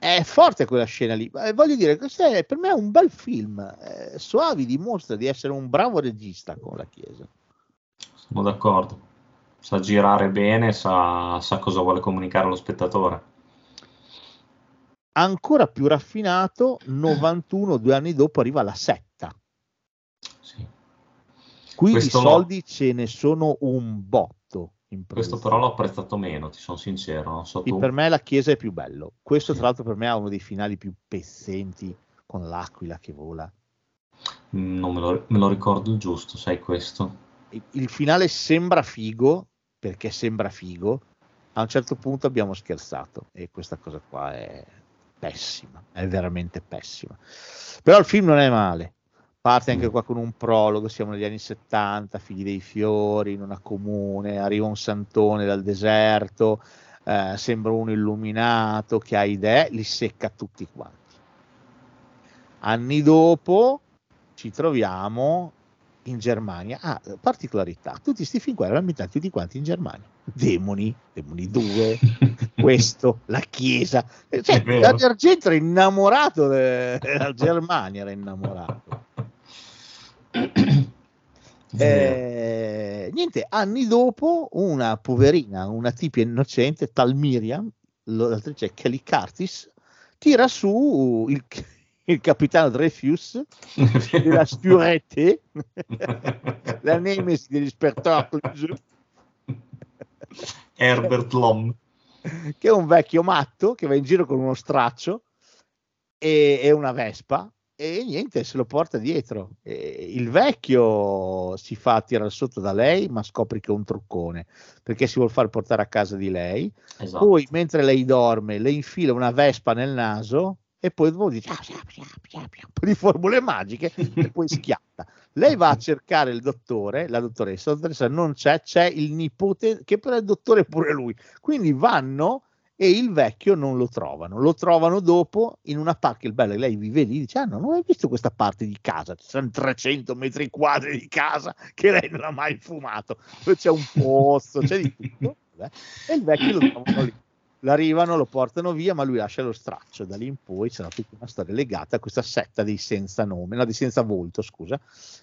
Speaker 7: È forte quella scena lì. Eh, voglio dire, questo è per me un bel film. Eh, Soavi dimostra di essere un bravo regista con la Chiesa.
Speaker 8: Sono d'accordo. Sa girare bene, sa, sa cosa vuole comunicare allo spettatore.
Speaker 7: Ancora più raffinato, 91, due anni dopo, arriva la setta.
Speaker 8: Sì.
Speaker 7: Qui
Speaker 8: Questo
Speaker 7: di
Speaker 8: lo-
Speaker 7: soldi ce ne sono un botto.
Speaker 8: Questo però l'ho apprezzato meno, ti sono sincero. Non so
Speaker 7: Sì,
Speaker 8: tu.
Speaker 7: per me la Chiesa è più bello. Questo, tra l'altro, per me ha uno dei finali più pezzenti con l'aquila che vola.
Speaker 8: Mm, Non me lo, me lo ricordo giusto, sai questo.
Speaker 7: Il, il finale sembra figo perché sembra figo. A un certo punto abbiamo scherzato e questa cosa qua è pessima, è veramente pessima. Però il film non è male. Parte anche
Speaker 8: Mm.
Speaker 7: qua con un prologo, siamo negli anni 70, figli dei fiori, in una comune, arriva un santone dal deserto, eh, sembra uno illuminato che ha idee, li secca tutti quanti. Anni dopo ci troviamo in Germania. Ah, particolarità, tutti questi film qua erano ambientati tutti quanti in Germania. Demoni, Demoni 2, <laughs> questo, la Chiesa. Cioè,
Speaker 8: È vero.
Speaker 7: Dario Argento era innamorato de- della Germania, era innamorato. <clears throat> Eh, niente, anni dopo, una poverina, una tipia innocente, tal Miriam, l'attrice Kelly Curtis, tira su il, il capitano Dreyfus della Spiurette, la <laughs> nemesi degli Spertacles,
Speaker 8: Herbert Lom.
Speaker 7: che è un vecchio matto che va in giro con uno straccio e, e una vespa e niente, se lo porta dietro. E il vecchio si fa tirare sotto da lei, ma scopre che è un truccone perché si vuol far portare a casa di lei.
Speaker 8: Esatto.
Speaker 7: Poi, mentre lei dorme, le infila una vespa nel naso e poi dopo dice "Ah, pia, pia, pia, pia", un po' di formule magiche e poi schiatta. Lei va a cercare il dottore, la dottoressa, la dottoressa non c'è, c'è il nipote che però è il dottore pure lui. Quindi vanno e il vecchio non lo trovano, lo trovano dopo in una parte, il bello è che lei vive lì, dice, ah no, non hai visto questa parte di casa, ci sono 300 metri quadri di casa che lei non ha mai fumato, c'è un pozzo, c'è di tutto, vabbè. e il vecchio lo trovano lì. L'arrivano, lo portano via, ma lui lascia lo straccio. Da lì in poi c'era tutta una storia legata a questa setta dei senza nome, no, di senza volto, scusa,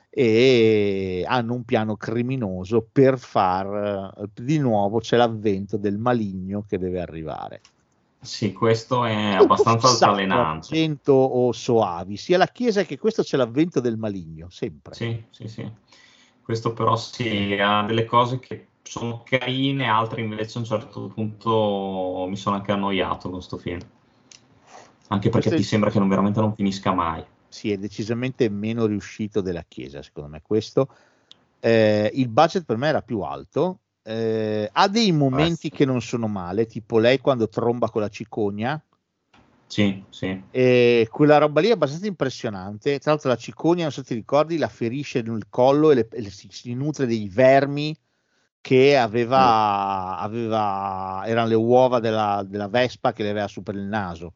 Speaker 7: e hanno un piano criminoso per far eh, di nuovo c'è l'avvento del maligno che deve arrivare.
Speaker 8: Sì, questo è abbastanza altalenante.
Speaker 7: Argento o soavi, sia la Chiesa che questo c'è l'avvento del maligno, sempre.
Speaker 8: Sì, sì, sì. Questo però sì, ha delle cose che sono carine, altre invece a un certo punto mi sono anche annoiato con questo film. Anche perché
Speaker 7: Questo è-
Speaker 8: ti sembra che non, veramente non finisca mai.
Speaker 7: Sì, è decisamente meno riuscito della Chiesa, secondo me questo. Eh, il budget per me era più alto, eh, ha dei momenti
Speaker 8: sì.
Speaker 7: che non sono male, tipo lei quando tromba con la cicogna,
Speaker 8: Sì, sì.
Speaker 7: e quella roba lì è abbastanza impressionante. Tra l'altro la cicogna, non so se ti ricordi, la ferisce nel collo e, le- e si, si nutre dei vermi che aveva, aveva erano le uova della, della Vespa che le aveva su per il naso.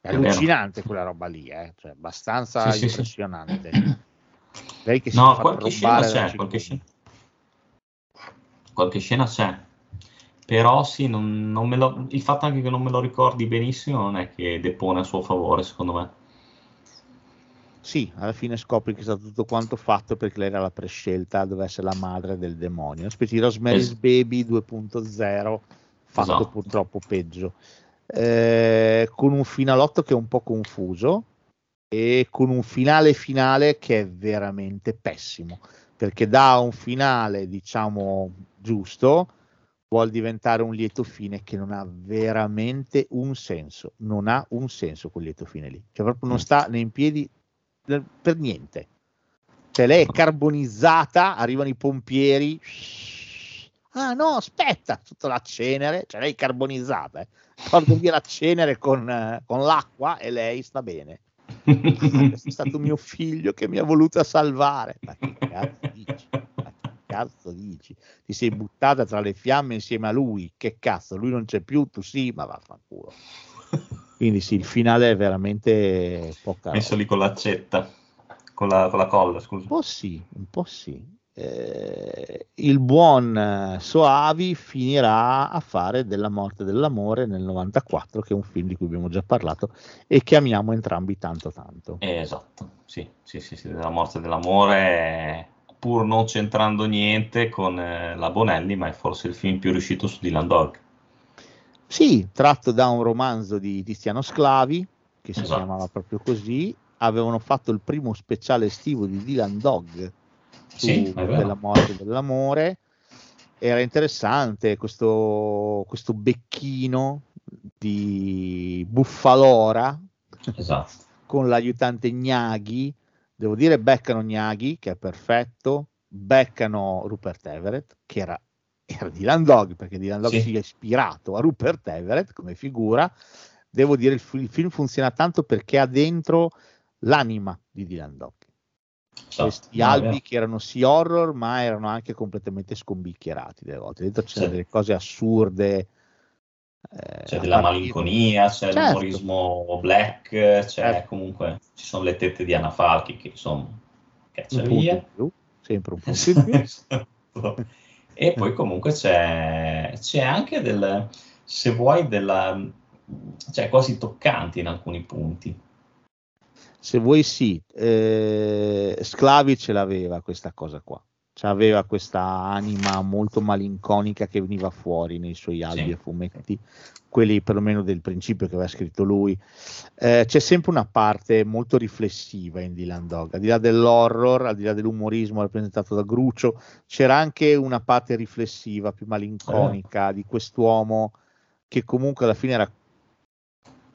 Speaker 7: È
Speaker 8: vero.
Speaker 7: allucinante quella roba lì, eh? cioè, abbastanza
Speaker 8: Sì, sì, sì.
Speaker 7: impressionante. <clears throat> Lei che si
Speaker 8: No, qualche scena c'è, qualche scena. Qualche scena c'è. Però sì, non, non me lo- il fatto anche che non me lo ricordi benissimo non è che depone a suo favore, secondo me.
Speaker 7: Sì, alla fine scopri che è stato tutto quanto fatto perché lei era la prescelta, doveva essere la madre del demonio. Una specie di Rosemary's
Speaker 8: Es-
Speaker 7: Baby 2.0, fatto
Speaker 8: Esatto.
Speaker 7: purtroppo peggio. Eh, con un finalotto che è un po' confuso e con un finale finale che è veramente pessimo perché da un finale diciamo giusto vuol diventare un lieto fine che non ha veramente un senso non ha un senso quel lieto fine lì cioè proprio non sta né in piedi per niente cioè lei è carbonizzata arrivano i pompieri ah no aspetta sotto la cenere cioè lei è carbonizzata eh. porto via la cenere con, eh, con l'acqua e lei sta bene Ah, questo è stato mio figlio che mi ha voluto salvare. Ma che cazzo dici? Ma che cazzo dici? Ti sei buttata tra le fiamme insieme a lui. Che cazzo? Lui non c'è più, tu sì, ma vaffanculo. Quindi sì, il finale è veramente poca.
Speaker 8: Messo lì con l'accetta, con la, con la colla, scusa.
Speaker 7: Un po' sì, un po' sì. Eh, il buon eh, Soavi finirà a fare della morte dell'amore nel 94, che è un film di cui abbiamo già parlato e che amiamo entrambi tanto tanto.
Speaker 8: Eh, esatto, sì, sì, sì, sì, della morte dell'amore, pur non c'entrando niente con eh, la Bonelli, ma è forse il film più riuscito su Dylan Dog.
Speaker 7: Sì, tratto da un romanzo di Tiziano Sclavi, che si
Speaker 8: Esatto.
Speaker 7: chiamava proprio così. Avevano fatto il primo speciale estivo di Dylan Dog su
Speaker 8: Sì,
Speaker 7: della morte dell'amore. Era interessante questo, questo becchino di Buffalora
Speaker 8: Esatto.
Speaker 7: con l'aiutante Gnaghi. Devo dire, beccano Gnaghi, che è perfetto, beccano Rupert Everett, che era, era Dylan Dog, perché Dylan Dog
Speaker 8: Sì.
Speaker 7: si è ispirato a Rupert Everett come figura. Devo dire, il, fi- il film funziona tanto perché ha dentro l'anima di Dylan Dog.
Speaker 8: esatto.
Speaker 7: Questi
Speaker 8: No,
Speaker 7: albi che erano sì horror, ma erano anche completamente scombicchierati delle volte. Dentro c'erano
Speaker 8: Sì.
Speaker 7: delle cose assurde. eh,
Speaker 8: C'è della malinconia, c'è
Speaker 7: Certo.
Speaker 8: l'umorismo black, c'è
Speaker 7: Certo.
Speaker 8: comunque, ci sono le tette di Anna Falchi che insomma, caccia
Speaker 7: un
Speaker 8: via.
Speaker 7: più, sempre un <laughs> in più.
Speaker 8: E poi comunque c'è, c'è anche del, se vuoi, della, cioè quasi toccante in alcuni punti.
Speaker 7: Se vuoi sì, eh, Sclavi ce l'aveva questa cosa qua, cioè aveva questa anima molto malinconica che veniva fuori nei suoi albi
Speaker 8: Sì.
Speaker 7: e fumetti, quelli perlomeno del principio che aveva scritto lui. Eh, c'è sempre una parte molto riflessiva in Dylan Dog, al di là dell'horror, al di là dell'umorismo rappresentato da Grucio, c'era anche una parte riflessiva, più malinconica di quest'uomo che comunque alla fine era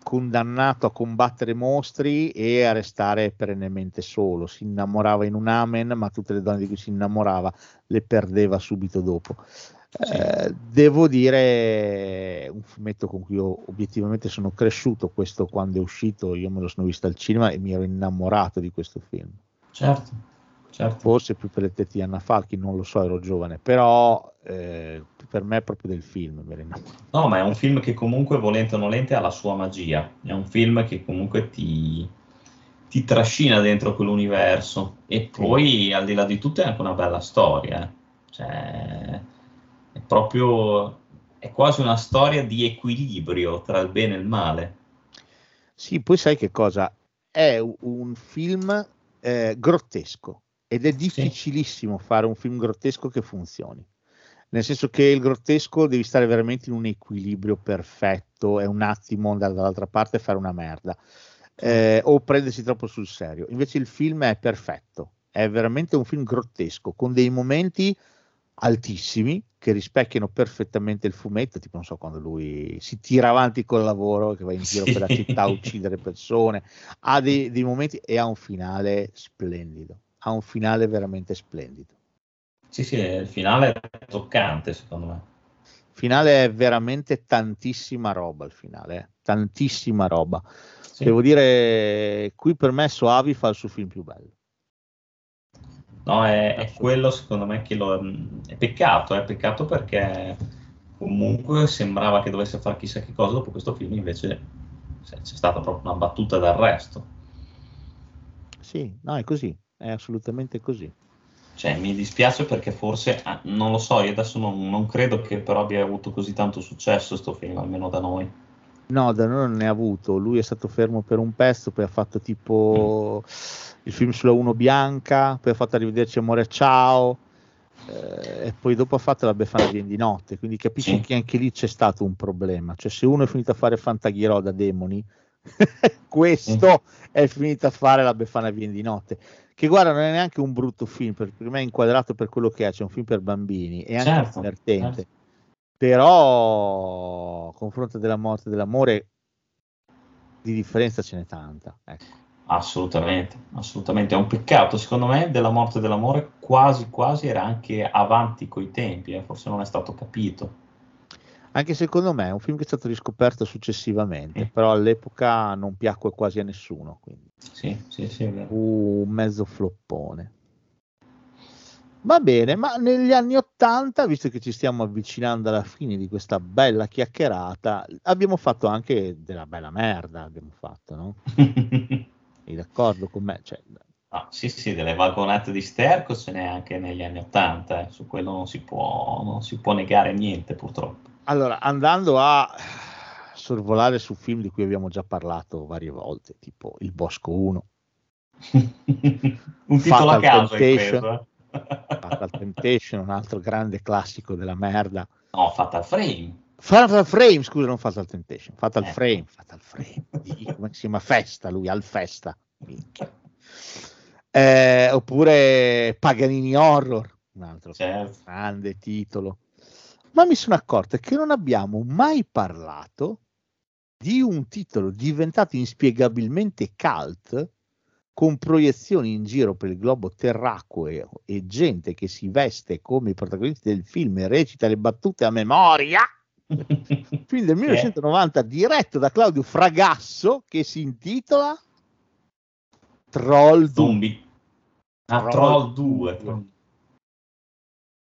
Speaker 7: condannato a combattere mostri e a restare perennemente solo. Si innamorava in un amen, ma tutte le donne di cui si innamorava le perdeva subito dopo.
Speaker 8: Sì.
Speaker 7: Eh, devo dire un fumetto con cui io obiettivamente sono cresciuto questo quando è uscito io me lo sono visto al cinema e mi ero innamorato di questo film
Speaker 8: Certo, certo.
Speaker 7: forse più per le tette di Anna Falchi non lo so ero giovane però eh, per me è proprio del film
Speaker 8: No, ma è un film che comunque, volente o nolente, ha la sua magia. È un film che comunque ti, ti trascina dentro quell'universo. E poi, al di là di tutto, è anche una bella storia. eh. Cioè, è proprio, è quasi una storia di equilibrio tra il bene e il male.
Speaker 7: Sì, poi sai che cosa? È un film eh, grottesco ed è difficilissimo fare un film grottesco che funzioni. Nel senso che il grottesco devi stare veramente in un equilibrio perfetto, è un attimo andare dall'altra parte e fare una merda, eh, o prendersi troppo sul serio. Invece il film è perfetto, è veramente un film grottesco, con dei momenti altissimi che rispecchiano perfettamente il fumetto, tipo non so quando lui si tira avanti col lavoro, che va in giro
Speaker 8: Sì.
Speaker 7: per la città a uccidere persone, ha dei, dei momenti e ha un finale splendido, ha un finale veramente splendido.
Speaker 8: Sì, sì, il finale è toccante, secondo me.
Speaker 7: Il finale è veramente tantissima roba, il finale, eh, tantissima roba.
Speaker 8: Sì.
Speaker 7: Devo dire, qui per me Soavi fa il suo film più bello.
Speaker 8: No, è, è quello secondo me che lo, è peccato, è peccato perché comunque sembrava che dovesse fare chissà che cosa, dopo questo film invece c'è c'è stata proprio una battuta d'arresto.
Speaker 7: Sì, no, è così, è assolutamente così.
Speaker 8: Cioè, mi dispiace perché forse, ah, non lo so, io adesso non, non credo che però abbia avuto così tanto successo sto film, almeno da noi.
Speaker 7: No, da noi non ne ha avuto. Lui è stato fermo per un pezzo, poi ha fatto tipo il film sulla Uno Bianca, poi ha fatto Arrivederci Amore Ciao, eh, e poi dopo ha fatto La Befana Viene di Notte. Quindi capisci
Speaker 8: Sì.
Speaker 7: che anche lì c'è stato un problema. Cioè, se uno è finito a fare Fantaghirò da demoni, <laughs> questo è finito a fare La Befana Viene di Notte. Che guarda, non è neanche un brutto film, perché per me è inquadrato per quello che è, c'è un film per bambini, è anche
Speaker 8: Certo,
Speaker 7: divertente.
Speaker 8: certo.
Speaker 7: Però, confronto della morte e dell'amore, di differenza ce n'è tanta. Ecco.
Speaker 8: Assolutamente, assolutamente. È un peccato, secondo me, della morte e dell'amore quasi quasi era anche avanti coi tempi, eh, forse non è stato capito.
Speaker 7: Anche secondo me è un film che è stato riscoperto successivamente,
Speaker 8: Sì.
Speaker 7: però all'epoca non piacque quasi a nessuno, quindi
Speaker 8: Sì, sì, sì,
Speaker 7: fu un mezzo floppone. Va bene, ma negli anni Ottanta, visto che ci stiamo avvicinando alla fine di questa bella chiacchierata, abbiamo fatto anche della bella merda, abbiamo fatto, no? <laughs> Sei d'accordo con me? Cioè,
Speaker 8: Ah, sì, sì, delle vagonate di sterco ce n'è anche negli anni Ottanta, eh, su quello non si può, non si può negare niente purtroppo.
Speaker 7: Allora, andando a sorvolare su film di cui abbiamo già parlato varie volte, tipo Il Bosco 1,
Speaker 8: Un titolo a caso
Speaker 7: Temptation.
Speaker 8: eh.
Speaker 7: Fatal Temptation, un altro grande classico della merda.
Speaker 8: No, Fatal Frame.
Speaker 7: Fatal Frame, scusa, non Fatal Temptation, Fatal
Speaker 8: Eh.
Speaker 7: Frame, Fatal Frame, come si chiama? Festa, lui, al Festa. Eh, oppure Paganini Horror, un altro
Speaker 8: Certo.
Speaker 7: grande titolo. Ma mi sono accorto che non abbiamo mai parlato di un titolo diventato inspiegabilmente cult con proiezioni in giro per il globo terracqueo e gente che si veste come i protagonisti del film e recita le battute a memoria. <laughs> Film del 1990 diretto da Claudio Fragasso che si intitola Troll 2.
Speaker 8: Zombie. Ah,
Speaker 7: Troll
Speaker 8: Troll 2.
Speaker 7: 2.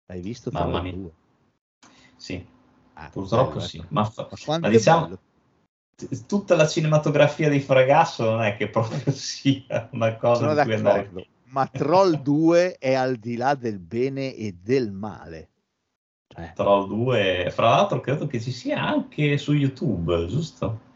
Speaker 7: Hai visto
Speaker 8: Mamma
Speaker 7: Troll
Speaker 8: mia.
Speaker 7: 2?
Speaker 8: Sì,
Speaker 7: Ah,
Speaker 8: purtroppo
Speaker 7: bello,
Speaker 8: sì.
Speaker 7: ecco.
Speaker 8: Ma,
Speaker 7: Ma
Speaker 8: diciamo,
Speaker 7: bello.
Speaker 8: tutta la cinematografia di Fragasso non è che <laughs> proprio sia una cosa
Speaker 7: sono
Speaker 8: di cui andare
Speaker 7: ma Troll <laughs> 2 è al di là del bene e del male. Cioè,
Speaker 8: Troll 2, fra l'altro credo che ci sia anche su YouTube, giusto?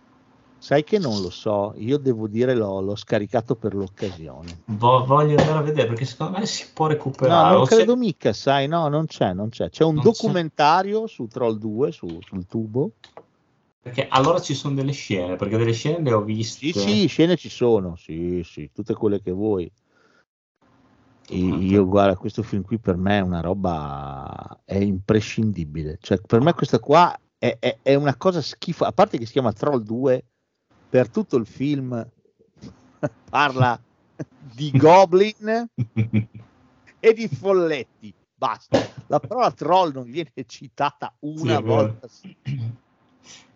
Speaker 7: Sai che non lo so, io devo dire l'ho, l'ho scaricato per l'occasione.
Speaker 8: Vo- voglio andare a vedere perché secondo me si può
Speaker 7: No,
Speaker 8: recuperare.
Speaker 7: non
Speaker 8: O c'è-
Speaker 7: credo mica, sai, no, non c'è, non c'è. C'è un
Speaker 8: Non c'è.
Speaker 7: documentario su Troll 2, su- sul tubo.
Speaker 8: Perché allora ci sono delle scene, perché delle scene le ho viste.
Speaker 7: Sì, sì, scene ci sono, sì, sì, tutte quelle che vuoi. E io guarda, questo film qui per me è una roba è imprescindibile. Cioè, per me questa qua è, è- è una cosa schifo, a parte che si chiama Troll 2, per tutto il film parla di goblin e di folletti. Basta. La parola troll non viene citata una
Speaker 8: Sì,
Speaker 7: volta.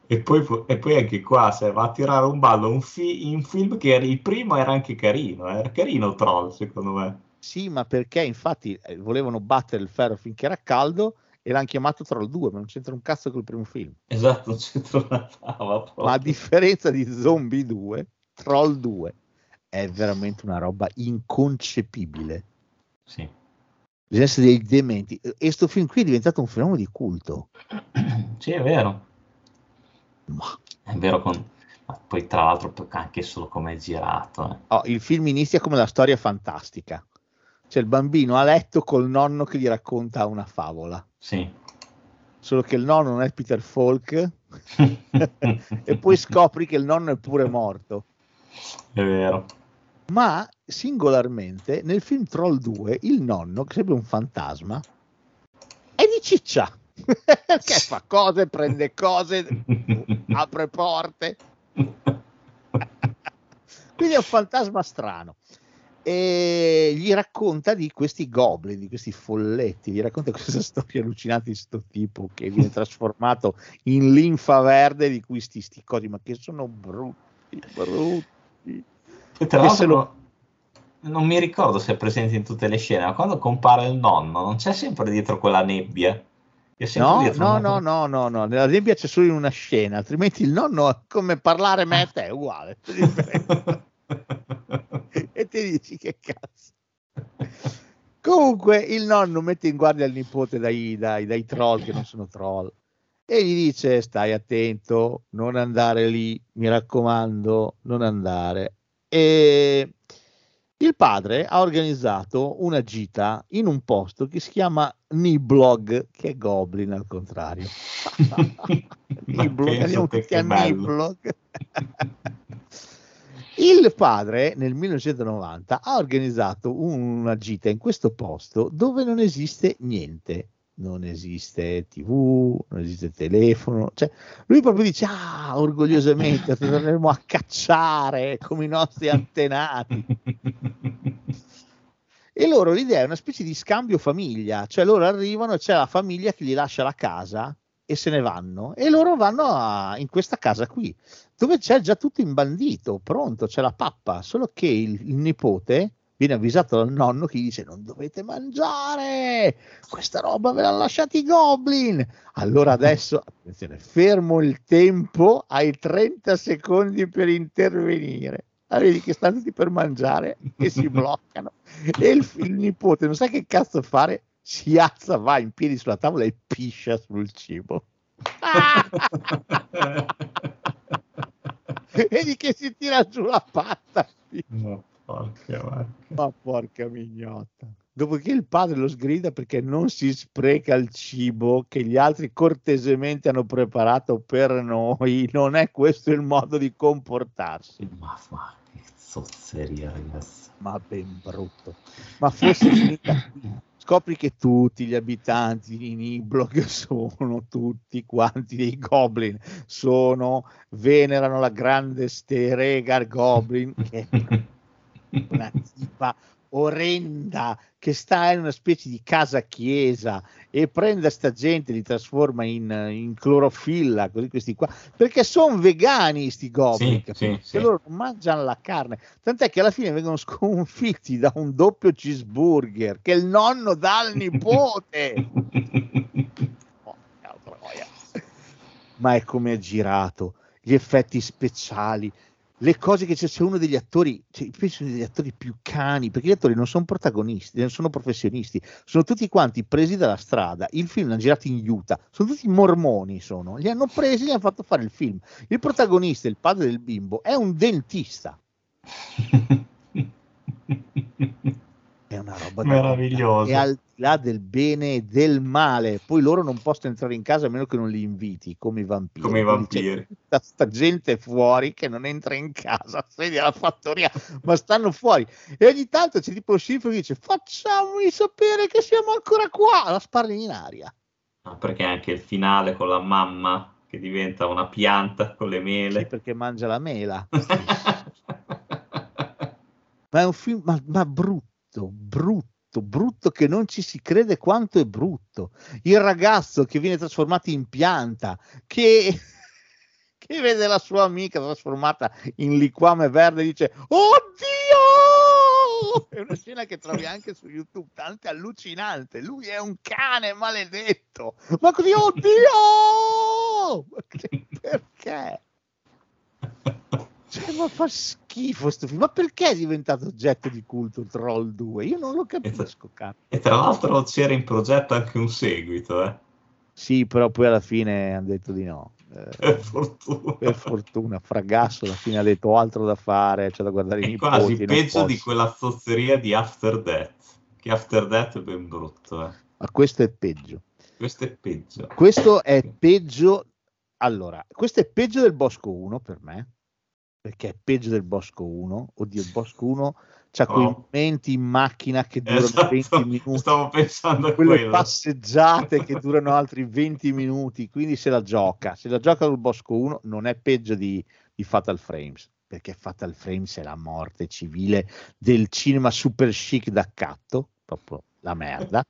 Speaker 8: E poi, e poi anche qua se va a tirare un ballo un, fi- un film che era, il primo era anche carino, eh, era carino Troll secondo me.
Speaker 7: Sì, ma perché infatti eh, volevano battere il ferro finché era caldo e l'hanno chiamato Troll 2, ma non c'entra un cazzo col primo film.
Speaker 8: Esatto, non c'entra una fava proprio.
Speaker 7: Ma a differenza di Zombie 2, Troll 2 è veramente una roba inconcepibile.
Speaker 8: Sì.
Speaker 7: Bisogna essere dei dementi. E sto film qui è diventato un fenomeno di culto. <clears throat>
Speaker 8: Sì, è vero.
Speaker 7: Ma
Speaker 8: È vero con... Ma poi tra l'altro anche solo come è girato. eh.
Speaker 7: Oh, il film inizia come la storia fantastica. C'è il bambino a letto col nonno che gli racconta una favola.
Speaker 8: Sì.
Speaker 7: Solo che il nonno non è Peter Falk <laughs> e poi scopri che il nonno è pure morto.
Speaker 8: È vero.
Speaker 7: Ma singolarmente nel film Troll 2 il nonno, che sembra un fantasma, è di ciccia. <laughs> Perché fa cose, prende cose, apre porte. <laughs> Quindi è un fantasma strano. E gli racconta di questi goblin, di questi folletti, gli racconta <laughs> questa storia allucinante di sto tipo che viene trasformato in linfa verde di questi sti, sti cosi, ma che sono brutti, brutti.
Speaker 8: E tra l'altro non mi ricordo se è presente in tutte le scene, ma quando compare il nonno non c'è sempre dietro quella nebbia.
Speaker 7: No, no, no, no, no, no, nella nebbia c'è solo in una scena, altrimenti il nonno è come parlare me e te, è uguale. <laughs> e ti dici che cazzo. Comunque il nonno mette in guardia il nipote dai, dai- dai troll che non sono troll e gli dice stai attento, non andare lì, mi raccomando, non andare. E il padre ha organizzato una gita in un posto che si chiama Niblog, che è Goblin al contrario. <laughs> Niblog,
Speaker 8: te che.
Speaker 7: Niblog. <laughs> Il padre nel 1990 ha organizzato una gita in questo posto dove non esiste niente, non esiste tv, non esiste telefono, cioè lui proprio dice ah orgogliosamente <laughs> torneremo a cacciare come i nostri antenati. E loro l'idea è una specie di scambio famiglia, cioè loro arrivano e c'è la famiglia che gli lascia la casa e se ne vanno e loro vanno a- in questa casa qui dove c'è già tutto imbandito, pronto, c'è la pappa, solo che il, il nipote viene avvisato dal nonno che gli dice non dovete mangiare, questa roba ve l'ha lasciata i goblin. Allora adesso, attenzione, fermo il tempo, hai 30 secondi per intervenire. Ah, vedi che stanno tutti per mangiare e si <laughs> bloccano. E il, il nipote non sa che cazzo fare, si alza, va in piedi sulla tavola e piscia sul cibo. <laughs> <laughs> Vedi che si tira giù la patta.
Speaker 8: No, porca vacca.
Speaker 7: Ma porca mignotta. Dopodiché il padre lo sgrida perché non si spreca il cibo che gli altri cortesemente hanno preparato per noi. Non è questo il modo di comportarsi.
Speaker 8: Ma, ma che zozzeria, ragazzi.
Speaker 7: Ma ben brutto. Ma fosse finita qui. Scopri che tutti gli abitanti di Niblog <laughs> sono tutti quanti dei goblin. Sono, venerano la grande Steregar Goblin, che è una <laughs> tipa orrenda che sta in una specie di casa chiesa e prende sta gente li trasforma in, in clorofilla così questi qua perché sono vegani sti goblin
Speaker 8: Sì, sì, sì.
Speaker 7: loro non mangiano la carne tant'è che alla fine vengono <laughs> sconfitti da un doppio cheeseburger che il nonno dà al nipote <laughs> troia. ma è come è girato gli effetti speciali le cose che c'è, c'è uno degli attori, cioè, penso degli attori più cani, perché gli attori non sono protagonisti, non sono professionisti, sono tutti quanti presi dalla strada. Il film l'hanno girato in Utah, sono tutti mormoni, sono. Li hanno presi e gli hanno fatto fare il film. Il protagonista, il padre del bimbo, è un dentista. <laughs> È una roba da
Speaker 8: Meraviglioso.
Speaker 7: E al di là del bene e del male, poi loro non possono entrare in casa a meno che non li inviti, come i vampiri.
Speaker 8: Come i vampiri.
Speaker 7: tutta sta gente fuori che non entra in casa, <laughs> sveglia la fattoria, ma stanno fuori. E ogni tanto c'è tipo lo sceriffo che dice: Facciamomi sapere che siamo ancora qua. La sparano in aria.
Speaker 8: Ah, perché anche il finale con la mamma che diventa una pianta con le
Speaker 7: Sì,
Speaker 8: mele.
Speaker 7: perché mangia la mela. <laughs> ma è un film ma, ma brutto, brutto, brutto che non ci si crede quanto è brutto. Il ragazzo che viene trasformato in pianta, che, <laughs> che vede la sua amica trasformata in liquame verde e dice Oddio! <laughs> È una scena che trovi anche su YouTube, tanto è allucinante. Lui è un cane maledetto. Ma così, oddio! <laughs> Perché? Cioè, ma fa schifo sto film. Ma perché è diventato oggetto di culto Troll 2? Io non lo capisco, cazzo.
Speaker 8: E tra l'altro c'era in progetto anche un seguito, eh.
Speaker 7: Sì, però poi alla fine hanno detto di no. Eh,
Speaker 8: per fortuna.
Speaker 7: per fortuna, Fragasso alla fine ha detto "Ho altro da fare, c'è da guardare i
Speaker 8: È quasi
Speaker 7: nipoti. non
Speaker 8: peggio di
Speaker 7: posso".
Speaker 8: quella zozzeria di After Death. Che After Death è ben brutto, eh.
Speaker 7: Ma questo è peggio.
Speaker 8: Questo è peggio.
Speaker 7: Questo è peggio. Allora, questo è peggio del Bosco 1 per me. Perché è peggio del Bosco 1. Oddio, il Bosco 1 c'ha quei
Speaker 8: Oh.
Speaker 7: momenti in macchina che durano
Speaker 8: Esatto,
Speaker 7: 20 minuti.
Speaker 8: Stavo pensando a
Speaker 7: quelle
Speaker 8: quello.
Speaker 7: passeggiate che <laughs> durano altri 20 minuti, quindi se la gioca, se la gioca col Bosco 1 non è peggio di, di Fatal Frames, perché Fatal Frames è la morte civile del cinema super chic d'accatto, proprio la merda,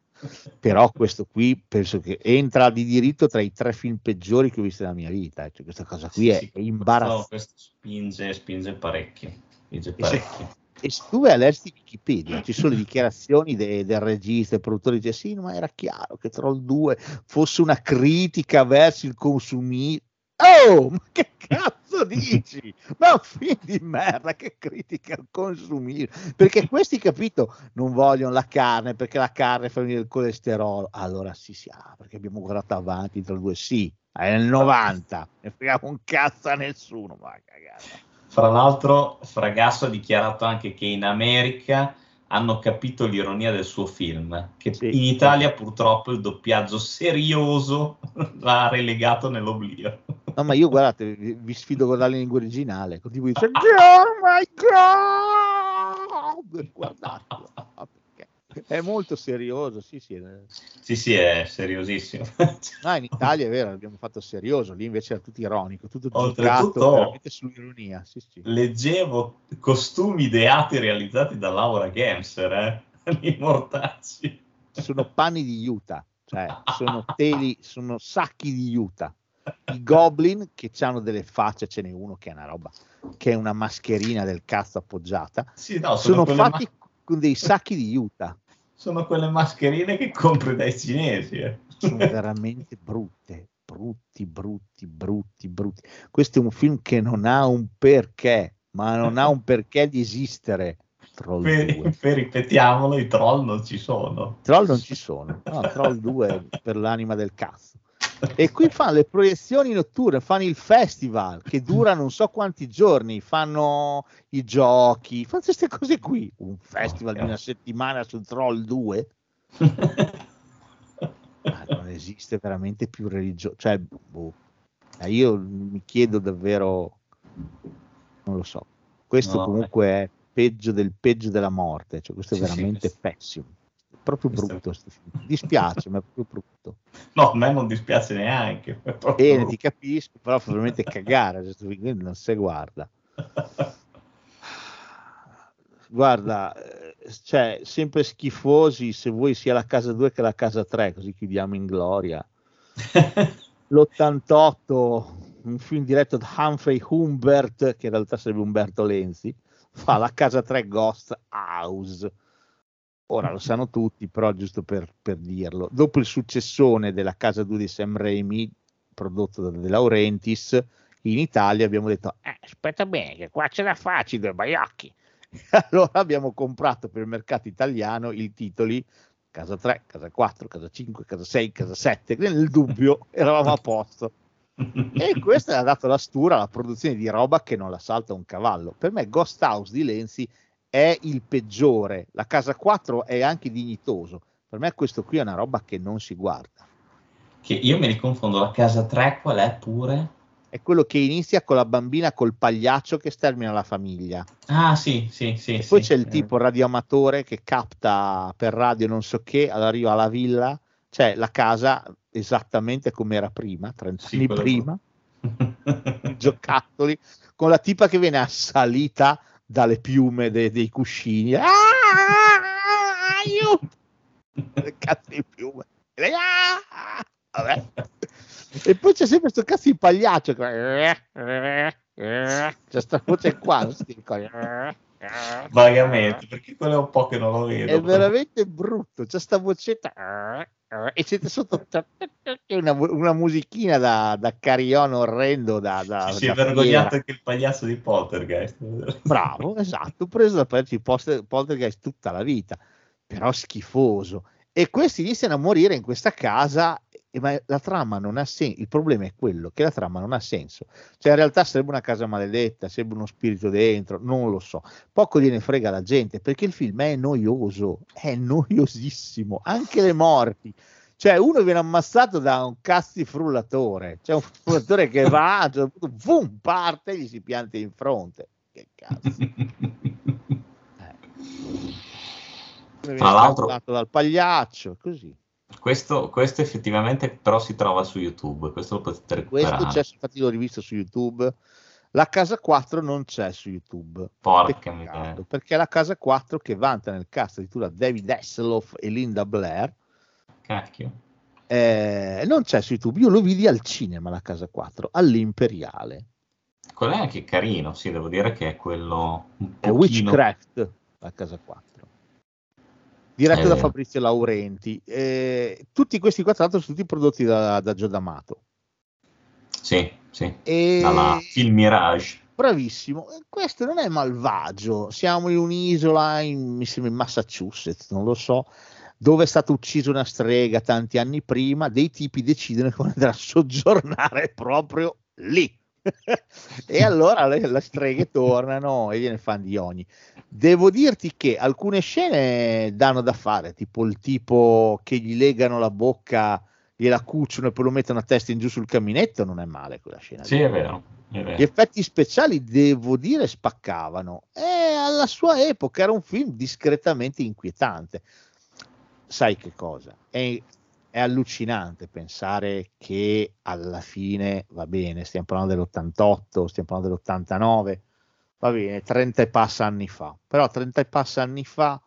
Speaker 7: però questo qui penso che entra di diritto tra i tre film peggiori che ho visto nella mia vita, cioè, questa cosa qui
Speaker 8: Sì,
Speaker 7: è,
Speaker 8: sì,
Speaker 7: è imbarazzante.
Speaker 8: Questo, questo spinge, spinge parecchio. Spinge
Speaker 7: E se-
Speaker 8: parecchio.
Speaker 7: E se tu vai a leggere Wikipedia, ci sono le dichiarazioni de- del regista, del produttore, dice sì, ma era chiaro che Troll 2 fosse una critica verso il consumismo. Oh, ma che cazzo dici? Ma un film di merda, che critica al consumismo. Perché questi, capito, non vogliono la carne, perché la carne fa venire il colesterolo. Allora sì, sì, ah, perché abbiamo guardato avanti Troll 2, sì, è nel 90, ne freghiamo un cazzo a nessuno, ma cagata.
Speaker 8: Fra l'altro, Fragasso ha dichiarato anche che in America hanno capito l'ironia del suo film, che
Speaker 7: Sì.
Speaker 8: in Italia purtroppo il doppiaggio serioso <laughs> l'ha relegato nell'oblio.
Speaker 7: No, ma io guardate, vi, sfido a guardare in lingua originale. Con tipo dice, <laughs> Oh my god! Guardatelo. <laughs> È molto serioso, sì, sì. eh.
Speaker 8: Sì, sì, è seriosissimo. <laughs>
Speaker 7: No, in Italia è vero, abbiamo fatto serioso, lì invece era tutto ironico, tutto
Speaker 8: Oltretutto-
Speaker 7: giocato veramente sull'ironia. Sì, sì.
Speaker 8: Leggevo costumi ideati realizzati da Laura Gemser, eh? <laughs> I mortacci.
Speaker 7: Sono panni di Utah, cioè sono teli, sono sacchi di Utah. I goblin che hanno delle facce, ce n'è uno che è una roba, che è una mascherina del cazzo appoggiata,
Speaker 8: Sì, no, sono,
Speaker 7: sono
Speaker 8: quelle, ma-
Speaker 7: fatti con dei sacchi di Utah.
Speaker 8: Sono quelle mascherine che compri dai cinesi. eh.
Speaker 7: sono veramente brutte, brutti, brutti, brutti, brutti. Questo è un film che non ha un perché, ma non ha un perché di esistere. Troll 2.
Speaker 8: Per, per ripetiamolo, i troll non ci sono.
Speaker 7: Troll non ci sono, no, Troll 2 è per l'anima del cazzo. E qui fanno le proiezioni notturne, fanno il festival che dura non so quanti giorni, fanno i giochi, fanno queste cose qui. Un festival di una settimana su Troll 2? <laughs> Ma non esiste veramente più religioso. Cioè, boh. Eh, io mi chiedo davvero, non lo so. Questo
Speaker 8: No,
Speaker 7: comunque è peggio del peggio della morte. Cioè, questo è
Speaker 8: Sì, sì,
Speaker 7: veramente
Speaker 8: questo-
Speaker 7: pessimo. Proprio brutto. Dispiace, ma è proprio brutto. <laughs>
Speaker 8: No, a me non dispiace neanche.
Speaker 7: Bene, ti capisco, però veramente cagare. film, quindi non si guarda. Guarda, eh, cioè, sempre schifosi se vuoi sia la casa 2 che la casa 3, così chiudiamo in gloria. <laughs> L'88, un film diretto da Humphrey Humbert, che in realtà sarebbe Umberto Lenzi, fa la casa 3 Ghost House. Ora lo sanno tutti, però giusto per, per dirlo. Dopo il successone della casa 2 di Sam Raimi, prodotto da De Laurentiis, in Italia abbiamo detto, eh, aspetta bene, che qua ce la facci due baiocchi. <laughs> allora abbiamo comprato per il mercato italiano i titoli casa 3, casa 4, casa 5, casa 6, casa 7, nel dubbio <laughs> eravamo a posto. E questo ha dato la stura alla produzione di roba che non la salta un cavallo. Per me Ghost House di Lenzi è il peggiore, la casa 4 è anche dignitoso. Per me questo qui è una roba che non si guarda.
Speaker 8: Che io mi riconfondo, la casa 3 qual è pure?
Speaker 7: È quello che inizia con la bambina col pagliaccio che stermina la famiglia.
Speaker 8: Ah sì, sì, sì.
Speaker 7: E poi
Speaker 8: sì.
Speaker 7: c'è il tipo radioamatore che capta per radio non so che, arriva alla villa, c'è la casa esattamente come era prima, 30
Speaker 8: Sì,
Speaker 7: anni prima, <laughs> giocattoli, con la tipa che viene assalita dalle piume de- dei cuscini. Ah, aiuto! Le <laughs> cazzo di piume. E "Ah!" Vabbè. E poi c'è sempre questo cazzo di pagliaccio. C'è sta voce qua.
Speaker 8: Vagamente, perché quello è un po' che non lo vedo.
Speaker 7: È veramente brutto. C'è sta vocetta e siete sotto una, una musichina da, da carillon orrendo. Da, da,
Speaker 8: Si è
Speaker 7: da
Speaker 8: vergognato
Speaker 7: fiera.
Speaker 8: anche il pagliaccio di Poltergeist.
Speaker 7: Bravo, esatto. Preso da di poltergeist tutta la vita, però schifoso. E questi iniziano a morire in questa casa, ma la trama non ha senso. Il problema è quello che la trama non ha senso. Cioè, in realtà sarebbe una casa maledetta, sarebbe uno spirito dentro, non lo so. Poco gliene frega la gente perché il film è noioso, è noiosissimo. Anche le morti. Cioè, uno viene ammazzato da un cazzo di frullatore, c'è un frullatore che va, punto, boom, parte e gli si pianta in fronte. Che cazzo.
Speaker 8: Tra l'altro-
Speaker 7: dal pagliaccio, così.
Speaker 8: Questo, questo effettivamente però si trova su YouTube, questo lo potete
Speaker 7: Questo
Speaker 8: recuperare.
Speaker 7: c'è, infatti l'ho rivisto su YouTube. La casa 4 non c'è su YouTube.
Speaker 8: Porca miseria.
Speaker 7: perché la casa 4 che vanta nel cast addirittura David Hasselhoff e Linda Blair.
Speaker 8: Cacchio.
Speaker 7: eh, non c'è su YouTube. Io lo vidi al cinema la casa 4, all'Imperiale.
Speaker 8: Quello è anche carino, sì, devo dire che è quello un
Speaker 7: È
Speaker 8: pochino...
Speaker 7: Witchcraft, la casa 4. Diretto
Speaker 8: È
Speaker 7: da. Fabrizio Laurenti. Eh, tutti questi qua, tra l'altro, sono tutti prodotti da, da Gio D'Amato.
Speaker 8: Sì, sì,
Speaker 7: E...
Speaker 8: dalla Film Mirage.
Speaker 7: Bravissimo, Eh, questo non è malvagio. Siamo in un'isola, in, mi sembra in Massachusetts, non lo so, dove è stata uccisa una strega tanti anni prima. Dei tipi decidono che andare a soggiornare proprio lì. <laughs> e allora le, le streghe tornano e gliene fanno di ogni. Devo dirti che alcune scene danno da fare, tipo il tipo che gli legano la bocca, gliela cuciono e poi lo mettono a testa in giù sul caminetto, non è male quella scena.
Speaker 8: Sì, è vero, è
Speaker 7: Gli effetti speciali, devo dire, spaccavano. E alla sua epoca era un film discretamente inquietante. Sai che cosa? È, è allucinante pensare che alla fine, va bene, stiamo parlando dell'88, stiamo parlando dell'89, va bene, 30 e passa anni fa. Però 30 e passa anni fa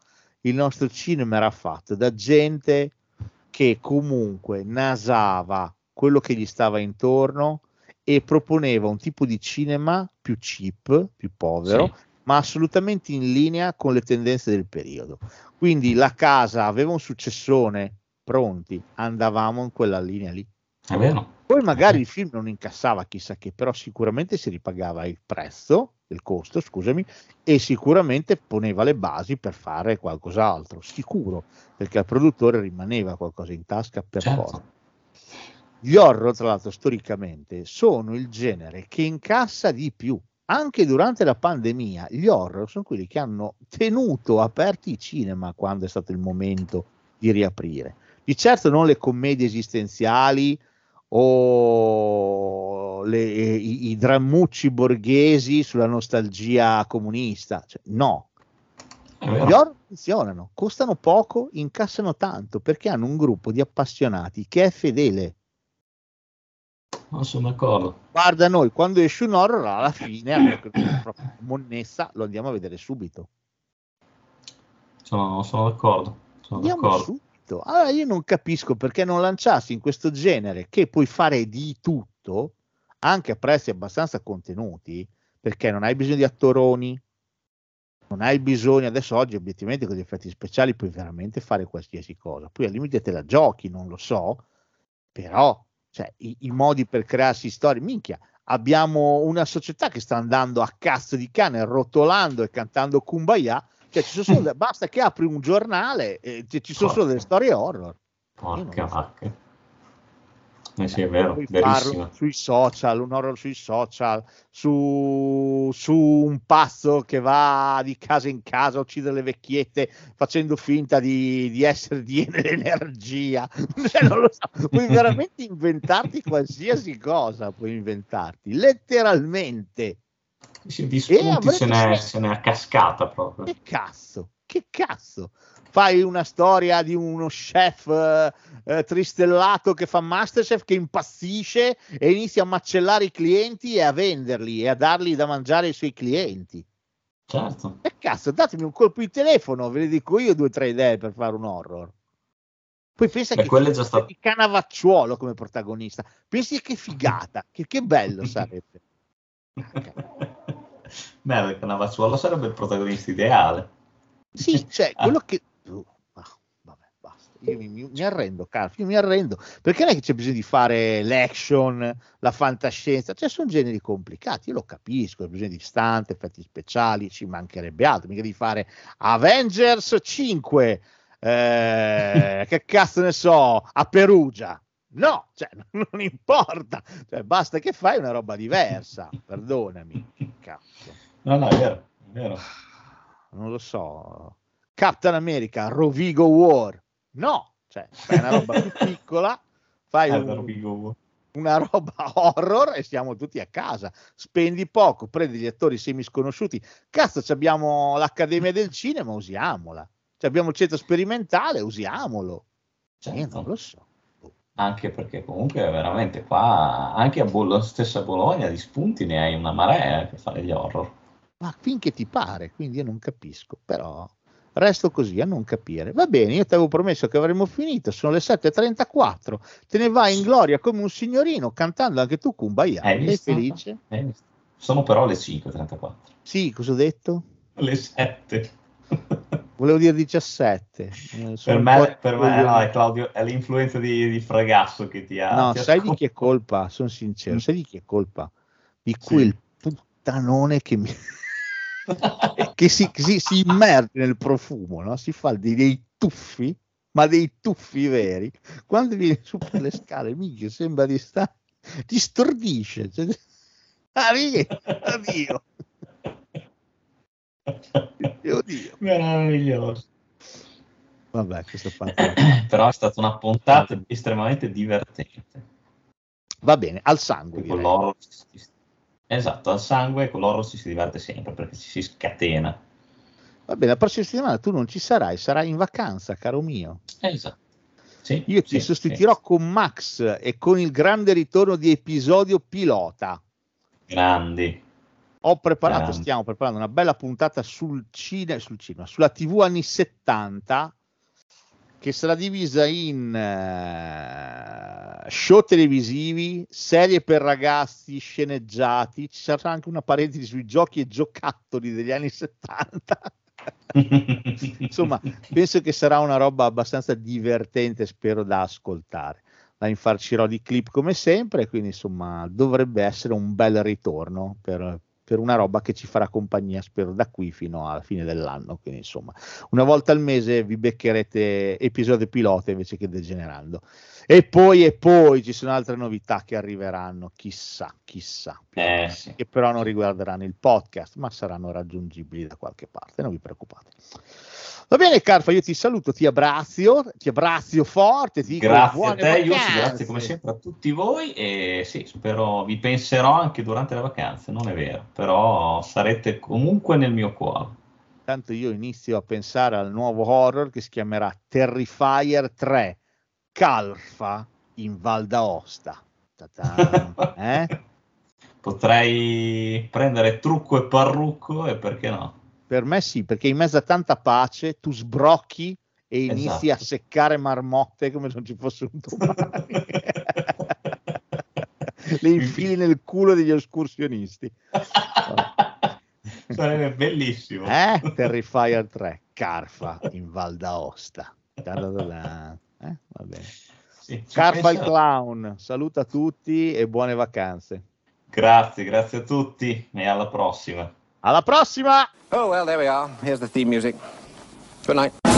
Speaker 7: il nostro cinema era fatto da gente che comunque nasava quello che gli stava intorno e proponeva un tipo di cinema più cheap, più povero,
Speaker 8: Sì.
Speaker 7: ma assolutamente in linea con le tendenze del periodo. Quindi la casa aveva un successone pronti, andavamo in quella linea lì.
Speaker 8: È vero.
Speaker 7: Poi magari il film non incassava chissà che, però sicuramente si ripagava il prezzo, il costo, scusami, e sicuramente poneva le basi per fare qualcos'altro, sicuro, perché al produttore rimaneva qualcosa in tasca per
Speaker 8: Certo.
Speaker 7: forza. Gli horror, tra l'altro, storicamente sono il genere che incassa di più. Anche durante la pandemia, gli horror sono quelli che hanno tenuto aperti i cinema quando è stato il momento di riaprire. Di certo non le commedie esistenziali o le- i, i drammucci borghesi sulla nostalgia comunista. Cioè, no,
Speaker 8: È
Speaker 7: gli horror funzionano, costano poco, incassano tanto perché hanno un gruppo di appassionati che è fedele.
Speaker 8: Non sono d'accordo.
Speaker 7: Guarda noi, quando esce un horror, alla fine, monnessa, lo andiamo a vedere subito.
Speaker 8: Sono, sono d'accordo. Sono
Speaker 7: Andiamo
Speaker 8: d'accordo.
Speaker 7: Subito. Allora io non capisco perché non lanciarsi in questo genere che puoi fare di tutto, anche a prezzi abbastanza contenuti, perché non hai bisogno di attoroni, non hai bisogno, adesso oggi obiettivamente con gli effetti speciali puoi veramente fare qualsiasi cosa, poi al limite te la giochi, non lo so, però cioè, i, i modi per crearsi storie, minchia, abbiamo una società che sta andando a cazzo di cane, rotolando e cantando Kumbaya, cioè ci sono <laughs> solo, basta che apri un giornale e ci sono solo delle storie horror.
Speaker 8: Porca vacca. Eh sì, è vero, verissimo.
Speaker 7: farlo sui social, un horror sui social, su, su un pazzo che va di casa in casa a uccidere le vecchiette facendo finta di, di essere di energia. <laughs> Cioè, non lo so, puoi veramente inventarti <laughs> qualsiasi cosa, puoi inventarti, letteralmente.
Speaker 8: Di
Speaker 7: E
Speaker 8: spunti se n'è, se n'è a cascata proprio.
Speaker 7: Che cazzo, che cazzo. fai una storia di uno chef eh, eh, tristellato che fa Masterchef che impazzisce e inizia a macellare i clienti e a venderli e a dargli da mangiare ai suoi clienti.
Speaker 8: Certo.
Speaker 7: E cazzo, datemi un colpo di telefono, ve ne dico io due o tre idee per fare un horror. Poi pensa
Speaker 8: Beh,
Speaker 7: che
Speaker 8: quello è già stato-
Speaker 7: Canavacciuolo come protagonista. Pensi che figata, che, che bello <laughs> sarebbe.
Speaker 8: Beh, perché Navacciuolo sarebbe il protagonista ideale.
Speaker 7: Sì, <laughs> cioè,
Speaker 8: Ah.
Speaker 7: quello che... ah, vabbè, basta. Io mi, mi- arrendo, Carlo, io mi arrendo. Perché non è che c'è bisogno di fare l'action, la fantascienza, cioè sono generi complicati, io lo capisco, c'è bisogno di stante, effetti speciali, ci mancherebbe altro, mica di fare Avengers 5, eh, che cazzo ne so, a Perugia. No, cioè, <laughs> non importa, cioè, basta che fai una roba diversa, perdonami, cazzo
Speaker 8: No, no, è vero, è vero.
Speaker 7: non lo so, Captain America, Rovigo War. No, cioè, fai una roba più <laughs> piccola, fai
Speaker 8: Eh,
Speaker 7: un- una roba horror e siamo tutti a casa. Spendi poco, prendi gli attori semi sconosciuti. Cazzo, abbiamo l'Accademia del Cinema, usiamola. Ci abbiamo il centro sperimentale, usiamolo. Eh,
Speaker 8: certo.
Speaker 7: non lo so.
Speaker 8: Anche perché comunque veramente qua, anche a Bologna, stessa Bologna, di spunti ne hai una marea per fare gli horror.
Speaker 7: Ma finché ti pare, quindi io non capisco, però resto così a non capire. Va bene, io ti avevo promesso che avremmo finito, sono le 7.34, te ne vai in gloria come un signorino cantando anche tu Kumbaya.
Speaker 8: Hai
Speaker 7: Sei felice?
Speaker 8: Eh, sono però le 5.34.
Speaker 7: Sì, cosa ho detto?
Speaker 8: Le 7.
Speaker 7: Volevo dire 17. eh,
Speaker 8: per me, per me
Speaker 7: coglione.
Speaker 8: no, è Claudio, è l'influenza di, di Fragasso che ti ha...
Speaker 7: No,
Speaker 8: ti
Speaker 7: sai di chi è colpa? Sono sincero, sai di chi è colpa? Di
Speaker 8: Sì.
Speaker 7: quel puttanone che mi... <laughs> che si, si, si immerge nel profumo, no? si fa dei, dei tuffi, ma dei tuffi veri. Quando viene su per le scale, minchia, sembra di stare, ti stordisce. Cioè, <laughs> arriva, addio, oddio.
Speaker 8: Meraviglioso.
Speaker 7: Vabbè, questo è fantastico. <coughs>
Speaker 8: Però è stata una puntata estremamente divertente.
Speaker 7: Va bene, al sangue.
Speaker 8: Con l'oro si- esatto, al sangue con l'oro ci si diverte sempre perché ci si scatena.
Speaker 7: Va bene, la prossima settimana tu non ci sarai, sarai in vacanza, caro mio.
Speaker 8: Esatto. Sì,
Speaker 7: Io ti
Speaker 8: sì,
Speaker 7: sostituirò
Speaker 8: sì.
Speaker 7: con Max e con il grande ritorno di episodio pilota.
Speaker 8: Grandi.
Speaker 7: Ho preparato,
Speaker 8: Grande.
Speaker 7: stiamo preparando una bella puntata sul cinema, sul cinema, sulla TV anni 70 che sarà divisa in eh, show televisivi, serie per ragazzi, sceneggiati, ci sarà anche una parentesi sui giochi e giocattoli degli anni 70. <laughs> Insomma, penso che sarà una roba abbastanza divertente, spero da ascoltare. La infarcirò di clip come sempre, quindi insomma dovrebbe essere un bel ritorno per, per una roba che ci farà compagnia, spero, da qui fino alla fine dell'anno. Quindi insomma, una volta al mese vi beccherete episodio pilota invece che degenerando. E poi, e poi ci sono altre novità che arriveranno, chissà, chissà
Speaker 8: Eh, sì.
Speaker 7: che però non riguarderanno il podcast, ma saranno raggiungibili da qualche parte, non vi preoccupate. Va bene, Carfa, io ti saluto, ti abbraccio, ti abbraccio forte, ti
Speaker 8: Grazie a te,
Speaker 7: vacanze.
Speaker 8: grazie come sempre a tutti voi e sì, spero vi penserò anche durante le vacanze, non è vero, però sarete comunque nel mio cuore.
Speaker 7: Tanto io inizio a pensare al nuovo horror che si chiamerà Terrifier 3, Calfa in Val d'Aosta. <laughs> Eh?
Speaker 8: Potrei prendere trucco e parrucco e perché no?
Speaker 7: Per me sì, perché in mezzo a tanta pace tu sbrocchi e inizi
Speaker 8: Esatto.
Speaker 7: a seccare marmotte come se non ci fosse un domani. <laughs> Le infili nel culo degli escursionisti. <laughs>
Speaker 8: Sarebbe bellissimo.
Speaker 7: Eh? Terrifier 3, Carfa in Val d'Aosta. Eh? Va bene.
Speaker 8: Sì,
Speaker 7: Carfa il clown, saluta tutti e buone vacanze.
Speaker 8: Grazie, grazie a tutti e alla prossima.
Speaker 7: Alla prossima!
Speaker 5: Oh, well, there we are. Here's the theme music. Good night.